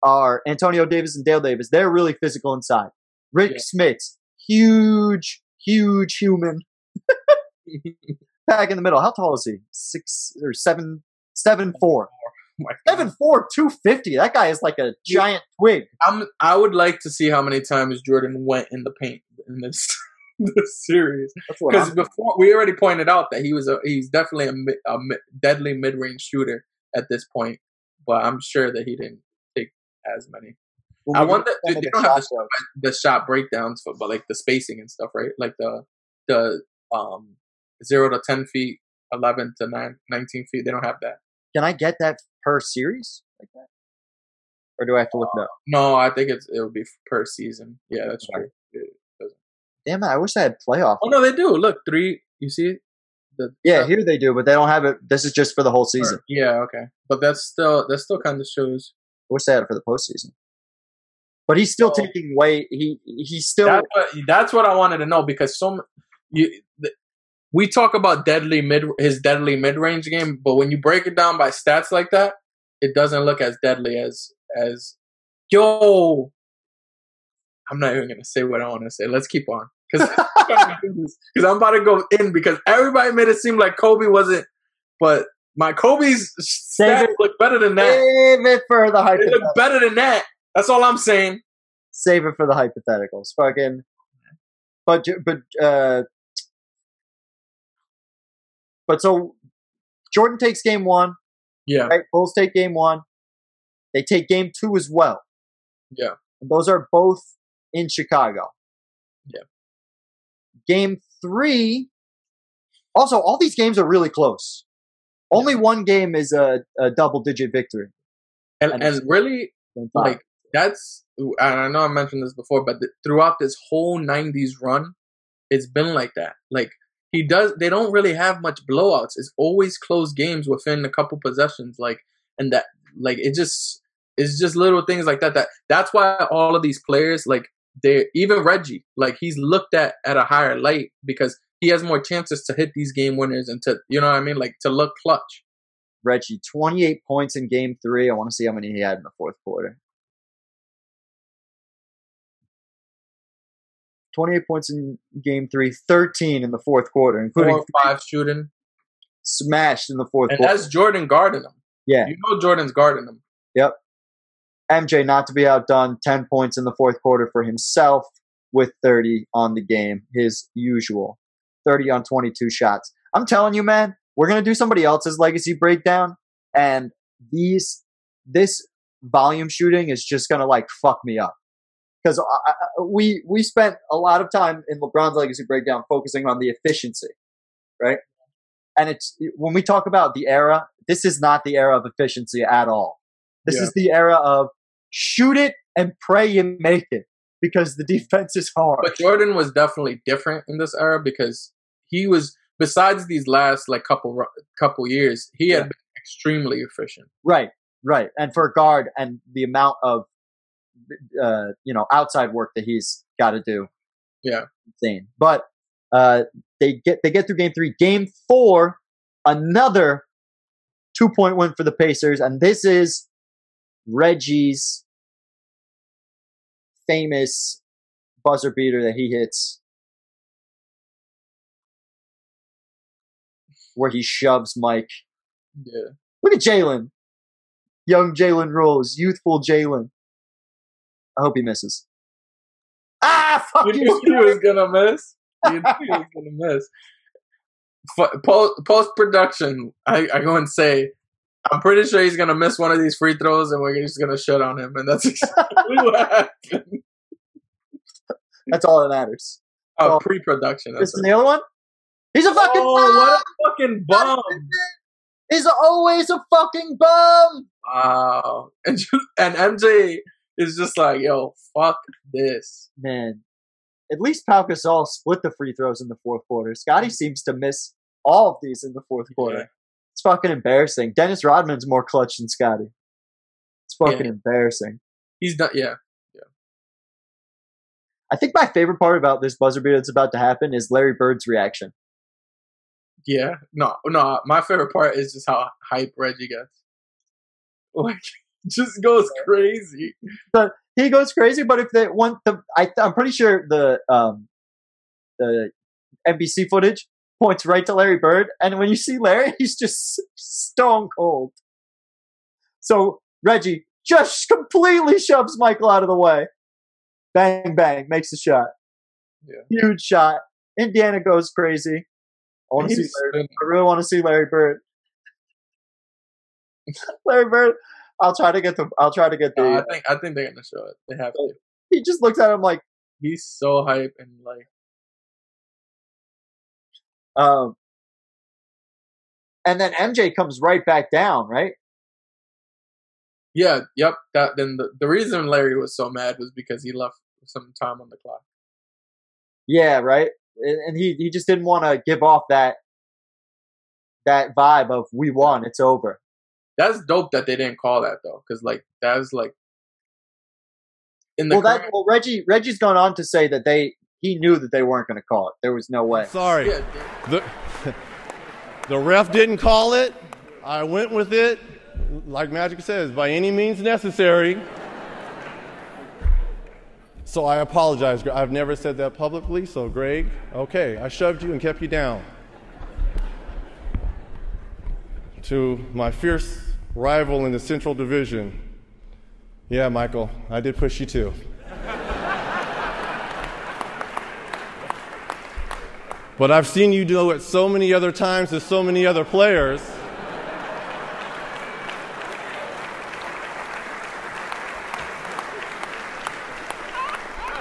are Antonio Davis and Dale Davis. They're really physical inside. Rick Yeah. Smits, huge, huge human, back in the middle. How tall is he? Six or seven, seven four. Oh God. Seven four, two fifty. That guy is like a Yeah. giant twig. I'm. I would like to see how many times Jordan went in the paint in this this series. Because before we already pointed out that he was a he's definitely a, a deadly mid range shooter at this point, but I'm sure that he didn't take as many. I wonder the don't have the, the shot breakdowns for, but like the spacing and stuff, right? Like the the um zero to ten feet, eleven to nine, 19 feet. They don't have that. Can I get that per series like that, or do I have to look it up? No, I think it's it would be per season. Yeah, that's true. It doesn't- Damn it! I wish I had playoff. Oh no, they do. Look, three. You see the Yeah, here they do, but they don't have it. This is just for the whole season. Yeah, okay, but that's still that still kind of shows. I wish they had it for the postseason. But he's still Oh. taking away. He he's still That's what, that's what I wanted to know because some you th- we talk about deadly mid his deadly mid range game, but when you break it down by stats like that, it doesn't look as deadly as as yo. I'm not even gonna say what I want to say. Let's keep on because because I'm about to go in because everybody made it seem like Kobe wasn't, but my Kobe's stats it. look better than that. save it for the They hypothetical. look better than that. That's all I'm saying. Save it for the hypotheticals. Fucking. But but uh. But so, Jordan takes game one. Yeah, Right, Bulls take game one. They take game two as well. Yeah. And those are both in Chicago. Yeah. Game three. Also, all these games are really close. Only one game is a, a double digit victory. and And- and really like that's and I know I mentioned this before, but th- throughout this whole '90s run, it's been like that. Like he does, they don't really have much blowouts. It's always close games within a couple possessions. Like and that, like it just it's just little things like that. That that's why all of these players, like they even Reggie, like he's looked at at a higher light because he has more chances to hit these game winners and to you know what I mean, like to look clutch. Reggie, 28 points in game three. I want to see how many he had in the fourth quarter. 28 points in game three, 13 in the fourth quarter, including Four or five shooting, smashed in the fourth and quarter. that's Jordan guarding him. Yeah. you know Jordan's guarding him. Yep. MJ not to be outdone, 10 points in the fourth quarter for himself with 30 on the game, his usual. 30 on 22 shots. I'm telling you, man, we're going to do somebody else's legacy breakdown and these this volume shooting is just going to like fuck me up. Cuz we we spent a lot of time in LeBron's legacy breakdown focusing on the efficiency, right? And it's when we talk about the era, this is not the era of efficiency at all. This Yeah. is the era of shoot it and pray you make it because the defense is hard. But Jordan was definitely different in this era because he was besides these last like couple couple years, he had been extremely efficient. right, right. And for a guard and the amount of uh, you know outside work that he's got to do, Yeah. insane. But uh, they get they get through game three. Game four, another two point win for the Pacers, and this is Reggie's famous buzzer beater that he hits, where he shoves Mike. Yeah. Look at Jalen, young Jalen Rose, youthful Jalen. I hope he misses. Ah, fuck You you! knew he was gonna miss. You knew he was gonna miss. Post post production, I, I go and say, I'm pretty sure he's gonna miss one of these free throws, and we're just gonna shut on him, and that's exactly what happened. That's all that matters. Oh, Oh. pre-production. This is the other one. He's a fucking oh, bum. what a fucking bum! He's always a fucking bum. Wow, and just, and MJ is just like, yo, fuck this. Man, at least Pau Gasol split the free throws in the fourth quarter. Scottie mm-hmm. seems to miss all of these in the fourth quarter. Yeah. It's fucking embarrassing. Dennis Rodman's more clutch than Scottie. It's fucking Yeah. embarrassing. He's not. Yeah, yeah. I think my favorite part about this buzzer beater that's about to happen is Larry Bird's reaction. yeah. No, no. My favorite part is just how hype Reggie gets. Like, just goes crazy. But he goes crazy, but if they want the, I, I'm pretty sure the um the NBC footage points right to Larry Bird, and when you see Larry, he's just stone cold. So Reggie just completely shoves Michael out of the way. Bang bang, makes the shot. Yeah. Huge shot. Indiana goes crazy. I want to see Larry. I really want to see Larry Bird. Larry Bird. I'll try to get the. I'll try to get the. No, I think I think they're gonna show it. They have to. he just looks at him like, He's so hype and like um, and then MJ comes right back down, right? yeah, yep. That then the, the reason Larry was so mad was because he left some time on the clock. Yeah, right. And and he he just didn't want to give off that that vibe of we won, it's over. That's dope that they didn't call that though, because like that was like in the Well, that well Reggie Reggie's gone on to say that they he knew that they weren't going to call it. There was no way. Sorry. yeah, The, the ref didn't call it. I went with it, like Magic says, by any means necessary. So I apologize. I've never said that publicly. So, Greg, okay, I shoved you and kept you down. To my fierce rival in the Central Division. Yeah, Michael, I did push you too. But I've seen you do it so many other times to so many other players.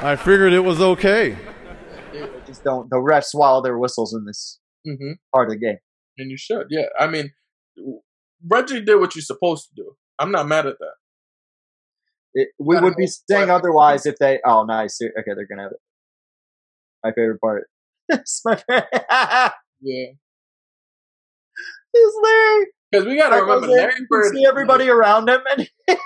I figured it was okay. They just don't the refs swallow their whistles in this hmm part of the game. and you should. Yeah, I mean, Reggie did what you're supposed to do. I'm not mad at that. It, we Gotta would be saying otherwise if they. Oh, nice. Okay, they're gonna have it. My favorite part. It's my favorite. Yeah, It's Larry. because we got to I remember Larry you Bird. see everybody around him, and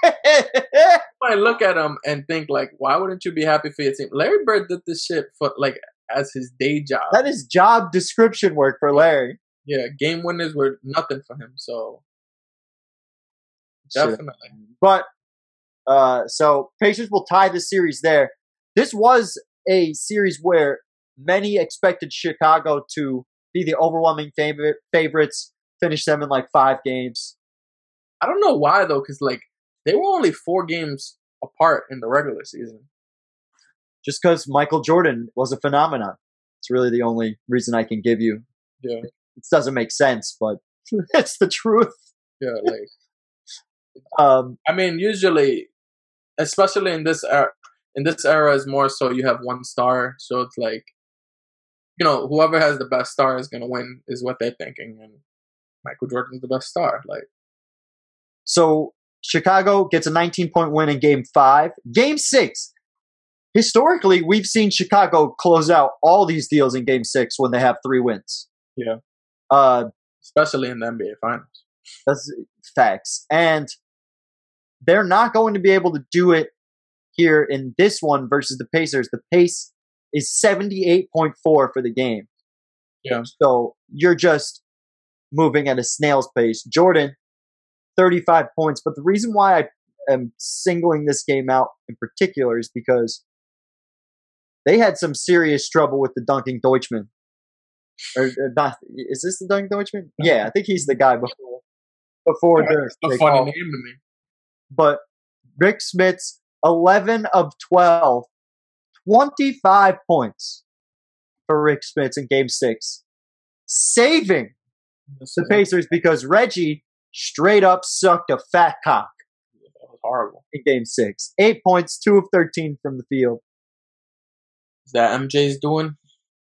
might look at him and think like, why wouldn't you be happy for your team? Larry Bird did this shit for like as his day job. that is job description work for Larry. yeah, game winners were nothing for him. So. Definitely, But uh, so Pacers will tie the series there. This was a series where many expected Chicago to be the overwhelming favorite favorites, finish them in like five games. I don't know why though, because like they were only four games apart in the regular season. Just because Michael Jordan was a phenomenon. It's really the only reason I can give you. Yeah, It doesn't make sense, but it's the truth. yeah. Like Um, I mean, usually, especially in this era, in this era is more so you have one star, so it's like, you know, whoever has the best star is gonna win, is what they're thinking, and Michael Jordan's the best star. Like, So Chicago gets a 19 point win in game five. Game six. Historically, we've seen Chicago close out all these deals in game six when they have three wins. Yeah. Uh, especially in the NBA Finals. That's facts. And they're not going to be able to do it here in this one versus the Pacers. The pace is 78.4 for the game. Yeah. So you're just moving at a snail's pace. Jordan, 35 points. But the reason why I am singling this game out in particular is because they had some serious trouble with the dunking Dutchman. Or, or not, is this the dunking Dutchman? Yeah, I think he's the guy before before Dirk. A funny name to me. But Rick Smits 11 of 12, 25 points for Rick Smith in game six, saving the Pacers because Reggie straight up sucked a fat cock That was horrible. in game six. Eight points, two of 13 from the field. Is that MJ's doing?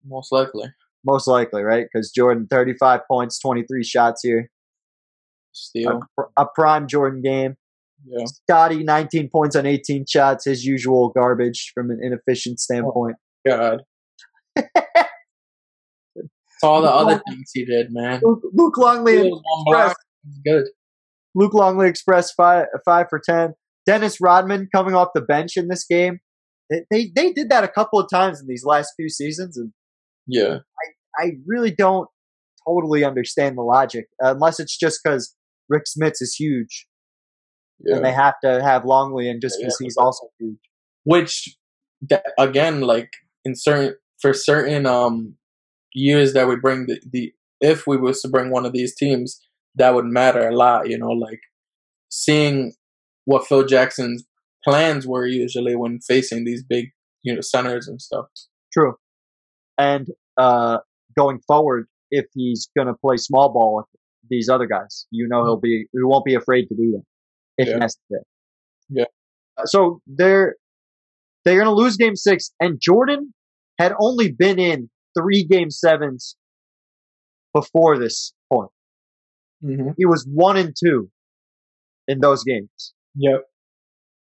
Most likely. Most likely, right? Because Jordan, 35 points, 23 shots here. Steal. A, a prime Jordan game. Yeah. Scottie, 19 points on 18 shots, his usual garbage from an inefficient standpoint. Oh, God. It's all the other things he did, man. Luke, Luke Longley He and was one block. It's good. Luke Longley Express five five for ten. Dennis Rodman coming off the bench in this game. They, they they did that a couple of times in these last few seasons, and Yeah. I, I really don't totally understand the logic, unless it's just because Rick Smits is huge, Yeah. and they have to have Longley, and just because Yeah. he's also huge. which that, again like in certain for certain um years that we bring the, the if we was to bring one of these teams that would matter a lot you know like seeing what phil jackson's plans were usually when facing these big you know centers and stuff True, and uh, going forward, if he's going to play small ball these other guys, you know he'll be he won't be afraid to do that if Yeah. necessary. Yeah. Uh, So they're they're going to lose game six, and Jordan had only been in three game sevens before this point. mm-hmm. He was one and two in those games. yep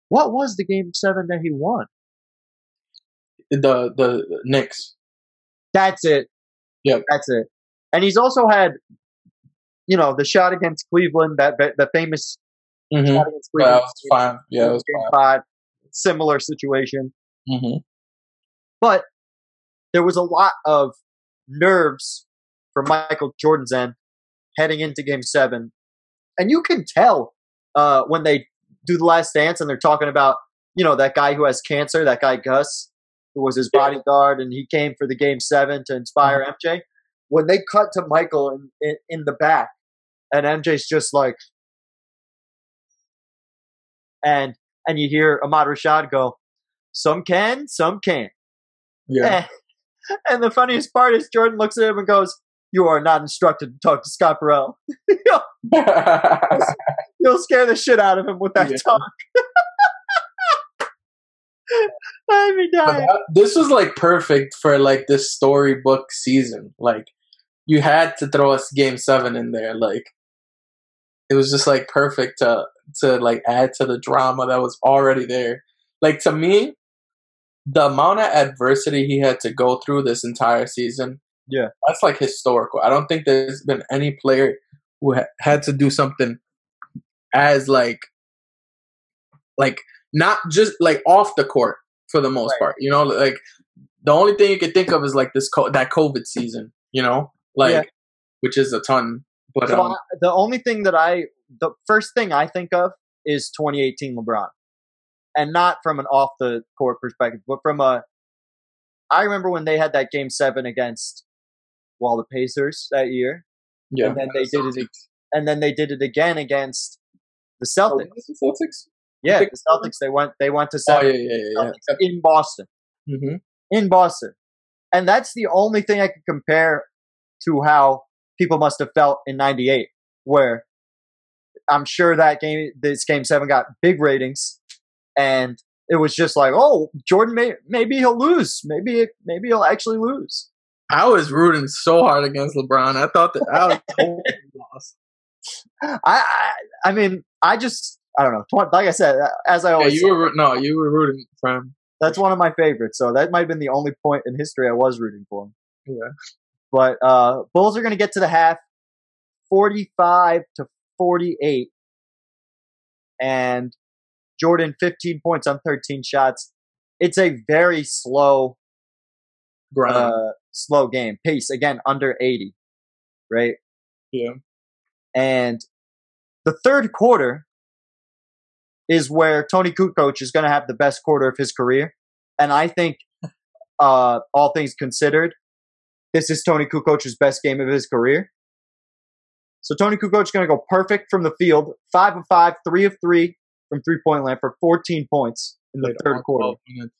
What was the game seven that he won? the the Knicks That's it. Yep. That's it. And he's also had, you know, the shot against Cleveland, that the famous mm-hmm. shot against yeah, Cleveland. it was fine yeah it was game fine five. Similar situation. mm-hmm. But there was a lot of nerves from Michael Jordan's end heading into game seven. And you can tell uh, when they do the last dance and they're talking about, you know, that guy who has cancer, that guy Gus, who was his bodyguard, and he came for the game seven to inspire MJ. When they cut to Michael in, in, in the back, and MJ's just like, and and you hear Ahmad Rashad go, some can, some can't. yeah Eh. And the funniest part is Jordan looks at him and goes, You are not instructed to talk to Scott Burrell. You'll scare the shit out of him with that Yeah. talk. But die. that- this was like perfect for like this storybook season. Like you had to throw us game seven in there. Like it was just like perfect to to like add to the drama that was already there. Like to me, the amount of adversity he had to go through this entire season, Yeah. that's like historical. I don't think there's been any player who ha- had to do something as like like not just like off the court for the most Right. part. You know, like the only thing you can think of is like this co- that COVID season. You know, like Yeah. which is a ton. But So um, I- the only thing that I, the first thing I think of is 2018 LeBron. And not from an off the court perspective, but from a I remember when they had that game seven against well the Pacers that year, Yeah. and then they did it, and then they did it again against the Celtics. Oh, the Celtics? Yeah, the Celtics. They went they went to Oh seven yeah, yeah, yeah. yeah. In Boston. hmm in Boston. And that's the only thing I can compare to how people must have felt in 98, where I'm sure that game, this game seven got big ratings and it was just like, oh, Jordan may, maybe he'll lose. Maybe, maybe he'll actually lose. I was rooting so hard against LeBron. I thought that I was totally lost. I, I, I mean, I just, I don't know. Like I said, uh, as I Yeah, always you say, were no, you were rooting for him. that's one of my favorites. So that might have been the only point in history I was rooting for him. Yeah. But uh, Bulls are going to get to the half, forty-five to forty-eight, and Jordan fifteen points on thirteen shots. It's a very slow, uh, slow game. Pace again under eighty, right? yeah. And the third quarter is where Tony Kukoc is going to have the best quarter of his career. And I think, uh, all things considered, this is Tony Kukoc's best game of his career. So Tony Kukoc is going to go perfect from the field, five of five, three of three from three point land for 14 points in the third quarter. 12 minutes.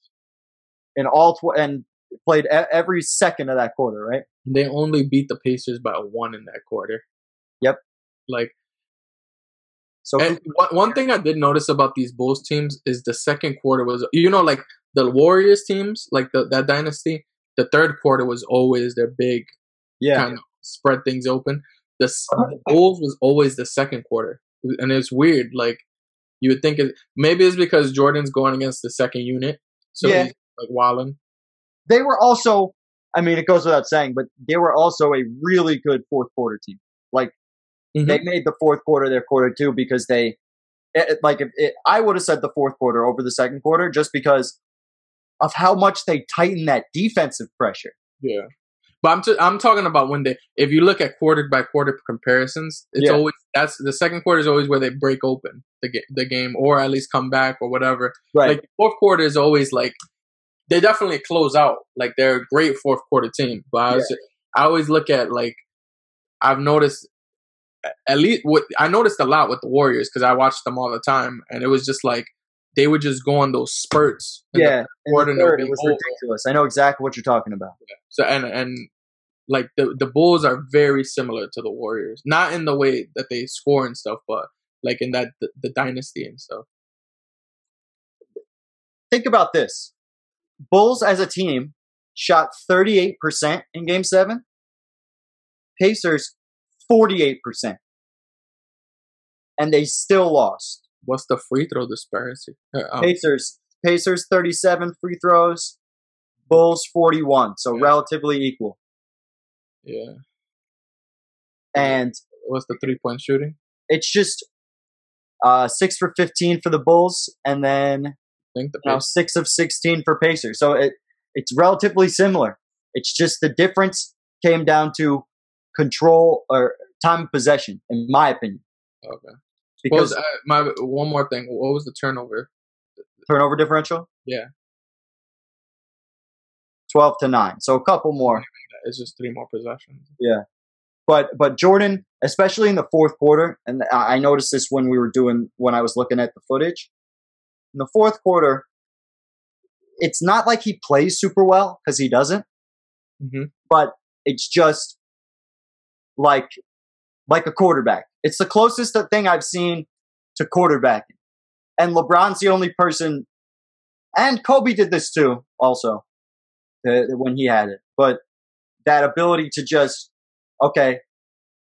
In all tw- and played every second of that quarter, right? They only beat the Pacers by a one in that quarter. Yep. Like So And one, one thing I did notice about these Bulls teams is the second quarter was, you know, like the Warriors teams, like the, that dynasty, the third quarter was always their big yeah, kind of spread things open. The, Bulls was always the second quarter, and it's weird. Like you would think it, maybe it's because Jordan's going against the second unit, so Yeah. he's like walling. they were also I mean it goes without saying, but they were also a really good fourth quarter team. Like Mm-hmm. they made the fourth quarter their quarter too because they it, it- like if it, I would have said the fourth quarter over the second quarter just because of how much they tighten that defensive pressure. Yeah. But I'm t- I'm talking about when they if you look at quarter by quarter comparisons, it's Yeah. always that's the second quarter is always where they break open the ga- the game or at least come back or whatever. Right. Like fourth quarter is always like they definitely close out. Like they're a great fourth quarter team. But I, was, I always look at like I've noticed at least what I noticed a lot with the Warriors because I watched them all the time, and it was just like they would just go on those spurts. yeah, the third, it was over. ridiculous. I know exactly what you're talking about. So and and like the the Bulls are very similar to the Warriors, not in the way that they score and stuff, but like in that the, the dynasty and stuff. Think about this: Bulls as a team shot 38% in Game Seven. Pacers 48%, and they still lost. What's the free throw disparity? Uh, um, Pacers Pacers 37 free throws, Bulls 41, so Yeah. relatively equal. yeah. And What's the three point shooting? it's just uh, six for 15 for the Bulls, and then I think the you know, six of 16 for Pacers. So it it's relatively similar. It's just the difference came down to control or time of possession, in my opinion. Okay. Because was, uh, my one more thing. What was the turnover? turnover differential, Yeah, 12 to 9. So a couple more. it's just three more possessions. Yeah. But but Jordan, especially in the fourth quarter, and I I noticed this when we were doing when I was looking at the footage. In the fourth quarter, it's not like he plays super well because he doesn't, Mm-hmm. but it's just like like a quarterback. It's the closest thing I've seen to quarterbacking. And LeBron's the only person, and Kobe did this too, also, uh, when he had it. But that ability to just, okay,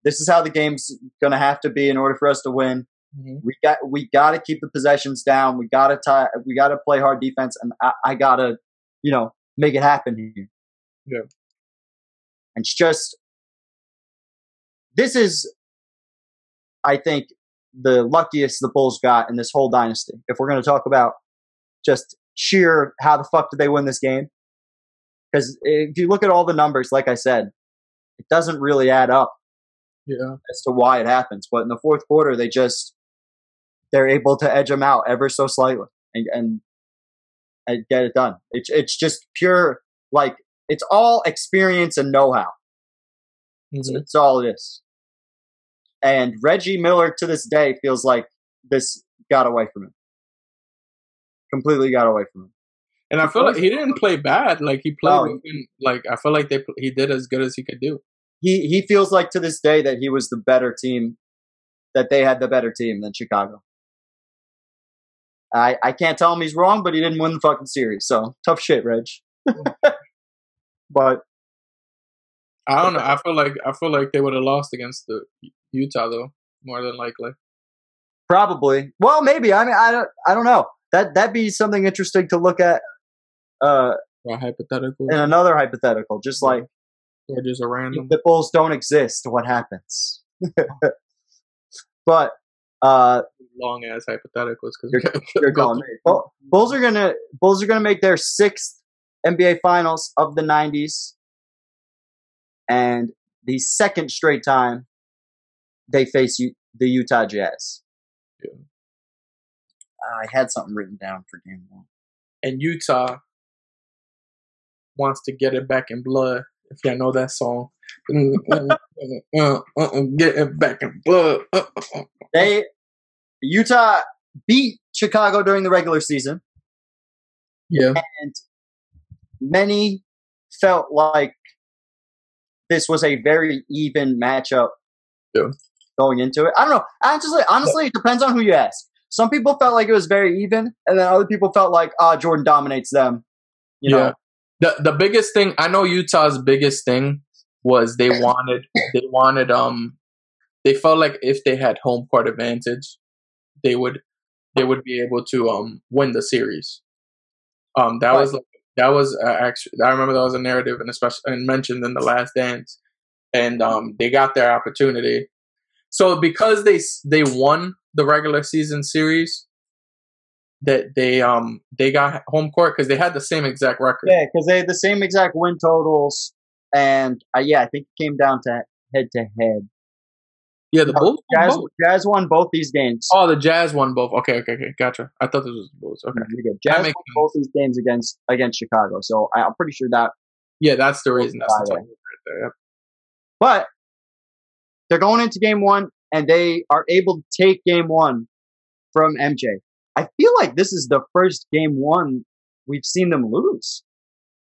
this is how the game's going to have to be in order for us to win. Mm-hmm. We got we got to keep the possessions down. We got to tie. We got to play hard defense, and I, I got to, you know, make it happen here. Yeah. And it's just this is, I think, the luckiest the Bulls got in this whole dynasty. If we're going to talk about just sheer how the fuck did they win this game? Because if you look at all the numbers, like I said, it doesn't really add up Yeah, as to why it happens. But in the fourth quarter, they just they're able to edge them out ever so slightly and and, and get it done. It's it's just pure Like it's all experience and know-how. That's, Mhm. that's all it is. And Reggie Miller to this day feels like this got away from him. Completely got away from him. And I feel like he didn't play bad. Like he played No. like I feel like they he did as good as he could do. He he feels like to this day that he was the better team, that they had the better team than Chicago. I I can't tell him he's wrong, but he didn't win the fucking series. So tough shit, Reg. but I don't know. I feel like I feel like they would have lost against the Utah though, more than likely. Probably. Well, maybe. I mean, I don't. I don't know. That that'd be something interesting to look at. Uh, Or hypothetical, in another hypothetical, just like or just a random. the Bulls don't exist, what happens? but uh, long ass hypotheticals because you're, you're going. Bull- Bulls are gonna Bulls are gonna make their sixth NBA Finals of the '90s, and the second straight time they face U- the Utah Jazz. Yeah. I had something written down for game one. and Utah wants to get it back in blood. If y'all know that song, get it back in blood. They Utah beat Chicago during the regular season, Yeah, and many felt like this was a very even matchup Yeah. going into it. I don't know. Honestly, honestly, it depends on who you ask. Some people felt like it was very even, and then other people felt like, ah, Jordan dominates them. You know, the the biggest thing I know Utah's biggest thing was they wanted they wanted um they felt like if they had home court advantage they would they would be able to um win the series. Um that was like that was uh, actually I remember that was a narrative and especially and mentioned in the last dance and um they got their opportunity. So because they they won the regular season series that they um they got home court because they had the same exact record. yeah, because they had the same exact win totals, and uh, yeah, I think it came down to head to head. Yeah, the Bulls. won Jazz, both. Jazz won both these games. Oh, the Jazz won both. Okay, okay, okay, gotcha. I thought this was the Bulls. Okay. That Jazz won makes both these games against against Chicago, so I, I'm pretty sure that. yeah, that's the reason. That's the right there. Yep. But they're going into game one, and they are able to take game one from MJ. I feel like this is the first game one we've seen them lose.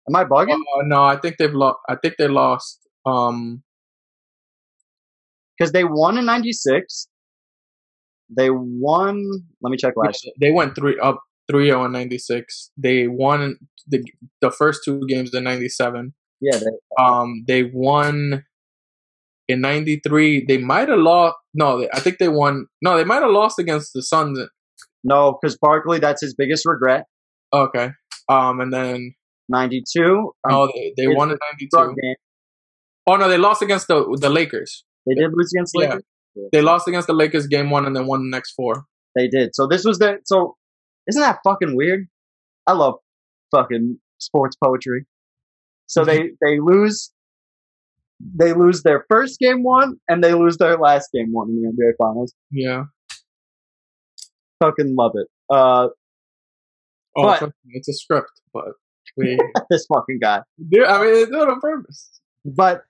Am I bugging? Uh, no, I think they've lost. I think they lost. Um, Because they won in '96. They won. Let me check last. they went three up three zero in ninety six. They won the the first two games in ninety seven. Yeah, they, Um, they won in ninety three. They might have lost. No, they, I think they won. No, they might have lost against the Suns. no, because Barkley, that's his biggest regret. Okay. Um, and then '92. no, they, they won in a ninety drug two. game. Oh no, they lost against the the Lakers. They did lose against Lakers. Yeah. They lost against the Lakers game one and then won the next four. They did. So this was the. So isn't that fucking weird? I love fucking sports poetry. So they they lose. They lose their first game one, and they lose their last game one in the NBA Finals. Yeah. Fucking love it. Uh, Oh, But- it's a script, but we. this fucking guy. Dude, I mean, they do it on purpose. But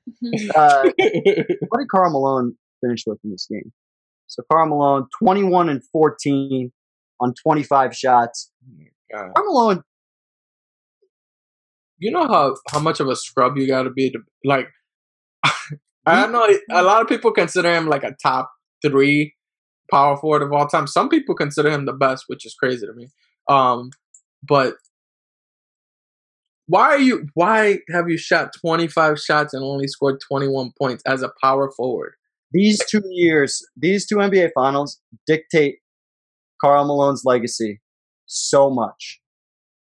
uh, what did Karl Malone finish with in this game? So Karl Malone, twenty-one and fourteen on twenty-five shots. God. Karl Malone, you know how how much of a scrub you got to be to like. I know a lot of people consider him like a top three power forward of all time. Some people consider him the best, which is crazy to me. Um, but why are you? Why have you shot twenty five shots and only scored twenty one points as a power forward? these two years, these two NBA Finals dictate Karl Malone's legacy so much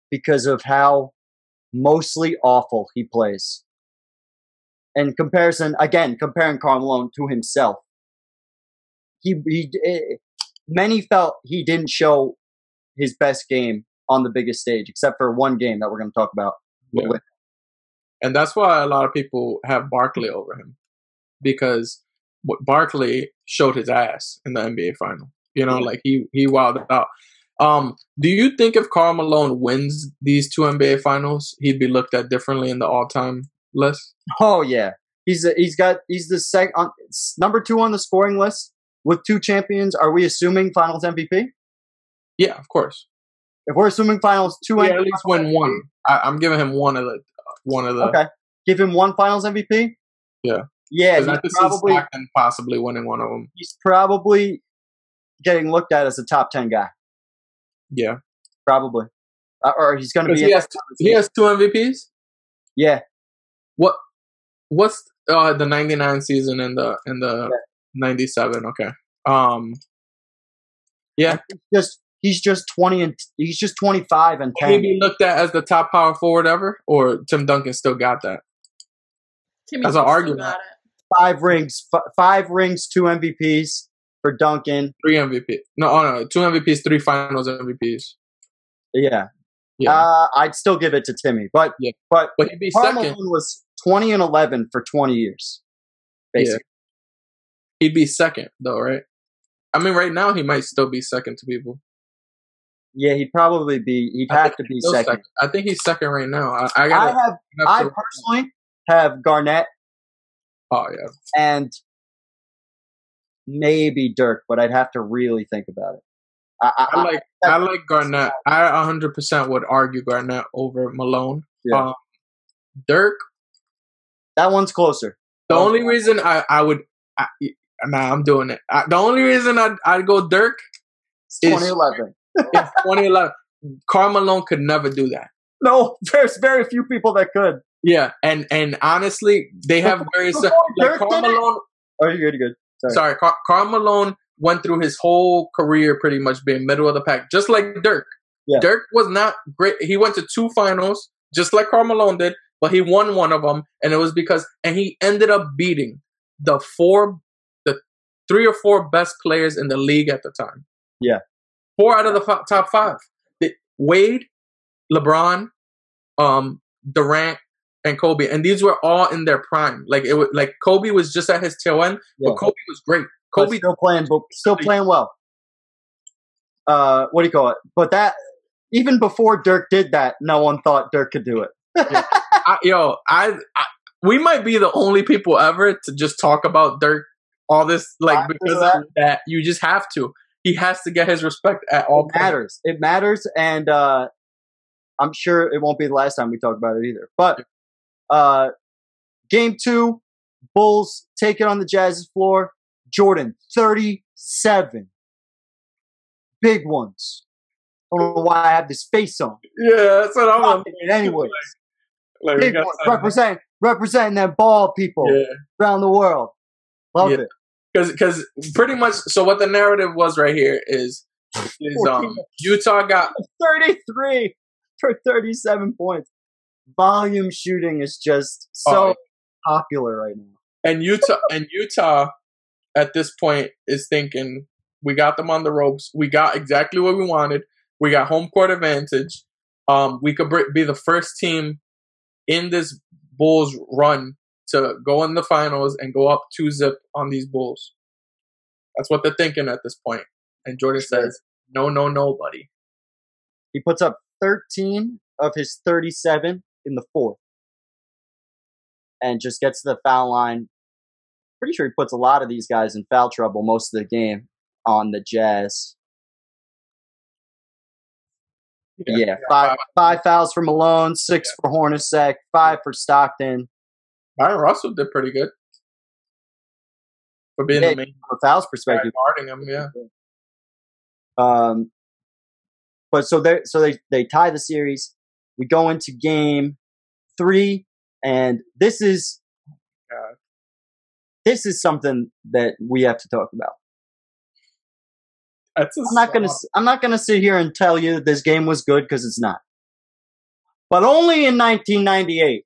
because of how mostly awful he plays. In comparison, again, comparing Karl Malone to himself, he, he eh, many felt he didn't show his best game on the biggest stage, except for one game that we're going to talk about. Yeah. And that's why a lot of people have Barkley over him because what Barkley showed his ass in the NBA final. You know, like he he wilded out. Um, do you think if Karl Malone wins these two NBA finals, he'd be looked at differently in the all-time list? Oh yeah, he's a, he's got he's the sec on number two on the scoring list with two champions. Are we assuming Finals MVP? Yeah, of course. If we're assuming Finals two, Yeah, MVP, at least win one. I, I'm giving him one of the one of the. Okay, give him one Finals MVP. Yeah. Yeah, he's probably possibly winning one of them. he's probably getting looked at as a top ten guy. Yeah, Probably, uh, or he's going to be. he has he has two MVPs. Yeah, What what's uh the 99 season and the and the 97 okay um yeah just he's just twenty and he's just twenty five and can he ten. be looked at as the top power forward ever or tim duncan still got that Timmy That's an argument. got it. Five rings, f- five rings, two MVPs for Duncan. three mvp no oh no two mvps three finals mvps Yeah, yeah uh, I'd still give it to Timmy, but Yeah. but but he'd be Karl second Malone was twenty and eleven for twenty years, basically. he'd be second though right i mean right now he might still be second to people Yeah, he'd probably be. He'd I have to be Still second. i think he's second right now i, I I gotta have. have I to- personally have Garnett oh yeah and maybe Dirk, but I'd have to really think about it. I, I, I like I like Garnett. I 100% would argue Garnett over Malone. Yeah. Um, Dirk. that one's closer. The only reason I I would I, nah I'm doing it. I, the only reason I'd I'd go Dirk It's is 2011. Is 2011. Karl Malone could never do that. No, there's very few people that could. Yeah, and and honestly, they have very like Dirk Karl? Malone. Oh, you're good. You're good. Sorry. Sorry, Car- Karl Malone went through his whole career pretty much being middle of the pack, just like Dirk. Yeah. Dirk was not great. He went to two finals, just like Karl Malone did, but he won one of them, and it was because, and he ended up beating the four, the three or four best players in the league at the time. Yeah. Four out of the fi- top five: The- Wade, LeBron, um, Durant, and Kobe, and these were all in their prime. Like it was, like Kobe was just at his tail end, Yeah. but Kobe was great. But Kobe, still playing, but still playing well. Uh, what do you call it? But that even before Dirk did that, no one thought Dirk could do it. I, yo, I, I, we might be the only people ever to just talk about Dirk all this, like After because that- of that. You just have to. He has to get his respect at all. It matters. It matters, and uh, I'm sure it won't be the last time we talk about it either. But uh, game two, Bulls take it on the Jazz's floor. Jordan, 37. Big ones. I don't know why I have this face on. Yeah, that's what I'm. Anyways, Like, we big ones. Represent, representing that ball people Yeah. around the world. Love Yeah. it. Because because pretty much so what the narrative was right here is is um Utah got 33 for 37 points. Volume shooting is just so Oh, popular right now. and Utah and Utah at this point is thinking we got them on the ropes. We got exactly what we wanted. We got home court advantage. Um, we could be the first team in this Bulls run to go in the finals and go up two zip on these Bulls. That's what they're thinking at this point. And Jordan says, "No, no, no, buddy." He puts up 13 of his 37 in the fourth and just gets to the foul line. Pretty sure he puts a lot of these guys in foul trouble most of the game on the Jazz. Yeah, five five fouls for Malone, six for Hornacek, five for Stockton. Bryon Russell did pretty good for being Yeah, the main From a fouls perspective, guarding him. Yeah, Um, but so they so they they tie the series. We go into game three, and this is God. this is something that we have to talk about. I'm not gonna I'm not gonna sit here and tell you this game was good because it's not. But only in 1998,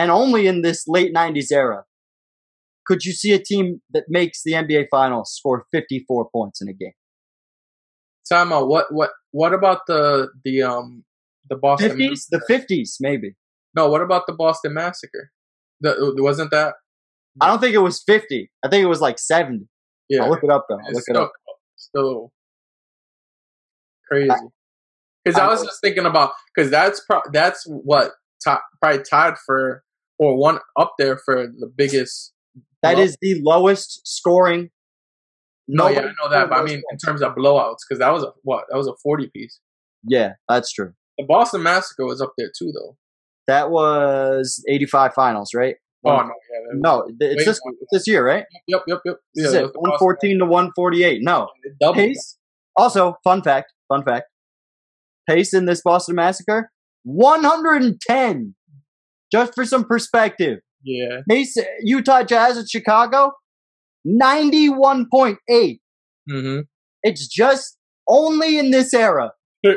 and only in this late 90s era, could you see a team that makes the NBA Finals score 54 points in a game. Time out. What what what about the the um the Boston 50s, the 50s, maybe. No, what about the Boston Massacre? The, wasn't that? I don't think it was 50. I think it was like 70. Yeah, I'll look it up though. I'll look it up. still crazy. Because I, I- was just thinking about because that's pro- that's what top, probably tied for or one up there for the biggest. That is the lowest scoring. no, yeah, I know that, but I mean in terms of blowouts because that was a what that was a forty piece. Yeah, that's true. The Boston Massacre was up there too, though. That was 85 finals, right? Oh no, yeah, No, it's this it's this year, right? Yep, yep, yep. Yeah, it. Boston 114 to 148. No. It doubled. Pace. Also, fun fact, fun fact. Pace in this Boston Massacre, 110. Just for some perspective. Yeah. Pace, Utah Jazz at Chicago, 91.8. hmm It's just only in this era.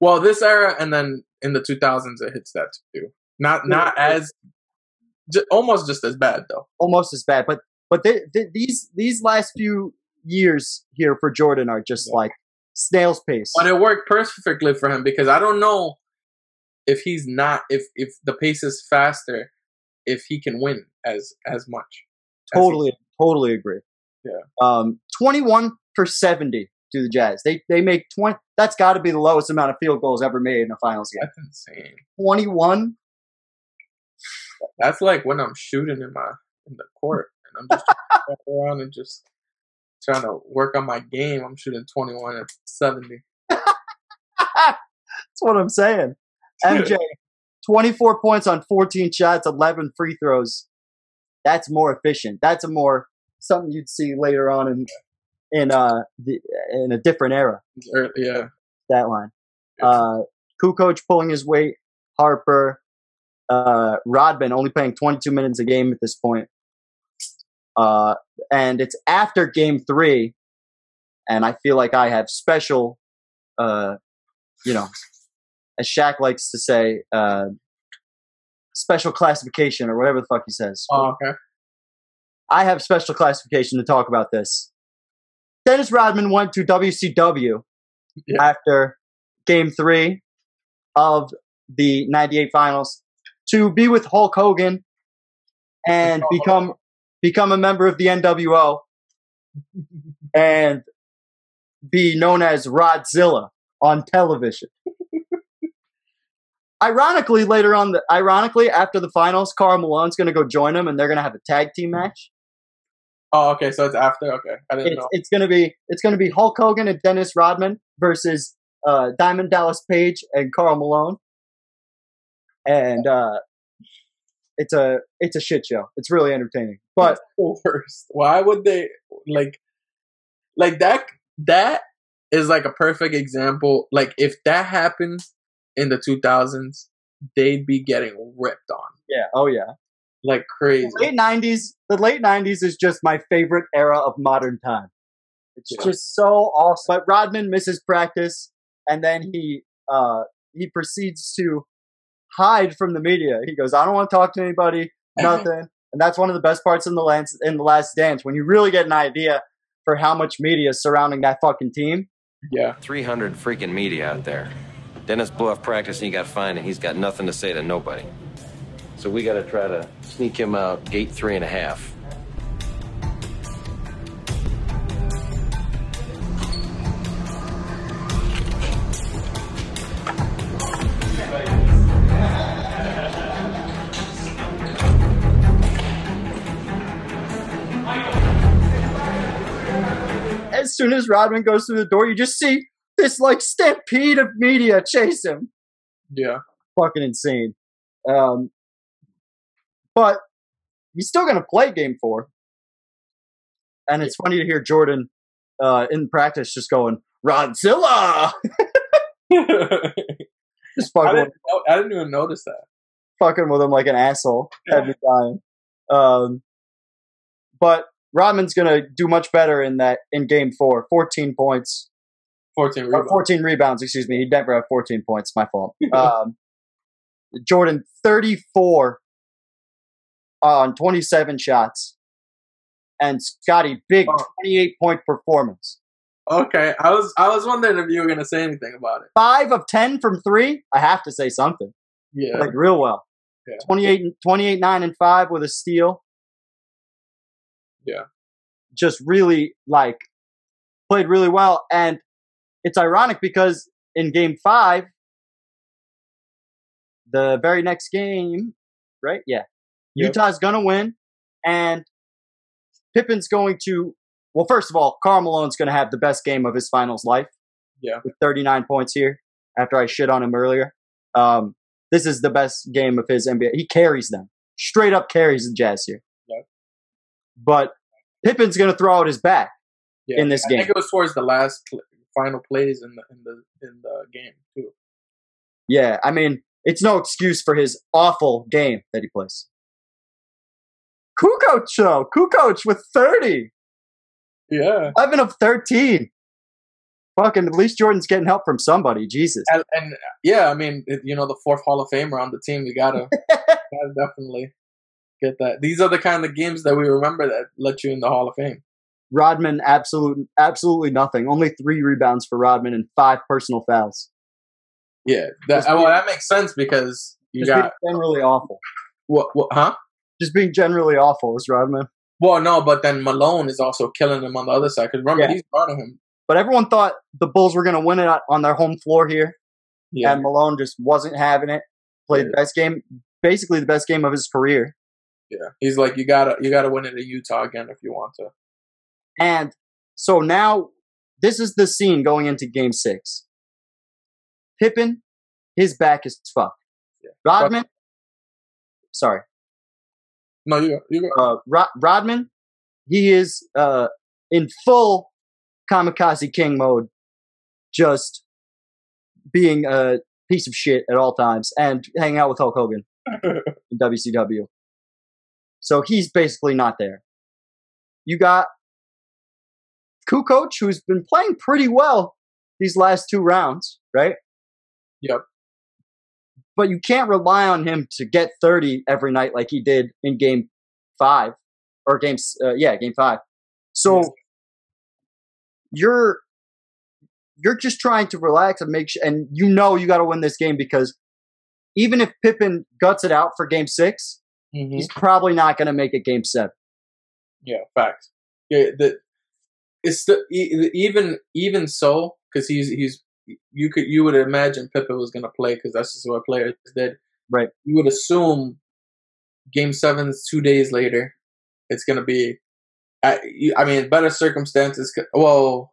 Well, this era, and then in the 2000s, it hits that too. Not not as, ju- almost just as bad though. Almost as bad. But but th- th- these these last few years here for Jordan are just like snail's pace. But it worked perfectly for him because I don't know if he's not if if the pace is faster, if he can win as as much. as Totally, totally agree. Yeah. Um, 21 for 70 to the Jazz. They they make 20. That's got to be the lowest amount of field goals ever made in a finals game. That's insane. 21. That's like when I'm shooting in my in the court and I'm just around and just trying to work on my game. I'm shooting 21 at 70. That's what I'm saying. MJ, 24 points on 14 shots, 11 free throws. That's more efficient. That's a more something you'd see later on in in uh the, in a different era. Yeah. That line. Uh, Kukoc pulling his weight. Harper, uh, Rodman only playing 22 minutes a game at this point. Uh, and it's after game three, and I feel like I have special, uh, you know, as Shaq likes to say, uh, special classification or whatever the fuck he says. Oh, okay. I have special classification to talk about this. Dennis Rodman went to WCW Yeah. after game three of the 98 finals to be with Hulk Hogan and Oh. become become a member of the NWO and be known as Rodzilla on television. Ironically, later on, the, ironically after the finals, Karl Malone's going to go join him, and they're going to have a tag team match. Oh, okay. So it's after. Okay, I didn't It's, know. it's going to be it's going to be Hulk Hogan and Dennis Rodman versus uh, Diamond Dallas Page and Karl Malone, and uh, it's a it's a shit show. It's really entertaining, but worst. Why would they like like that? That is like a perfect example. Like if that happened in the 2000s, they'd be getting ripped on yeah, oh yeah. like crazy. The late nineties, the late nineties is just my favorite era of modern time. It's Yeah. just so awesome. But Rodman misses practice, and then he uh, he proceeds to hide from the media. He goes, "I don't want to talk to anybody, nothing." and that's one of the best parts in the last in the Last Dance when you really get an idea for how much media is surrounding that fucking team. Yeah. 300 freaking media out there. Dennis blew off practice and he got fined and he's got nothing to say to nobody. So we got to try to sneak him out gate three and a half. As soon as Rodman goes through the door, you just see this like stampede of media chase him. Yeah. fucking insane. Um, but he's still going to play game four. And it's funny to hear Jordan uh, in practice just going, Rodzilla! just I fucking, didn't, I didn't even notice that. fucking with him like an asshole every time. Um, but Rodman's going to do much better in that in game four. 14 points. 14 rebounds. 14 rebounds, excuse me. He never had 14 points. My fault. Um, Jordan, 34 on 27 shots. And Scottie, big Oh. 28 point performance. Okay, I was I was wondering if you were gonna say anything about it. Five of 10 from three. I have to say something. Yeah. Like, real well. Yeah. 28, 28 9 and 5 with a steal. Yeah. Just really, like, played really well. And it's ironic because in game five, the very next game, right? Yeah. Yep. Utah's going to win. And Pippen's going to, well, first of all, Karl Malone's going to have the best game of his finals life Yeah. with 39 points here after I shit on him earlier. Um, this is the best game of his NBA. He carries them, straight up carries the Jazz here. Yeah. But Pippen's going to throw out his back Yeah. in this I game. think it was towards the last final plays in the in the in the game too. Yeah, I mean, it's no excuse for his awful game that he plays. Kukoc, though. Kukoc with 30. Yeah. 11 of 13. Fucking, at least Jordan's getting help from somebody. Jesus. And, and yeah, I mean, you know, the fourth Hall of Famer on the team, you gotta, gotta definitely get that. These are the kind of games that we remember that let you in the Hall of Fame. Rodman, absolute, absolutely nothing. Only three rebounds for Rodman and five personal fouls. Yeah, that, well, that makes sense because you Just got being generally awful. what, what, huh? Just being generally awful is Rodman. Well, no, but then Malone is also killing him on the other side because remember Yeah. he's guarding him. But everyone thought the Bulls were going to win it on their home floor here. Yeah, and Malone just wasn't having it. Played the best game, basically the best game of his career. yeah. He's like, you gotta, you gotta win it in Utah again if you want to. And so now this is the scene going into game six. Pippen, his back is fucked. Rodman, sorry, No, you, you. uh, Rod- Rodman, he is uh, in full kamikaze king mode, just being a piece of shit at all times and hanging out with Hulk Hogan in WCW. So he's basically not there. You got Kukoc, who's been playing pretty well these last two rounds, right? Yep. But you can't rely on him to get 30 every night like he did in game five or games, uh, yeah, game five. So Yes. you're you're just trying to relax and make sure, and you know you got to win this game because even if Pippen guts it out for game 6 Mhm. he's probably not going to make it game seven. Yeah, facts. Yeah, the it's the even even so because he's he's you could you would imagine Pippen was gonna play because that's just what players did. Right. You would assume Game Seven's two days later. It's gonna be. I, I mean, better circumstances. Well,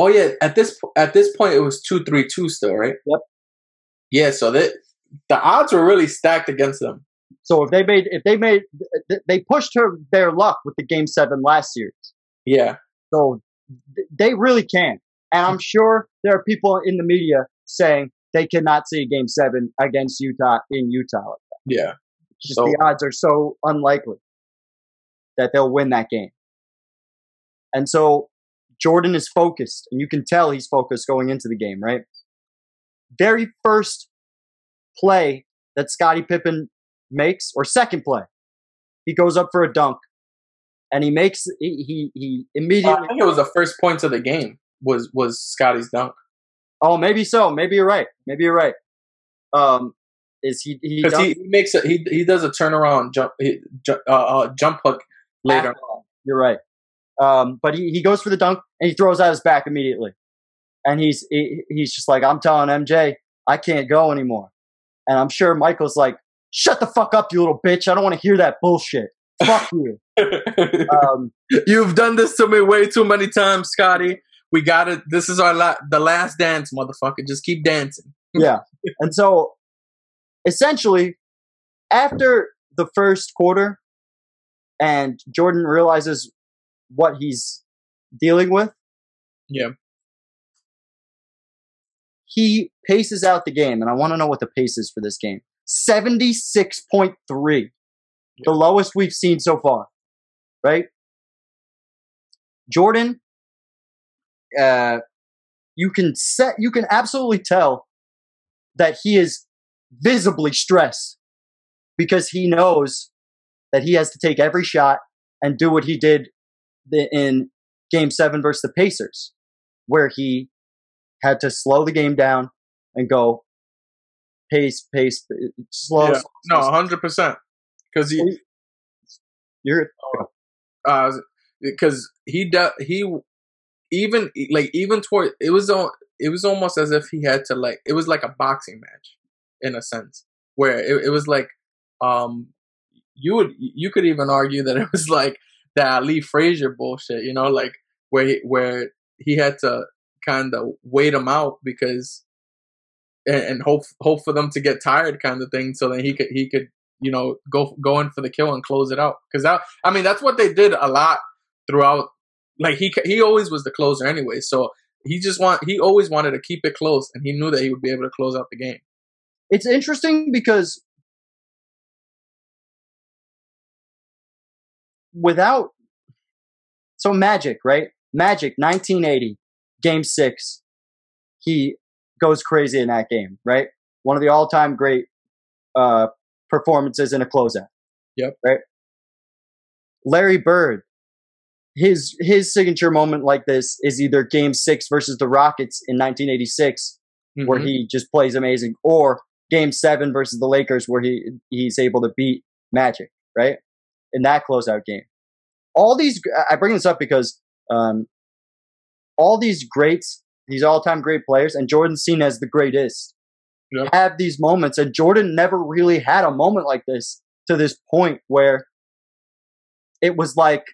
oh yeah. At this at this point, it was two three two still, right? Yep. Yeah. So that the odds were really stacked against them. So if they made, if they made, they pushed her their luck with the game seven last year. Yeah. So th- they really can. And I'm sure there are people in the media saying they cannot see game seven against Utah in Utah. Yeah. Just So- the odds are so unlikely that they'll win that game. And so Jordan is focused, and you can tell he's focused going into the game, right? Very first play that Scottie Pippen makes, or second play, he goes up for a dunk, and he makes he he, immediately. I think it was the first points of the game was was Scottie's dunk Oh, maybe so. Maybe you're right. Maybe you're right. Um, is he he, because he, he makes a he he does a turnaround jump he, ju- uh, uh, jump hook later. that? You're right. Um, but he, he goes for the dunk and he throws out his back immediately, and he's he, he's just like, I'm telling MJ, I can't go anymore. And I'm sure Michael's like, Shut the fuck up, you little bitch. I don't want to hear that bullshit. Fuck you. Um, You've done this to me way too many times, Scottie. We got it. This is our la- the last dance, motherfucker. Just keep dancing. yeah. And so essentially, after the first quarter, and Jordan realizes what he's dealing with, Yeah. he paces out the game. And I want to know what the pace is for this game 76.3, the lowest we've seen so far, right? Jordan, uh, you can set, you can absolutely tell that he is visibly stressed because he knows that he has to take every shot and do what he did the- in game seven versus the Pacers, where he had to slow the game down and go pace, pace, pa- slow. Yeah. slow, No, hundred percent. Because he You're uh because he de- he even like even toward it was on it was almost as if he had to like it was like a boxing match in a sense where it, it was like um you would you could even argue that it was like that Ali Frazier bullshit, you know, like where he, where he had to kind of wait him out because and, and hope hope for them to get tired kind of thing so then he could he could you know go go in for the kill and close it out because that I mean that's what they did a lot throughout like he he always was the closer anyway so he just want he always wanted to keep it close and he knew that he would be able to close out the game It's interesting because without so Magic, right? Magic 1980 game 6 he goes crazy in that game, right? One of the all-time great uh performances in a closeout. Yep. Right? Larry Bird his his signature moment like this is either game 6 versus the Rockets in 1986 where Mhm. he just plays amazing or game 7 versus the Lakers where he he's able to beat Magic, right? In that closeout game. All these I bring this up because um all these greats, these all-time great players and Jordan's seen as the greatest Yep. have these moments and Jordan never really had a moment like this to this point where it was like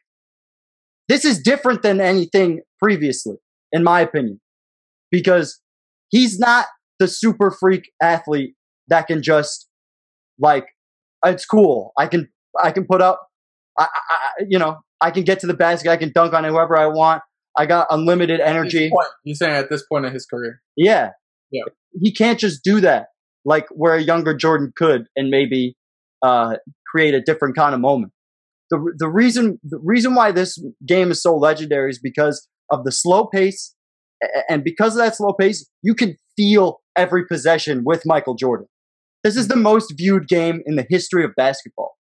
this is different than anything previously in my opinion because he's not the super freak athlete that can just like it's cool i can i can put up I, I you know i can get to the basket i can dunk on whoever i want i got unlimited energy you're saying at this point in his career yeah. Yeah. He can't just do that like where a younger Jordan could and maybe uh, create a different kind of moment. The the reason the reason why this game is so legendary is because of the slow pace and because of that slow pace, you can feel every possession with Michael Jordan. This is the most viewed game in the history of basketball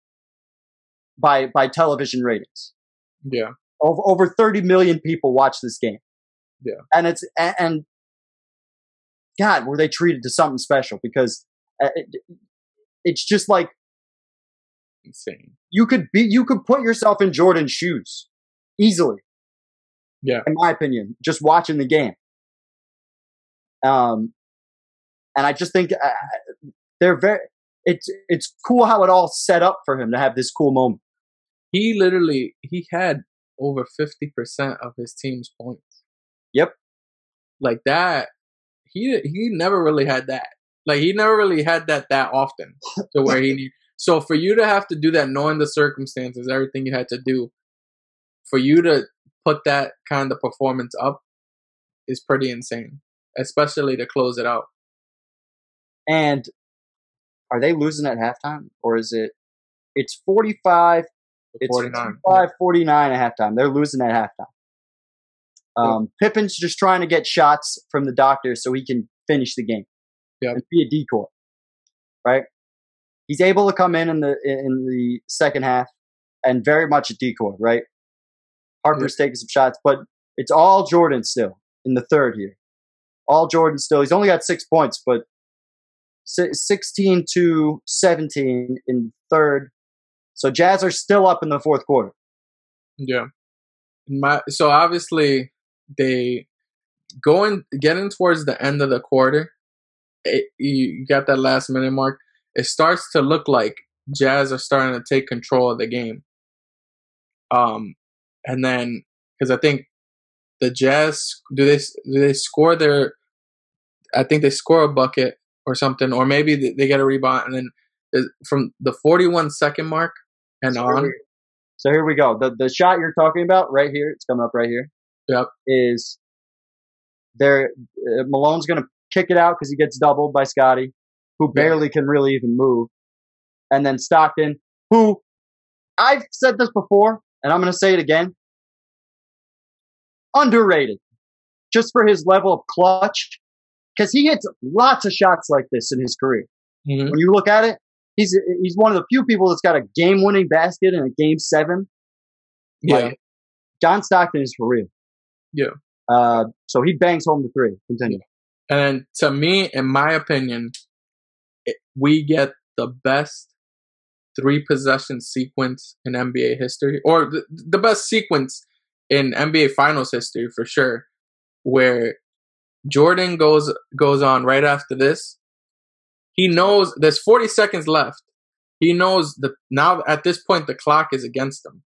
by by television ratings yeah over, over 30 million people watch this game. Yeah. And it's, and, and God, were they treated to something special because uh, it, it's just like insane you could be, you could put yourself in Jordan's shoes easily. Yeah. In my opinion, just watching the game. Um, and I just think uh, they're very, it's, it's cool how it all set up for him to have this cool moment. he literally he had over 50% of his team's points Yep. like that he he never really had that like he never really had that that often to where he need so for you to have to do that knowing the circumstances everything you had to do for you to put that kind of performance up is pretty insane especially to close it out And are they losing at halftime or is it? It's 45. It's 49 45 49 at halftime. They're losing at halftime. Um, Pippen's just trying to get shots from the doctor so he can finish the game Yep. and be a decoy. Right? He's able to come in in the in the second half and very much a decoy. Right? Harper's taking some shots, but it's all Jordan still in the third here. All Jordan still. He's only got six points, but 16 to 17 in third. So Jazz are still up in the fourth quarter. Yeah. My so obviously they going getting towards the end of the quarter. It, you, got that last minute mark. It starts to look like Jazz are starting to take control of the game. Um, and then because I think the Jazz do they do they score their? I think they score a bucket or something, or maybe they, get a rebound, and then from the 41 second mark and So here on. we- So here we go. The the shot you're talking about right here, it's coming up right here. Yep. Is there uh, Malone's going to kick it out because he gets doubled by Scottie, who barely can really even move, and then Stockton, who I've said this before, and I'm going to say it again, underrated, just for his level of clutch, because he hits lots of shots like this in his career. Mhm. When you look at it, he's he's one of the few people that's got a game winning basket in a game seven. Yeah. Like, John Stockton is for real. Yeah. Uh, so he bangs home the three. Continue. And to me, in my opinion, it, we get the best three possession sequence in NBA history, or the, the best sequence in NBA Finals history for sure, where Jordan goes goes on right after this. He knows there's 40 seconds left. He knows that now at this point the clock is against him.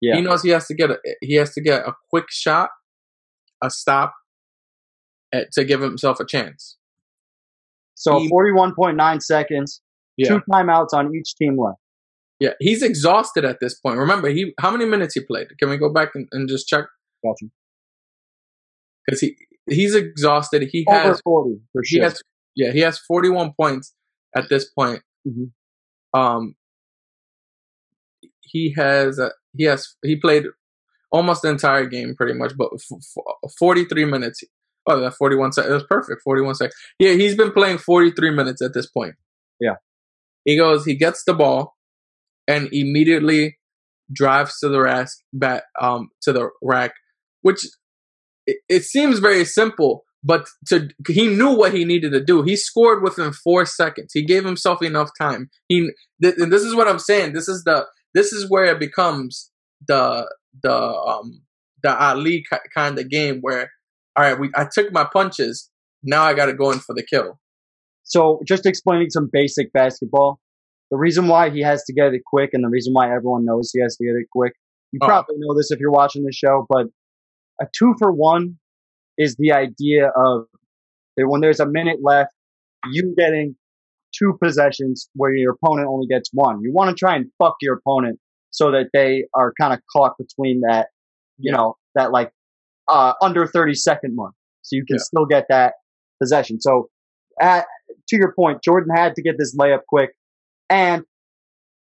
Yeah. He knows he has to get a he has to get a quick shot, a stop, eh, to give himself a chance. So He- 41.9 seconds, Yeah, two timeouts on each team left. yeah. He's exhausted at this point. Remember, he how many minutes he played? Can we go back and, and just check? Gotcha. Because he he's exhausted. He Over has 40 for he sure. has yeah he has 41 points at this point. Mhm. Um, he has uh, he has he played almost the entire game pretty much, but f- f- 43 minutes. Oh, that 41 seconds. That's perfect. 41 seconds. Yeah, he's been playing 43 minutes at this point. Yeah. He goes, he gets the ball and immediately drives to the rack, back, um, to the rack, which it, it seems very simple, but to he knew what he needed to do. He scored within four seconds. He gave himself enough time. He, th- and this is what I'm saying. This is the, this is where it becomes the, the, um, the Ali ki- kind of game where, all right, we, I took my punches. Now I got to go in for the kill. So just explaining some basic basketball. The reason why he has to get it quick and the reason why everyone knows he has to get it quick. You Oh. probably know this if you're watching the show, but a two for one is the idea of that when there's a minute left, you getting two possessions where your opponent only gets one. You want to try and fuck your opponent so that they are kind of caught between that, you know, that like uh, under 30 second mark. So you can Yeah. still get that possession. So at, to your point, Jordan had to get this layup quick and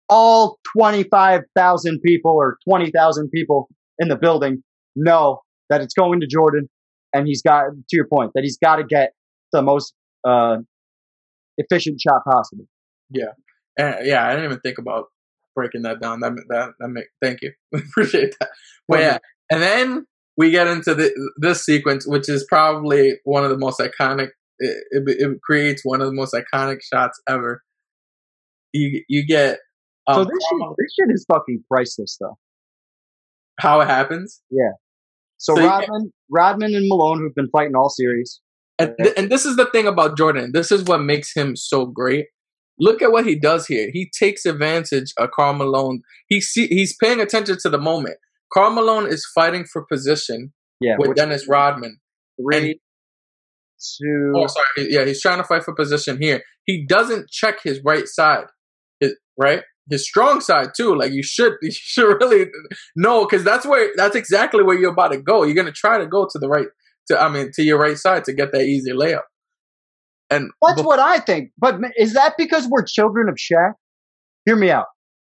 all 25,000 people or 20,000 people in the building know that it's going to Jordan and he's got, to your point, that he's got to get the most, uh, efficient shot possible. Uh, yeah, I didn't even think about breaking that down. That that that make thank you, appreciate that. But yeah, and then we get into the, this sequence, which is probably one of the most iconic. It, it, it creates one of the most iconic shots ever. You you get um, so this shit, this shit is fucking priceless though. how it happens, So, So you- Rodman, Rodman and Malone, who've been fighting all series. And th- and this is the thing about Jordan. This is what makes him so great. Look at what he does here. He takes advantage of Karl Malone. He see he's paying attention to the moment. Karl Malone is fighting for position Yeah, with Dennis Rodman. three, two. Oh, sorry. Yeah, he's trying to fight for position here. He doesn't check his right side, his, right? His strong side too. Like you should, you should really know because that's where that's exactly where you're about to go. You're gonna try to go to the right, to I mean, to your right side to get that easy layup. And That's what I think. But is that because we're children of Shaq? Hear me out.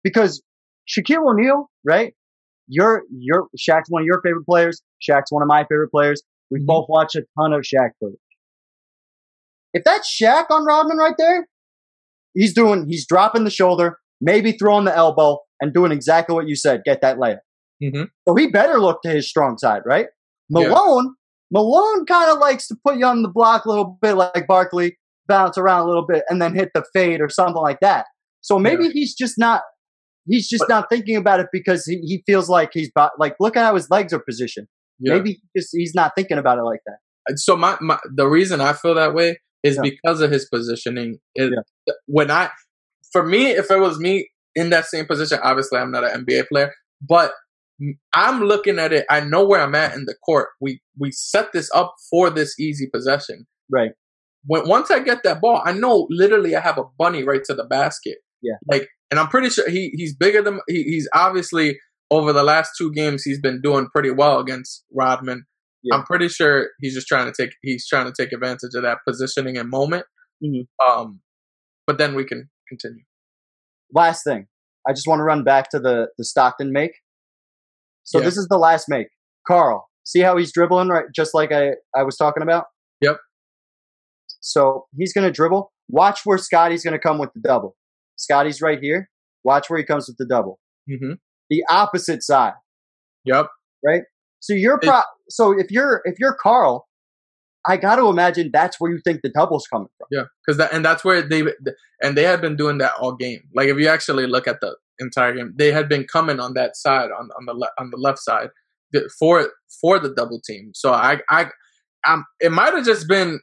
Because Shaquille O'Neal, right? You're, you're, Shaq's one of your favorite players. Shaq's one of my favorite players. We Mhm. both watch a ton of Shaq footage. If that's Shaq on Rodman right there, he's doing, he's dropping the shoulder, maybe throwing the elbow and doing exactly what you said. Get that layup. Mhm. So he better look to his strong side, right? Malone, Malone kind of likes to put you on the block a little bit like Barkley, bounce around a little bit and then hit the fade or something like that. So maybe he's just not, he's just But- not thinking about it because he, he feels like he's, like, look at how his legs are positioned. yeah. Maybe he just, he's not thinking about it like that. so my, my the reason I feel that way is Yeah. because of his positioning. It, When I, for me, if it was me in that same position, obviously I'm not an NBA player, but I'm looking at it. I know where I'm at in the court. We we set this up for this easy possession. Right. When once I get that ball, I know literally I have a bunny right to the basket. Yeah. Like, and I'm pretty sure he he's bigger than he, he's obviously over the last two games he's been doing pretty well against Rodman. Yeah. I'm pretty sure he's just trying to take he's trying to take advantage of that positioning and moment. Mhm. Um, but then we can continue. Last thing, I just want to run back to the, the Stockton make. So Yeah. this is the last make. Karl, see how he's dribbling right, just like I, I was talking about? Yep. So he's going to dribble. Watch where Scottie's going to come with the double. Scottie's right here. Watch where he comes with the double. Mm-hmm. The opposite side. Yep. right? So you're pro- so if you're if you're Karl, I got to imagine that's where you think the double's coming from. Yeah, because that and that's where they and they had been doing that all game. Like if you actually look at the entire game, they had been coming on that side on on the le- on the left side for for the double team. So I I um it might have just been.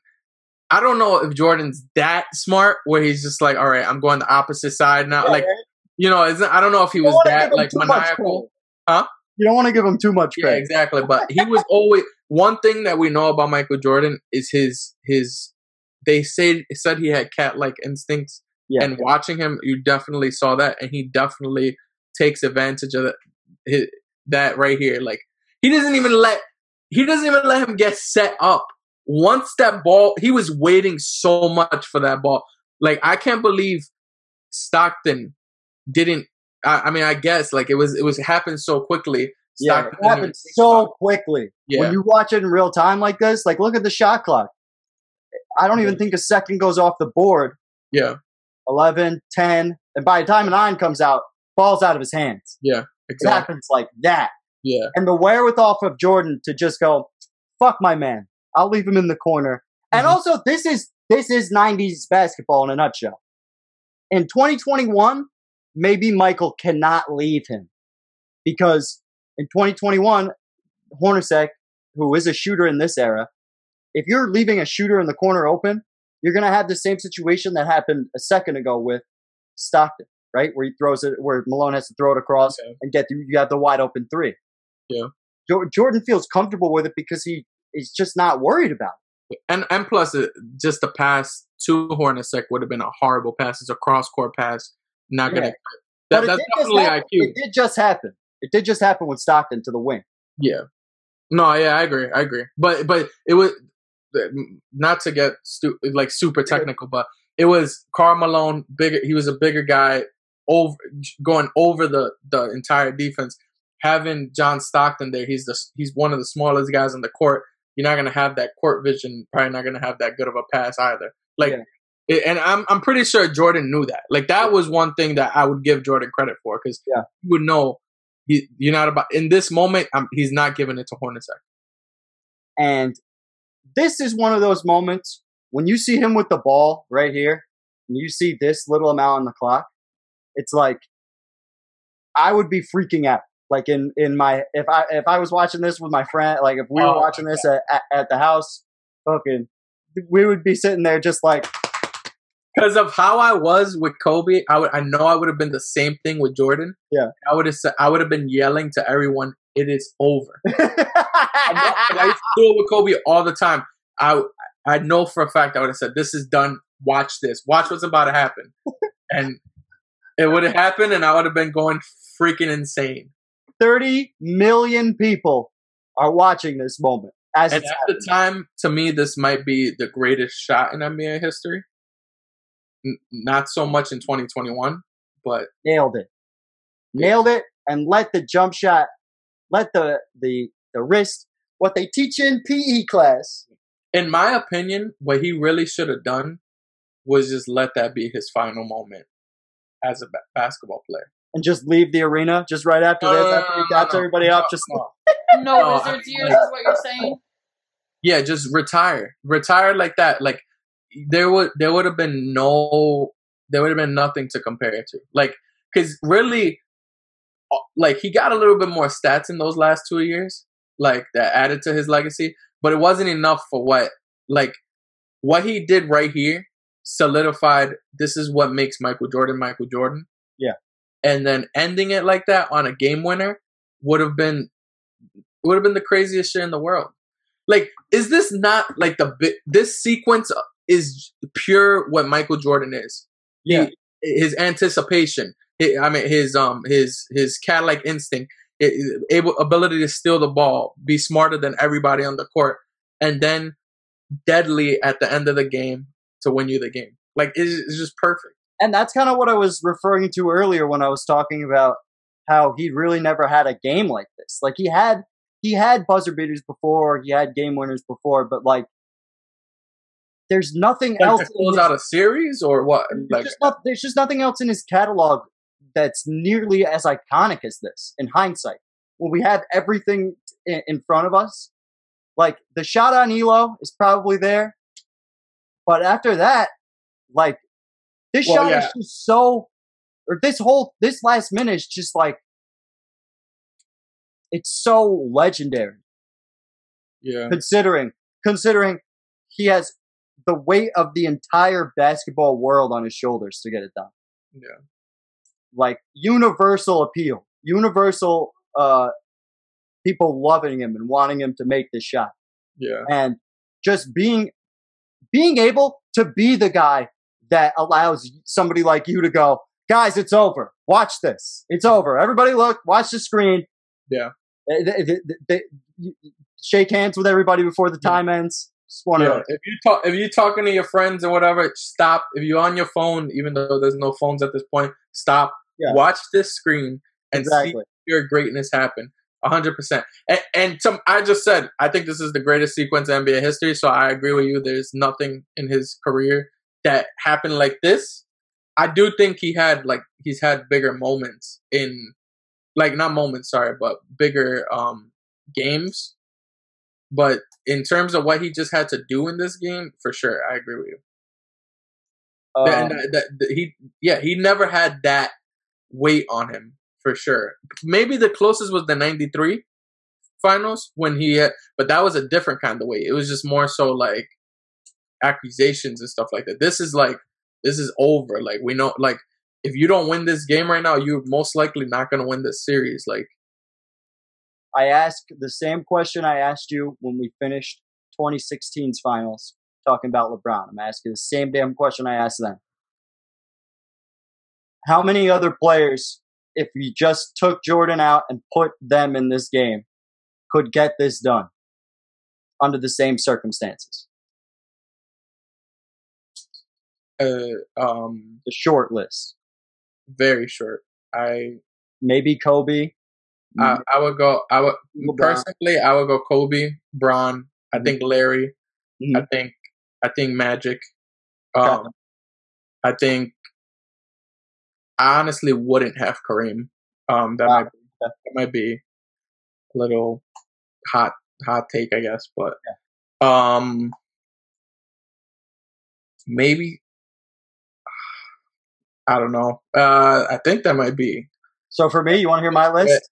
I don't know if Jordan's that smart where he's just like, all right, I'm going the opposite side now. Yeah, like, right. you know, isn't, I don't know if he was that like maniacal. Huh? You don't want to give him too much Yeah, credit. exactly. But he was always one thing that we know about Michael Jordan is his his. They say said he had cat like instincts, Yeah. and watching him, you definitely saw that, and he definitely takes advantage of that. His, that right here, like he doesn't even let he doesn't even let him get set up. Once that ball, he was waiting so much for that ball. Like I can't believe Stockton didn't. I, I mean, I guess like it was it was happened so quickly. Yeah, it didn't even happens think about so quickly. Yeah. When you watch it in real time like this, like look at the shot clock. I don't even think a second goes off the board. Yeah, 11, 10, and by the time nine comes out, falls out of his hands. yeah, It exactly. happens like that. Yeah, And the wherewithal of Jordan to just go, fuck my man. I'll leave him in the corner. And Mhm. also, this is this is 90s basketball in a nutshell. In 2021, maybe Michael cannot leave him because in 2021, Hornacek, who is a shooter in this era, if you're leaving a shooter in the corner open, you're going to have the same situation that happened a second ago with Stockton, right? Where he throws it, where Malone has to throw it across Okay. and get you have the wide open three. Yeah. Jordan feels comfortable with it because he is just not worried about it. and and plus, just the pass to Hornacek would have been a horrible pass. It's a cross court pass. Not gonna. Yeah. That, that's definitely. IQ. It did just happen. It did just happen with Stockton to the wing. Yeah. No, yeah, I agree. I agree. But but it was not to get stu- like super technical, but it was Karl Malone bigger. He was a bigger guy over going over the the entire defense. Having John Stockton there, he's the he's one of the smallest guys on the court. You're not gonna have that court vision. Probably not gonna have that good of a pass either. Like, Yeah. And I'm I'm pretty sure Jordan knew that. Like that was one thing that I would give Jordan credit for because Yeah. he would know he, you're not about in this moment. i he's not giving it to Hornacek. And this is one of those moments when you see him with the ball right here, and you see this little amount on the clock. It's like I would be freaking out. Like in in my if I if I was watching this with my friend, like if we were Oh, watching this at, at, at the house, fucking, we would be sitting there just like, Because of how I was with Kobe, I would I know I would have been the same thing with Jordan. Yeah. I would have said I would have been yelling to everyone, "It is over." I, know- I used to do it with Kobe all the time. I I know for a fact I would have said, "This is done. Watch this. Watch what's about to happen," and it would have happened, and I would have been going freaking insane. 30 million people are watching this moment as at the time, to me, this might be the greatest shot in NBA history. N- not so much in 2021, but nailed it. Nailed it and let the jump shot, let the the the wrist, what they teach in PE class. in my opinion, what he really should have done was just let that be his final moment as a ba- basketball player. And just leave the arena just right after No, this, no, no, after he no, got no, everybody no, up. Just no. No, No, Wizards I- years is what you're saying. Yeah, just retire, retire like that. Like there would there would have been no there would have been nothing to compare it to. Like because really, uh, like he got a little bit more stats in those last two years, like that added to his legacy, but it wasn't enough for what like what he did right here solidified. This is what makes Michael Jordan Michael Jordan. Yeah. and then ending it like that on a game winner would have been would have been the craziest shit in the world. Like, is this not like the this sequence is pure what Michael Jordan is? Yeah. He- his anticipation. I mean, his um, his his cat-like instinct, i- able ability to steal the ball, be smarter than everybody on the court, and then deadly at the end of the game to win you the game. Like, it's, it's just perfect. and that's kind of what I was referring to earlier when I was talking about how he really never had a game like this. Like he had he had buzzer beaters before, he had game winners before, but like there's nothing Like else. to close out a series or what? there's, Like, just not, there's just nothing else in his catalog that's nearly as iconic as this. In hindsight, when we have everything in, in front of us, Like the shot on Ehlo is probably there, but after that, like this Well, shot yeah. is just so, or this whole this last minute is just like it's so legendary. Yeah. considering considering he has the weight of the entire basketball world on his shoulders to get it done. Yeah. Like universal appeal, universal uh people loving him and wanting him to make this shot. Yeah. And just being being able to be the guy that allows somebody like you to go, guys, it's over. Watch this. It's over. Everybody look, watch the screen. Yeah. They- they- they- they- shake hands with everybody before the time ends. Just one of Yeah, if you talk, if you talking to your friends and whatever, stop. If you're on your phone, even though there's no phones at this point, stop. Yeah. Watch this screen and Exactly. see your greatness happen. A hundred percent. And, and some, I just said, I think this is the greatest sequence in NBA history. So I agree with you. There's nothing in his career that happened like this. I do think he had like he's had bigger moments in, like not moments, sorry, but bigger um games. But in terms of what he just had to do in this game, for sure, I agree with you. Um, That- that- that- that he, yeah, he never had that weight on him for sure. Maybe the closest was the '93 finals when he, had, but that was a different kind of weight. It was just more so like accusations and stuff like that. This is like this is over. Like we know, like if you don't win this game right now, you're most likely not going to win this series. Like I asked the same question I asked you when we finished 2016's finals talking about LeBron. I'm asking the same damn question I asked them. How many other players, if you just took Jordan out and put them in this game, could get this done under the same circumstances? uh, um, The short list. very short. I Maybe Kobe. I, I would go. I would LeBron. personally. I would go Kobe, Bron. I think Larry. Mhm. I think. I think Magic. Um, I think. I honestly wouldn't have Kareem. Um, that Wow. might that might be a little hot hot take, I guess, but um, maybe. I don't know. Uh, I think that might be. So for me, you want to hear my list?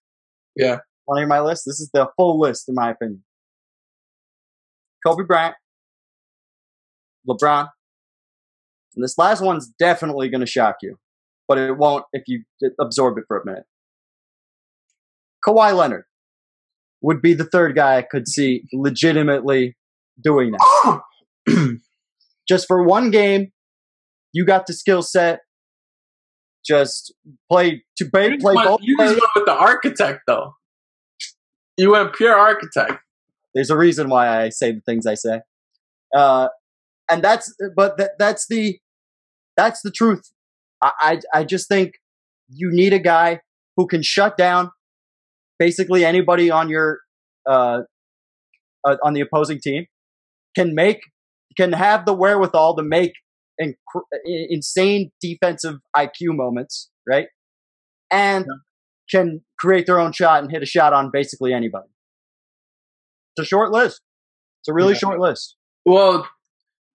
Yeah. Want to hear my list? This is the full list, in my opinion. Kobe Bryant, LeBron, and this last one's definitely going to shock you, but it won't if you absorb it for a minute. Kawhi Leonard would be the third guy I could see legitimately doing that. Just for one game, you got the skill set. Just play to play, You play just, both went, you just went with the architect, though. You went pure architect. There's a reason why I say the things I say. Uh, and that's, but that, that's the, that's the truth. I, I, I just think you need a guy who can shut down basically anybody on your, uh, uh, on the opposing team, can make, can have the wherewithal to make inc- insane defensive IQ moments, right? And can create their own shot and hit a shot on basically anybody. It's a short list. It's a really Yeah. short list. Well,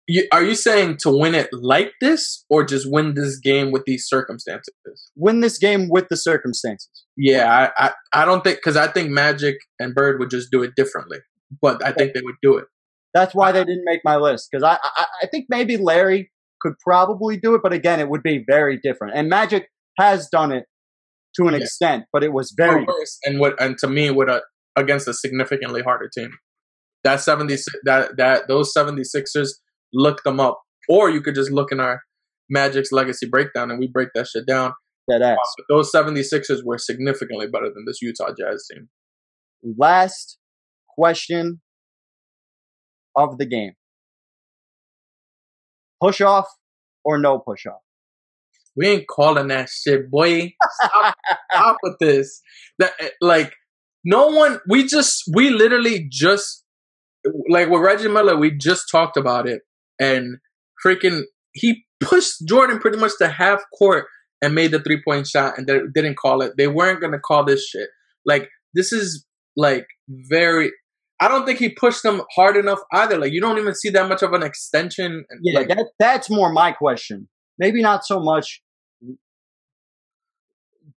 you, are you saying to win it like this, or just win this game with these circumstances? Win this game with the circumstances. Yeah, I, I, I don't think because I think Magic and Bird would just do it differently, but I think they would do it. That's why they didn't make my list because I, I I think maybe Larry could probably do it, but again, it would be very different. And Magic has done it to an Yeah. extent, but it was very worse, and what and to me would a against a significantly harder team. That seventy that that those 76ers look them up, or you could just look in our Magic's legacy breakdown and we break that shit down. That ass. But those 76ers were significantly better than this Utah Jazz team. Last question of the game: push off or no push off? We ain't calling that shit, boy. Stop, stop with this. That eh, like no one. We just we literally just like with Reggie Miller. We just talked about it, and freaking he pushed Jordan pretty much to half court and made the three point shot, and they didn't call it. They weren't gonna call this shit. Like this is like very. I don't think he pushed them hard enough either. Like you don't even see that much of an extension. Yeah, like, that, that's more my question. Maybe not so much.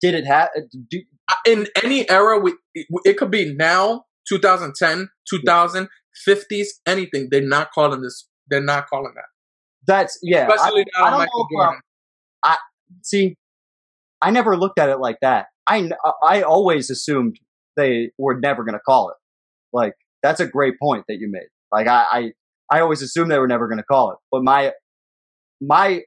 Did it have? Do, in any era, we, it, could be now, 2010, 2000, 50s, anything. They're not calling this. They're not calling that. that's yeah. I- Especially I, now, don't Michael know um, Jordan. I see. I never looked at it like that. I I always assumed they were never going to call it. Like that's a great point that you made. Like I I, I always assumed they were never going to call it. But my my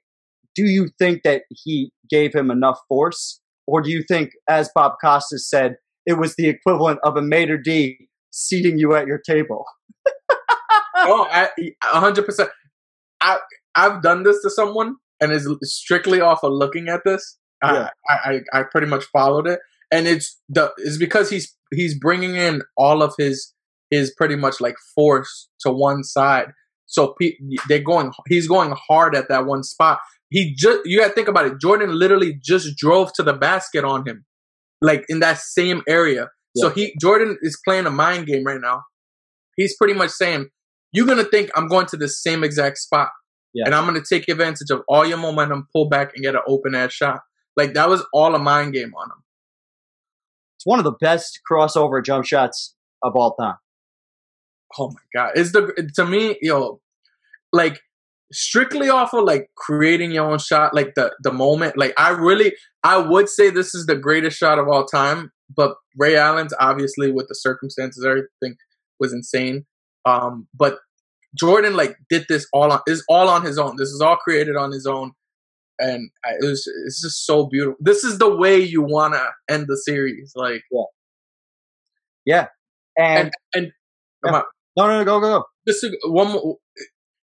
do you think that he gave him enough force, or do you think, as Bob Costas said, it was the equivalent of a maitre d seating you at your table? oh, I, a hundred percent. I I've done this to someone, and it's strictly off of looking at this. Yeah. I, I I pretty much followed it, and it's the it's because he's he's bringing in all of his his pretty much like forced to one side. So pe- they're going. He's going hard at that one spot. He just you got to think about it. Jordan literally just drove to the basket on him, like in that same area. So he Jordan is playing a mind game right now. He's pretty much saying, "You're gonna think I'm going to the same exact spot, Yeah. and I'm gonna take advantage of all your momentum, pull back, and get an open ass shot." Like that was all a mind game on him. It's one of the best crossover jump shots of all time. Oh my god, it's the to me, yo, like strictly off of like creating your own shot, like the the moment. Like I really, I would say this is the greatest shot of all time. But Ray Allen's obviously with the circumstances, everything was insane. Um, but Jordan like did this all on is all on his own. This is all created on his own, and I, it was it's just so beautiful. This is the way you wanna end the series, like Yeah, and, and and come on. No, no, no, go, go, go. this is one more,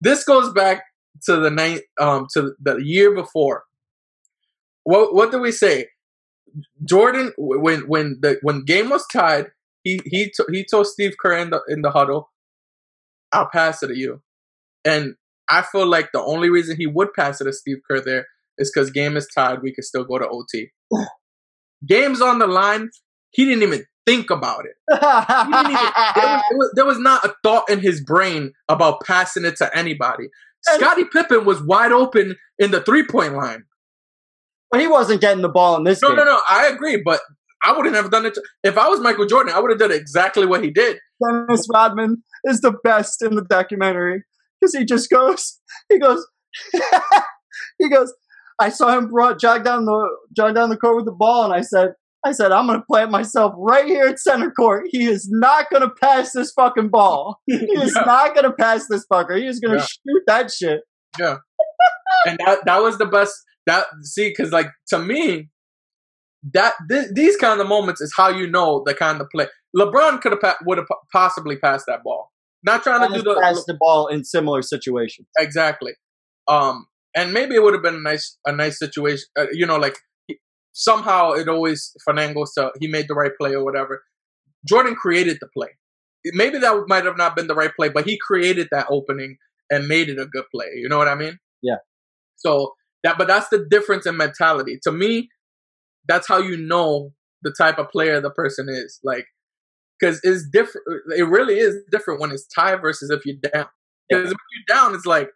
this goes back to the night um to the year before. What what did we say? Jordan when when the when game was tied he he t- he told steve kerr in the in the huddle i'll pass it to you. And i feel like the only reason he would pass it to steve kerr there is because game is tied we could still go to ot game's on the line he didn't even think about it even, there, was, there, was, there was not a thought in his brain about passing it to anybody. Scottie Pippen was wide open in the three point line. But he wasn't getting the ball in this No, game. no, no. I agree, but I wouldn't have done it. If I was Michael Jordan, I would have done exactly what he did. Dennis Rodman is the best in the documentary because he just goes, he goes, he goes. I saw him brought jog down the jog down the court with the ball, and I said, I said, I'm gonna plant myself right here at center court. He is not gonna pass this fucking ball. He is Yeah. not gonna pass this fucker. He is gonna Yeah. shoot that shit. Yeah, and that that was the best. That see, because like to me, that th- these kind of moments is how you know the kind of play. LeBron could have pa- would have possibly passed that ball. Not trying to do the pass the ball in similar situations. Exactly. Um, and maybe it would have been a nice, a nice situation. Uh, you know, like somehow it always finagles to he made the right play or whatever. Jordan created the play. Maybe that might have not been the right play, but he created that opening and made it a good play. You know what I mean? Yeah. So that, but that's the difference in mentality. To me, that's how you know the type of player the person is. Like, because it's different. It really is different when it's tie versus if you're down. Because if you're down, it's like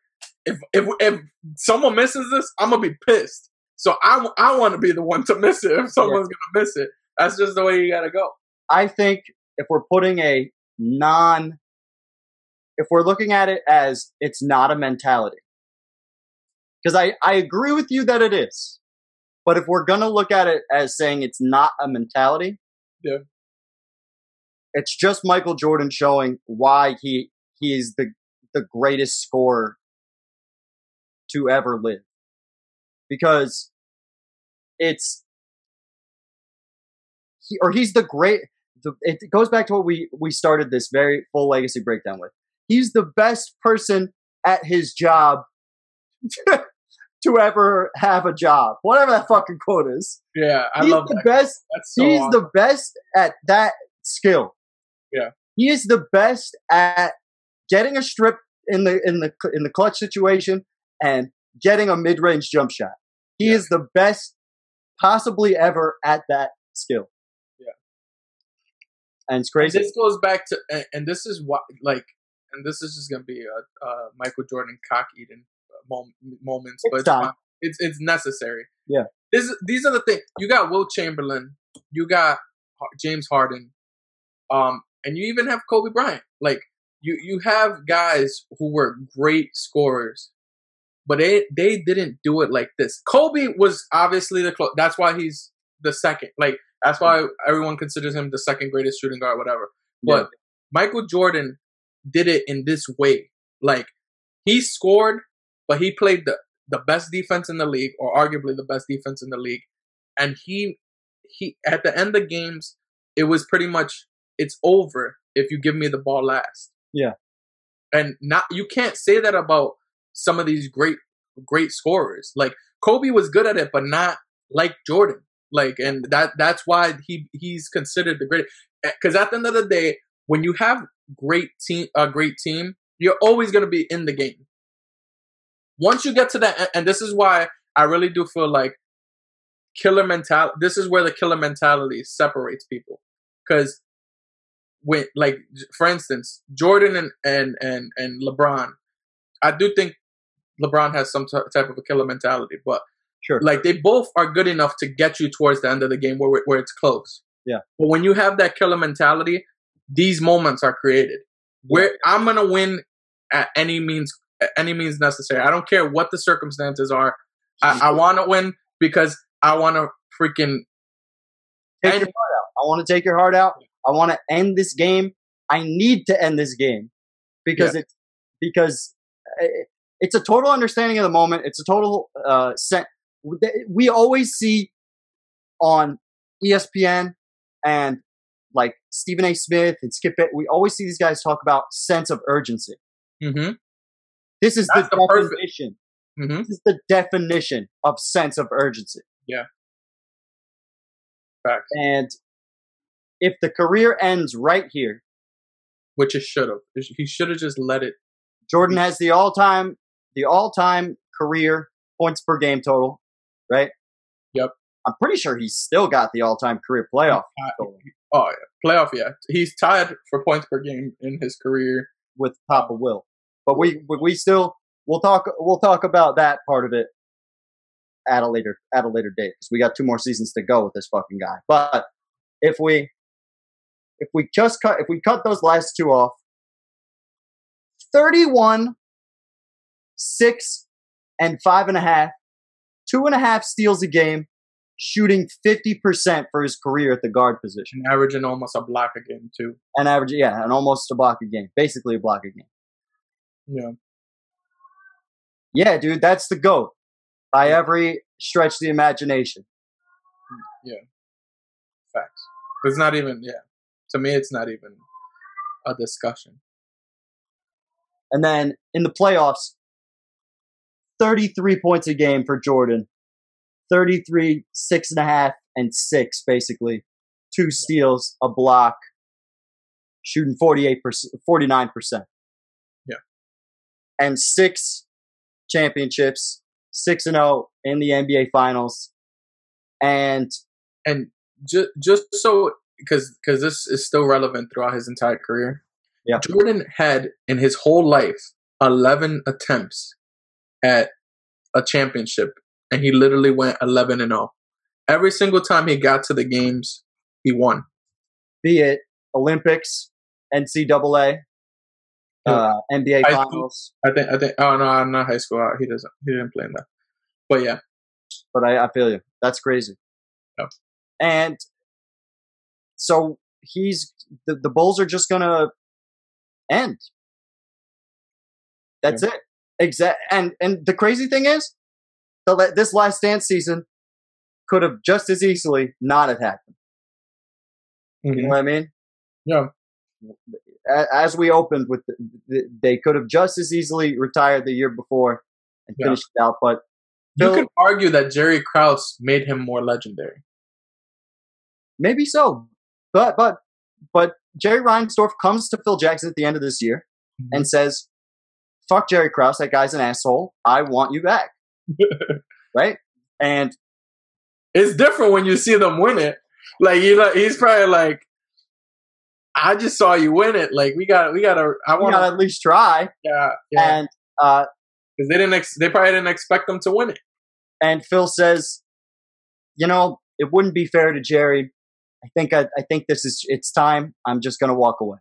if if if someone misses this, I'm gonna be pissed. So I I want to be the one to miss it if someone's gonna miss it. That's just the way you gotta go. I think if we're putting a non, if we're looking at it as it's not a mentality, because I, I agree with you that it is, but if we're going to look at it as saying it's not a mentality, Yeah. it's just Michael Jordan showing why he, he is the, the greatest scorer to ever live. Because it's, he, or he's the great, the, it goes back to what we we started this very full legacy breakdown with. He's the best person at his job to ever have a job, whatever that fucking quote is. Yeah, I he's love the that. best. So he's awesome. the best at that skill. Yeah. He is the best at getting a strip in the in the in the clutch situation and getting a mid range jump shot. He is the best possibly ever at that skill. Yeah. and it's crazy. And this goes back to, and, and this is what, like, and this is just gonna be a, a Michael Jordan cock eating mom, moments, It's but it's, time. it's it's necessary. Yeah. This these are the things you got. Wilt Chamberlain, you got James Harden, um, and you even have Kobe Bryant. Like you you have guys who were great scorers, but they they didn't do it like this. Kobe was obviously the clo- that's why he's the second. Like that's why everyone considers him the second greatest shooting guard, whatever. But Yeah. Michael Jordan did it in this way. Like he scored, but he played the the best defense in the league, or arguably the best defense in the league. And he he at the end of games, it was pretty much it's over if you give me the ball last. Yeah. And not you can't say that about some of these great great scorers. Like Kobe was good at it, but not like Jordan. Like and that that's why he he's considered the great because eh, at the end of the day, when you have great team a great team, you're always gonna be in the game. Once you get to that and this is why I really do feel like killer mentality this is where the killer mentality separates people. Cause when like for instance, Jordan and and and, and LeBron, I do think LeBron has some t- type of a killer mentality, but Sure. like they both are good enough to get you towards the end of the game where where it's close. Yeah. But when you have that killer mentality, these moments are created where I'm gonna win at any means at any means necessary. I don't care what the circumstances are. I, I want to win because I want to freaking Take And- your heart out. I want to take your heart out. I want to end this game. I need to end this game because it's because uh, it's a total understanding of the moment. It's a total uh, sen- we always see on ESPN and like Stephen A. Smith and Skip it. We always see these guys talk about sense of urgency. hmm This is That's the, the definition. hmm This is the definition of sense of urgency. facts, And if the career ends right here, which it should have. He should have just let it. Jordan has the all-time the all-time career points per game total, right? Yep. I'm pretty sure he's still got the all-time career playoff total Oh yeah, playoff. Yeah, he's tied for points per game in his career. with Papa Will. But we we- still we'll talk we'll talk about that part of it at a later at a later date because we got two more seasons to go with this fucking guy. But if we if we just cut if we cut those last two off, thirty one, six, and five and a half, two and a half steals a game, shooting fifty percent for his career at the guard position, and averaging almost a block a game too. and average yeah, and almost a block a game, basically a block a game. Yeah, Yeah, dude, that's the goat by every stretch of the imagination. Mm, yeah. Facts. It's not even. Yeah, to me, it's not even a discussion. And then in the playoffs, 33 points a game for Jordan. 33, six and a half, and six, basically. Two steals, a block, shooting 48%, 49%. Yeah. And six championships, 6 and 0 in the NBA Finals. And And just just so because because this is still relevant throughout his entire career. Yeah. Jordan had in his whole life eleven attempts at a championship, and he literally went eleven and zero. Every single time he got to the games, he won. be it Olympics, NCAA, uh, NBA High school. Finals. I think I think oh no, not high school. He doesn't. He didn't play in that. But yeah, but I, I feel you. That's crazy. Yep. And so he's the, the Bulls are just gonna end. That's it. Exact. And and the crazy thing is, the, this last dance season could have just as easily not have happened. You mm-hmm. know what I mean? yeah, As we opened with, the, the, they could have just as easily retired the year before and Yeah. finished it out. But you could argue that Jerry Krause made him more legendary. Maybe so. But but but Jerry Reinsdorf comes to Phil Jackson at the end of this year mm-hmm. and says, Fuck Jerry Krause, that guy's an asshole. I want you back. right? And It's different when you see them win it. Like you, like he's probably like, I just saw you win it. Like we got, we got to. I want gotta to. at least try. Yeah, yeah. And uh, Because they didn't. Ex- they probably didn't expect them to win it. and Phil says, you know, it wouldn't be fair to Jerry. I think I, I think this is it's time. I'm just gonna walk away.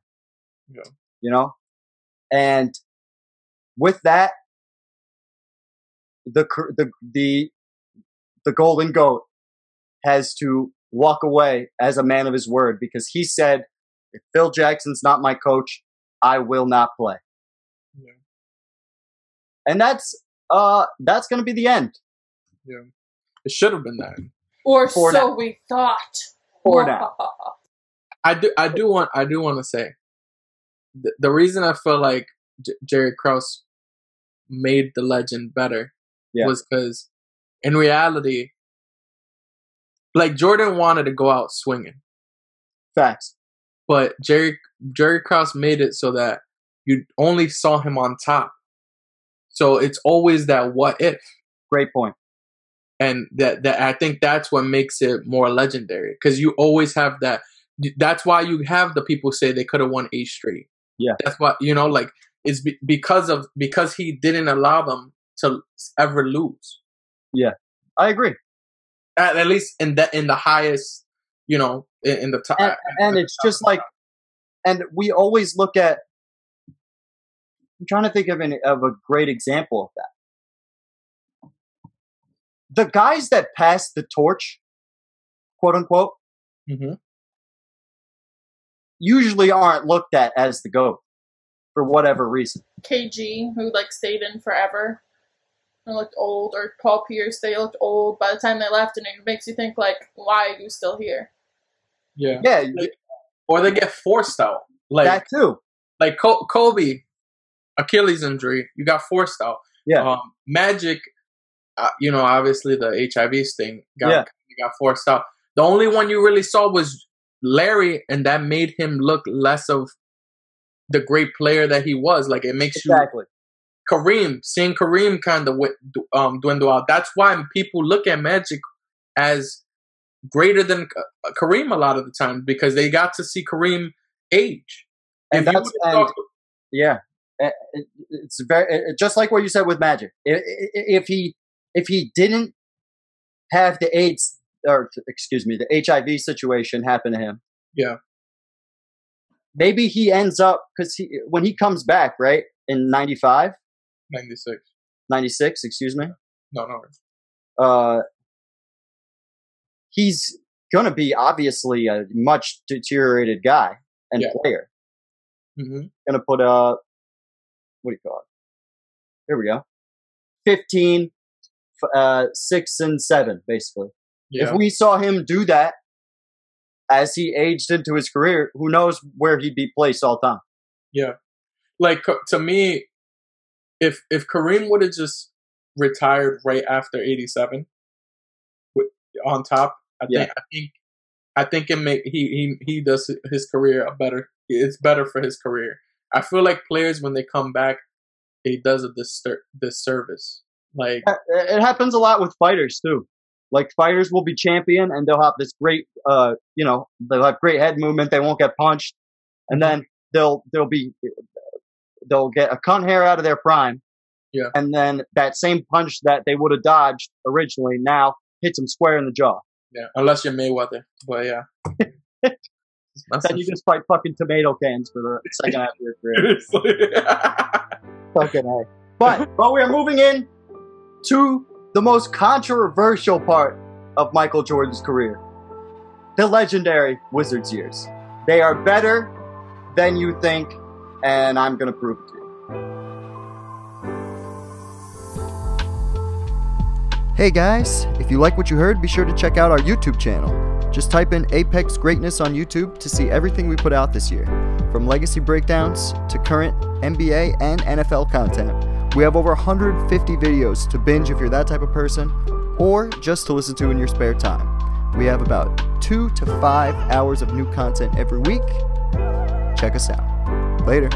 Yeah. You know, and with that, the the the the golden goat has to walk away as a man of his word because he said, if Phil Jackson's not my coach, I will not play. Yeah. And that's uh that's gonna be the end Yeah, it should have been that. Or For so now. we thought. for now. I do. I do want. I do want to say the, the reason I feel like J- Jerry Krause made the legend better Yeah. was because in reality, like Jordan wanted to go out swinging, Facts. but Jerry Jerry Krause made it so that you only saw him on top. So it's always that what if, Great point. and that that I think that's what makes it more legendary because you always have that. That's why you have the people say they could have won eight straight. Yeah. that's what you know. Like it's be, because of because he didn't allow them to ever lose. Yeah, I agree. At, at least in the in the highest, you know, in, in the top. and, and it's just like and we always look at i'm trying to think of an of a great example of that the guys that pass the torch quote unquote hmm usually aren't looked at as the goat for whatever reason KG, who like stayed in forever and looked old, or Paul Pierce, they looked old by the time they left, and it makes you think like, why are you still here? Yeah. yeah Or they get forced out. Like that too like Col- Kobe, Achilles injury, you got forced out. Yeah. Um, Magic, uh, you know, obviously the HIV thing got Yeah. got forced out. The only one you really saw was Larry, and that made him look less of the great player that he was. Like it makes you Kareem, seeing Kareem kind of um, dwindle out. That's why people look at Magic as greater than Kareem a lot of the time because they got to see Kareem age. And If that's- and- Yeah, Uh, it's very just like what you said with Magic. If he if he didn't have the AIDS or excuse me the HIV situation happen to him, yeah, maybe he ends up because he when he comes back right in 95, 96. 96, excuse me, No, no. uh, he's gonna be obviously a much deteriorated guy and Yeah. player. hmm gonna put a what do you call it? Here we go. Fifteen, uh, six and seven, basically. Yeah. If we saw him do that as he aged into his career, who knows where he'd be placed all time? Yeah, like to me, if if Kareem would have just retired right after '87, on top, I Yeah. think I think I think it make he he he does his career a better. It's better for his career. I feel like players when they come back, it does a distur- disservice. Like It happens a lot with fighters too. Like fighters will be champion and they'll have this great, uh, you know, they'll have great head movement. They won't get punched, and then they'll they'll be they'll get a cunt hair out of their prime. Yeah. And then that same punch that they would have dodged originally now hits them square in the jaw. yeah, unless you're Mayweather, but yeah. Then you just fight fucking tomato cans for the second half of your career. fucking A. But but we're moving in to the most controversial part of Michael Jordan's career. The legendary Wizards years. They are better than you think, and I'm gonna prove it to you. Hey guys, if you like what you heard, be sure to check out our YouTube channel. Just type in Apex Greatness on YouTube to see everything we put out this year. From legacy breakdowns to current NBA and NFL content. We have over 150 videos to binge if you're that type of person, or just to listen to in your spare time. We have about two to five hours of new content every week. Check us out. Later.